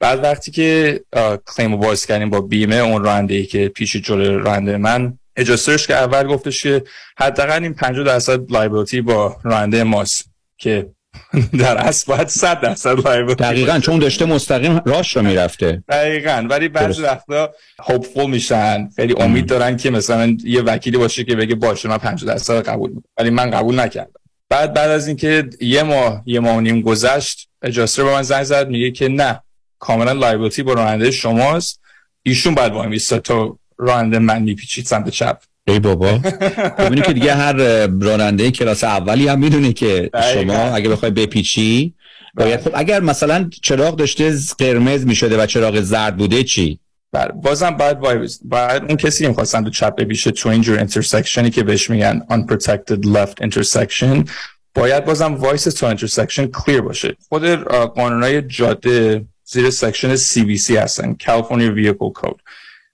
بعد وقتی که claim رو باز کردیم با بیمه اون راننده ای که پیچید جلو راننده من adjuster ش که اول گفتش که حداقل این 50 درصد liability با راننده ماست که در اصل باید 100 درصد liability
دقیقا چون داشته مستقیم راهش رو می‌رفته.
دقیقا ولی بعضی وقتا hopeful میشن. خیلی امید دارن که مثلا یه وکیلی باشه که بگه باشه من 50 درصد قبول می‌کنم. ولی من قبول نکردم. بعد بعد از اینکه یه ماه یه ماه و نیم گذشت adjuster به من زنگ زد میگه که نه کاملا liability با راننده شماست. ایشون باید وای میسته تا راننده من میپیچید سمت چپ.
ای بابا. ببینی که دیگه هر راننده کلاس اولی هم می‌دونه که شما اگه بخوای بپیچی باید خب اگر مثلا چراغ داشته قرمز می‌شده و چراغ زرد بوده چی؟
بله. بازم باید باید اون کسی که می‌خواستن تو چپ بپیچه تو اینجور intersection ی که بهش میگن unprotected left intersection باید بازم وایس تو intersection clear باشه. خود قانونای جاده زیر section CVC هستن California Vehicle Code.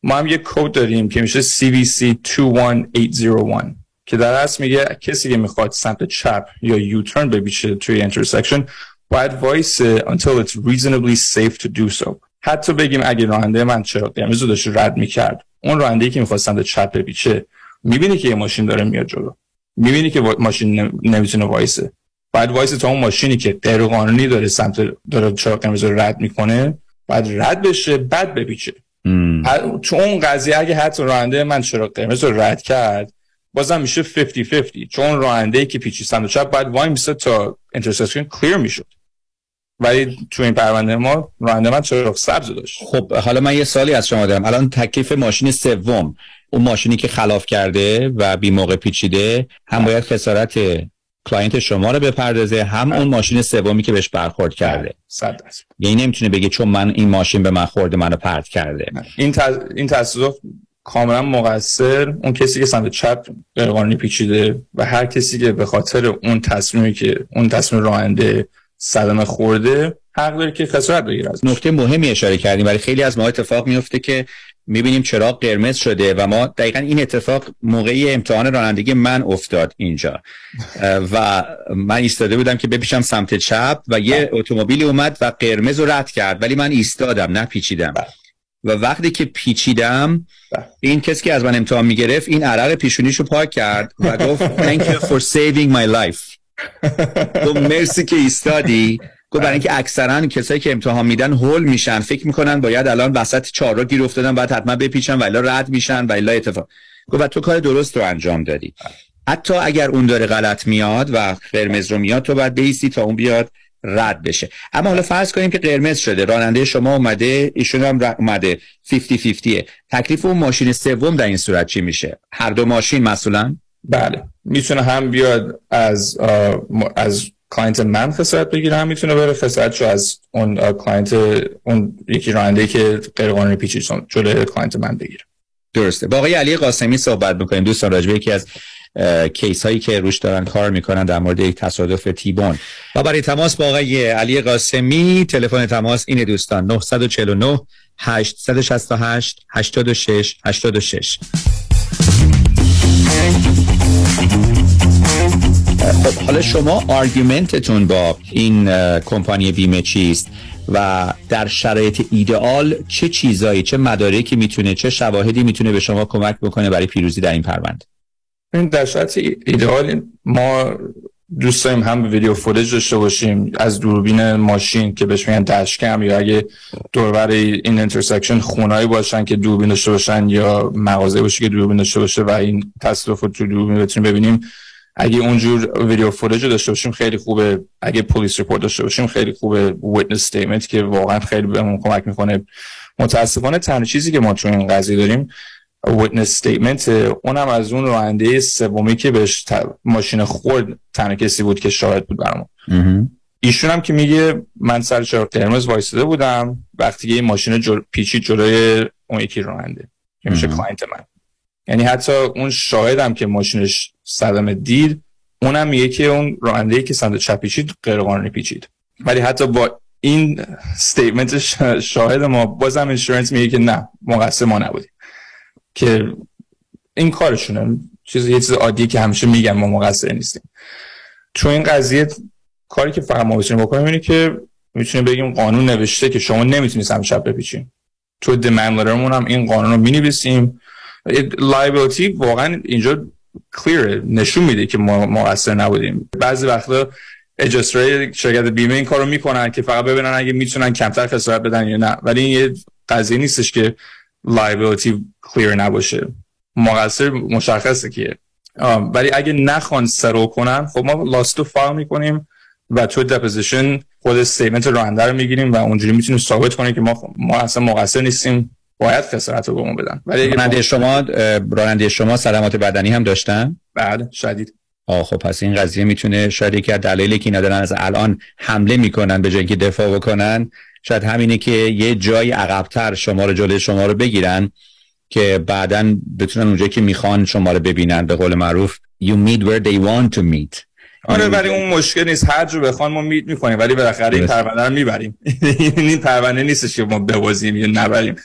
ما هم یه کد داریم که میشه CVC 21801 که در اصل میگه کسی که می‌خواد سمت چپ یا U-turn بپیچه توی intersection باید وایس until it's reasonably safe to do so. حتی بگیم اگه راننده من چراغ قرمز داشت رد می‌کرد اون راننده که می‌خواد سمت چپ بپیچه می‌بینی که یه ماشین داره میاد جلو. می‌بینی که ماشین نمی‌تونه وایسه. باید وایسه تا اون ماشینی که غیر قانونی داره سمت داره چراغ قرمز رد می‌کنه بعد رد بشه بعد بپیچه. چون اون قضیه اگه حتی راننده من چراغ قرمز رو رد کرد بازم میشه 50 50 چون راننده ای که پیچید سمت چپ باید وای میسه تا intersection clear می‌شد. ولی تو این پرونده ما راننده من چراغ سبز داشت.
خب حالا من یه سوالی از شما دارم. الان تکلیف ماشین سوم اون ماشینی که خلاف کرده و بی موقع پیچیده هم باید خسارت client شما رو بپردازه هم اون ماشین سومی که بهش برخورد کرده.
صد
یعنی نمی‌تونه بگه چون من این ماشین به من خورده منو پرت کرده.
این تز... این تصادف کاملا مقصر. اون کسی که سمت چپ غیرقانونی پیچیده و هر کسی که به خاطر اون تصمیمی که اون تصمیم راننده صدمه خورده حق داره که خسارت بگیره
نکته مهمی اشاره کردیم برای خیلی از ما اتفاق میفته که می‌بینیم چراغ قرمز شده و ما دقیقا این اتفاق موقعی امتحان رانندگی من افتاد اینجا. و من ایستاده بودم که بپیشم سمت چپ و یه اتومبیلی اومد و قرمز رو رد کرد ولی من ایستادم نه پیچیدم. و وقتی که پیچیدم این کسی که از من امتحان می‌گرفت این عرق پیشونیشو پاک کرد و گفت thank you for saving my life. گفت مرسی که ایستادی. گفت برای اینکه اکثرا کسایی که امتحان میدن هول میشن. فکر می‌کنن باید الان وسط چهارراه گیر افتادن بعد حتما بپیچن و الا رد میشن و الا اتفاق. گفت تو کار درست رو انجام دادی. حتی اگر اون داره غلط میاد و قرمز رو میاد تو باید بایستی تا اون بیاد رد بشه. اما حالا فرض کنیم که قرمز شده راننده شما اومده ایشون هم اومده. 50 50 تکلیف اون ماشین سوم در این صورت چی میشه؟ هر دو ماشین مثلا
بله. می‌تونه هم بیاد از از client من خسارت بگیره هم می‌تونه بره خسارت از اون client اون یکی راننده که غیر قانونی پیچید جلوی client من بگیره.
درسته. با آقای علی قاسمی صحبت می‌کنیم. دوستان راجع به یکی از case هایی که روش دارن کار می‌کنن در مورد یک تصادف تیبون. و برای تماس با آقای علی قاسمی تلفن تماس اینه دوستان. 949 868 86 86 خب حالا شما argument تون با این کمپانی بیمه چیست و در شرایط ایدئال چه چیزایی چه مدارکی می‌تونه چه شواهدی می‌تونه به شما کمک بکنه برای پیروزی در این پرونده؟
در شرایط ایدئال ما دوست داریم هم video footage داشته باشیم از دوربین ماشین که بهش میگن dashcam یا اگه دور و بر این intersection خونه‌هایی باشن که دوربین داشته باشن یا مغازه باشه که دوربین داشته باشه و این تصادف رو تو دوربین بتونیم ببینیم. اگه اونجور video footage داشته باشیم خیلی خوبه. اگه police report داشته باشیم خیلی خوبه. witness statement که واقعا خیلی بهمون کمک می‌کنه. متاسفانه تنها چیزی که ما تو این قضیه داریم witness statement اونم از اون راننده سومی که بهش ماشین خورد تنها کسی بود که شاهد بود برامون. ایشون هم که میگه من سر چراغ قرمز وایساده بودم وقتی که این ماشین جل... پیچید جلوی اون یکی راننده که میشه client من. یعنی حتی اون شاهدم که ماشینش صدمه دید اونم میگه که اون راننده که سمت چپ پیچید غیر قانونی پیچید. ولی حتی با این statement شاهد ما بازم insurance میگه که نه مقصر ما نبودیم. که این کارشونه. چیز یه چیز عادی که همیشه میگن ما مقصر نیستیم. تو این قضیه کاری که فقط ما بتونیم بکنیم اینه که می‌تونیم بگیم قانون نوشته که شما نمی‌تونید سمت چپ بپیچین تو demand هم این قانون رو می‌نویسیم. liability واقعا اینجا clear نشون میده که ما مقصر نبودیم. بعضی وقتا adjuster ای شرکت بیمه این کارو می‌کنن که فقط ببینن اگه می‌تونن کمتر خسارت بدن یا نه. ولی این یه قضیه نیستش که liability clear نباشه. مقصر مشخصه که. ولی اگه نخوان settle کنن خب ما lawsuit و file می‌کنیم و تو deposition خود statement راننده رو می‌گیریم و اونجوری می‌تونیم ثابت کنیم که ما ما اصلا مقصر نیستیم. باید خسارت رو بهمون بدن.
ولی راننده شما راننده شما سلامت بدنی هم داشتن؟
بعد شدید.
آه خب پس این قضیه می‌تونه شاید یکی از دلایلی که اینا دارن از الان حمله می‌کنن به جای اینکه دفاع بکنن شاید همینه که یه جای عقبتر شما رو جلوی شما رو بگیرن که بعدا بتونن اونجا که می‌خوان شما رو ببینن. به قول معروف you meet where they want to meet.
آره ولی اون مشکل نیست. هر جو بخوان ما میت می‌کنیم ولی بالاخره این پرونده رو می‌بریم. این پرونده نیستش که ما بوازیم یا نبریم.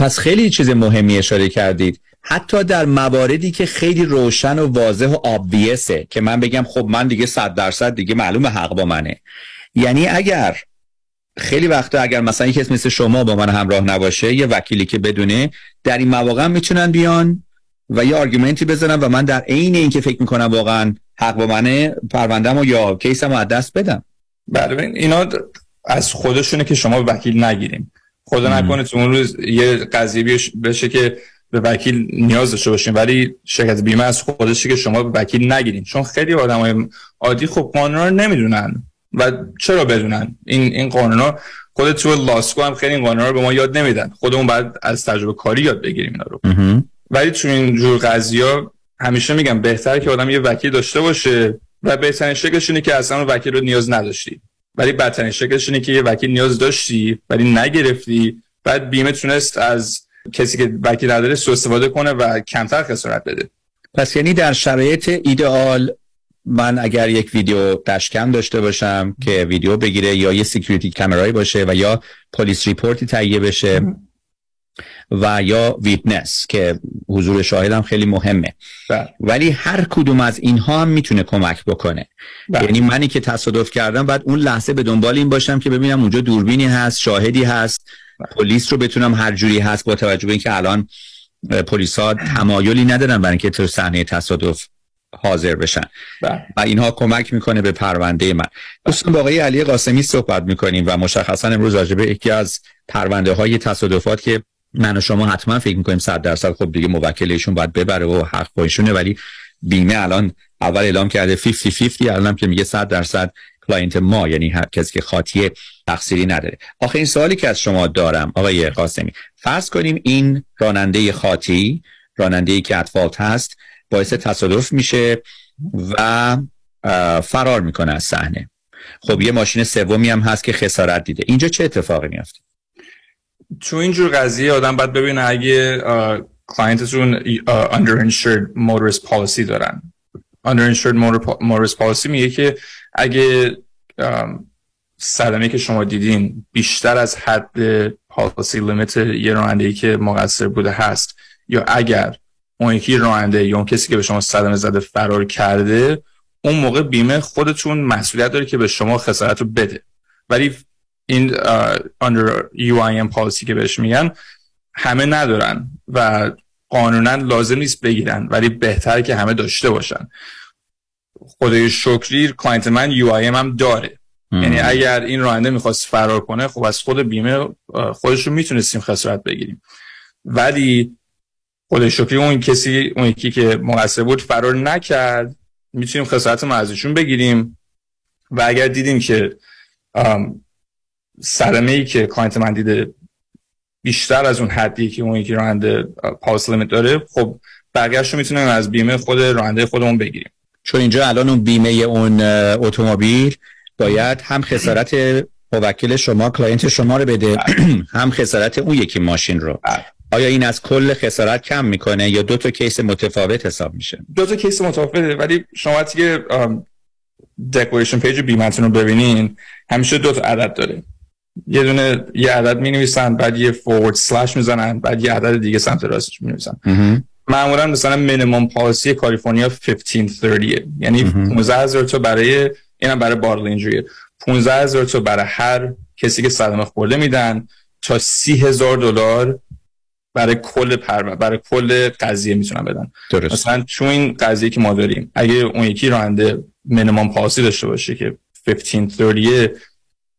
پس خیلی چیز مهمی اشاره کردید. حتی در مواردی که خیلی روشن و واضح و آبویسه که من بگم خب من دیگه صد درصد دیگه معلوم حق با منه. یعنی اگر خیلی وقتا اگر مثلا یکی مثل شما با من همراه نباشه یه وکیلی که بدونه در این مواقع می‌تونن بیان و یه آرگومنتی بزنن و من در عین اینکه فکر می‌کنم واقعا حق با منه پروندم و یا کیسم از دست بدم.
بله اینا از خودشونه که شما وکیل نگیریم خدا نکنه تو اون روز یه قضیه بشه که به وکیل نیاز داشته باشیم ولی شرکت بیمه از خودشه که شما به وکیل نگیرین. چون خیلی های عادی خب قانونا رو نمی‌دونن و چرا بدونن؟ این این قانونا خود تو لاسکو هم خیلی این قانونا رو به ما یاد نمیدن. خودمون بعد از تجربه کاری یاد بگیریم اینا رو. ولی تو این جور قضیه همیشه میگم بهتره که آدم یه وکیل داشته باشه و بهترین شکلش اینه که اصلا وکیل رو نیاز نداشتی. ولی بدترین شکلش اینه که یه وکیل نیاز داشتی ولی نگرفتی. بعد بیمه تونست از کسی که وکیل نداره سوء استفاده کنه و کمتر خسارت بده.
پس یعنی در شرایط ایدئال من اگر یک ویدیو dashcam داشته باشم که ویدیو بگیره یا یه security camera یی باشه و یا police report ی تهیه بشه و یا witness که حضور شاهدم خیلی مهمه
بله.
ولی هر کدوم از اینها هم می‌تونه کمک بکنه بله. یعنی منی که تصادف کردم بعد اون لحظه به دنبال این باشم که ببینم اونجا دوربینی هست شاهدی هست بله. پلیس رو بتونم هر جوری هست با توجه به اینکه الان پلیس ها تمایلی ندارن برای اینکه تو صحنه تصادف حاضر بشن
بله.
و اینها کمک می‌کنه به پرونده من دوستان با آقای علی قاسمی صحبت می‌کنیم و مشخصا امروز راجبه یکی از پرونده های تصادفات که من و شما حتما فکر می‌کنیم صد درصد خب دیگه موکلشون باید ببره و حق بایشونه ولی بیمه الان اول اعلام کرده 50 50 الان که میگه 100 درصد client ما یعنی هر کسی که خاطیه تقصیری نداره. آخه سوالی که از شما دارم آقای قاسمی فرض کنیم این راننده خاطی راننده که at fault هست باعث تصادف میشه و فرار می‌کنه از صحنه. خب یه ماشین سومی هم هست که خسارت دیده. اینجا چه اتفاقی میافته؟
تو اینجور قضیه آدم باید ببینه اگه client تون underinsured motorist policy دارن. underinsured motorist policy میگه که اگه صدمه که شما دیدین بیشتر از حد policy limit یه راننده ای که مقصر بوده هست یا اگر اون یکی راننده یا اون کسی که به شما صدمه زده فرار کرده اون موقع بیمه خودتون مسئولیت داره که به شما خسارت رو بده. ولی این under UIM policy که بهش میگن همه ندارن و قانونا لازم نیست بگیرن ولی بهتر که همه داشته باشن. خدای شکری client من UIM هم داره. یعنی اگر این راننده می‌خواست فرار کنه خب از خود بیمه خودش رو می‌تونستیم خسارت بگیریم. ولی خدای شکری اون کسی اون یکی که مقصر بود فرار نکرد. می‌تونیم خسارت ما ازشون بگیریم. و اگر دیدیم که صدمه ای که client من دیده بیشتر از اون حدی که اون یکی راننده policy limit داره خب بقیه‌اشو می‌تونیم از بیمه خود راننده خودمون بگیریم.
چون اینجا الان اون بیمه اون اتومبیل باید هم خسارت موکل شما client شما رو بده هم خسارت اون یکی ماشین رو. آیا این از کل خسارت کم می‌کنه یا دو تا case متفاوت حساب میشه؟
دو تا case متفاوته ولی شما وقتی که declaration page بیمتون رو ببینین همیشه دو تا عدد داره. یه دونه یه عدد می نویسن بعد یه forward slash می‌زنن بعد یه عدد دیگه سمت راستش می نویسن معمولا مثلا minimum policy کالیفرنیا 1530 یعنی 15000 تا برای اینم برای bodily injury 15000 تا برای هر کسی که صدمه خورده میدن تا 30000 دلار برای کل پر برای کل قضیه می‌تونن بدن.
درست.
مثلا چون این قضیه که ما داریم اگه اون یکی راننده مینیمم پالیسی داشته باشه که 1530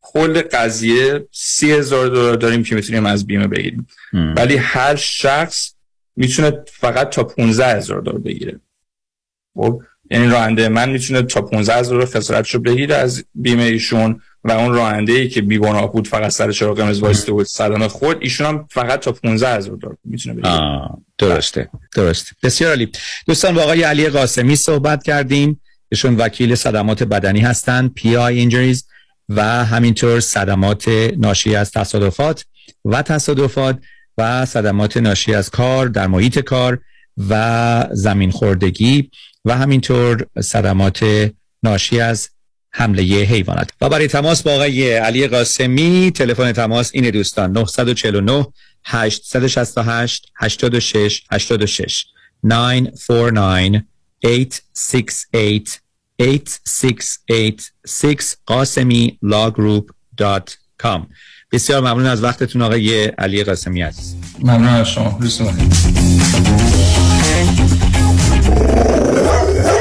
کل قضیه سی هزار دلار داریم که می‌تونیم از بیمه بگیریم. ولی هر شخص می‌تونه فقط تا 15 هزار دلار بگیره. خب یعنی راننده من می‌تونه تا 15 هزار دلار خسارتشو بگیره از بیمه ایشون و اون راننده ای که بیگناه بود فقط سر چراغ قرمز وایسته بود صدمه خود ایشون هم فقط تا 15 هزار دلار می‌تونه بگیره.
درسته درسته. بسیار عالی. دوستان با آقای علی قاسمی صحبت کردیم. ایشون وکیل صدمات بدنی هستند پی آی اینجریز و همینطور صدمات ناشی از تصادفات و تصادفات و صدمات ناشی از کار در محیط کار و زمین خوردگی و همینطور صدمات ناشی از حمله حیوانات. و برای تماس با آقای علی قاسمی تلفن تماس این دوستان 949 868 86 86 949 868 8686 قاسمی بسیار ممنون از وقتتون آقای علی قاسمی عزیز.
ممنون از شما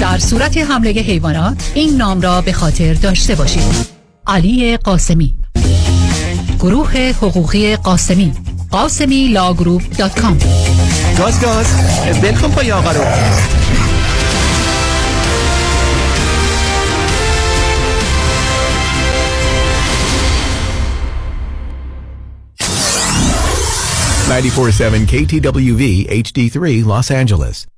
در صورت حمله حیوانات این نام را به خاطر داشته باشید. علی قاسمی. گروه حقوقی قاسمی. Ghasemi Law Group dot com.
گاز گاز. ولکن پای آقا رو.
KTWV HD3 Los Angeles.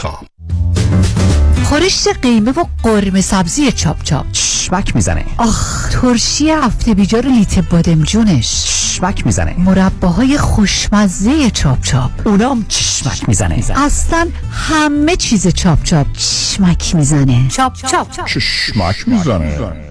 www.395implants.com
خورشت قیمه و قرمه سبزی چاپ چاپ.
چشمک می‌زنه.
آخ ترشی هفته بیجار لیت بادمجونش
چشمک می‌زنه.
مرباهای خوشمزه چاپ چاپ.
اونام چشمک می‌زنه.
اصلا همه چیز چاپ چاپ. چشمک می‌زنه. چاپ چاپ.
چشمک می‌زنه.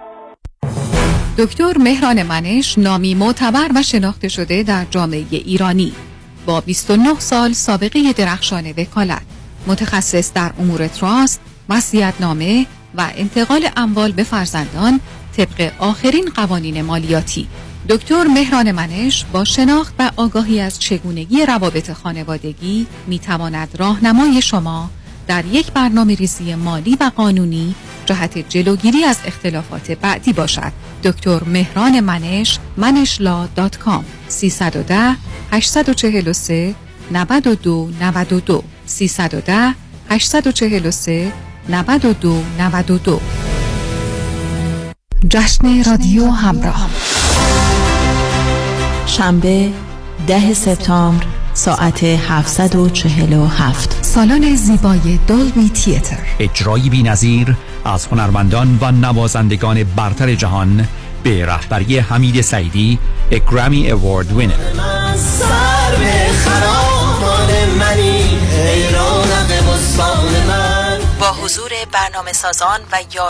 دکتر مهران منش نامی معتبر و شناخته شده در جامعه ایرانی. با 29 سال سابقه درخشان وکالت. متخصص در امور تراست، نامه و انتقال اموال به فرزندان طبق آخرین قوانین مالیاتی. دکتر مهران منش با شناخت و آگاهی از چگونگی روابط خانوادگی می تواند راهنمای شما در یک برنامه ریزی مالی و قانونی جهت جلوگیری از اختلافات بعدی باشد. دکتر مهران منش منشلا دات کام 310 843 92 92 310 843 92 92
جشن رادیو همراه. شنبه ده سپتامبر. ساعت 747
سالن زیبای دولبی تیتر.
اجرایی بی نظیر از هنرمندان و نوازندگان برتر جهان به رهبری حمید سعیدی اگرامی اوارد وینر
با حضور برنامه سازان و یار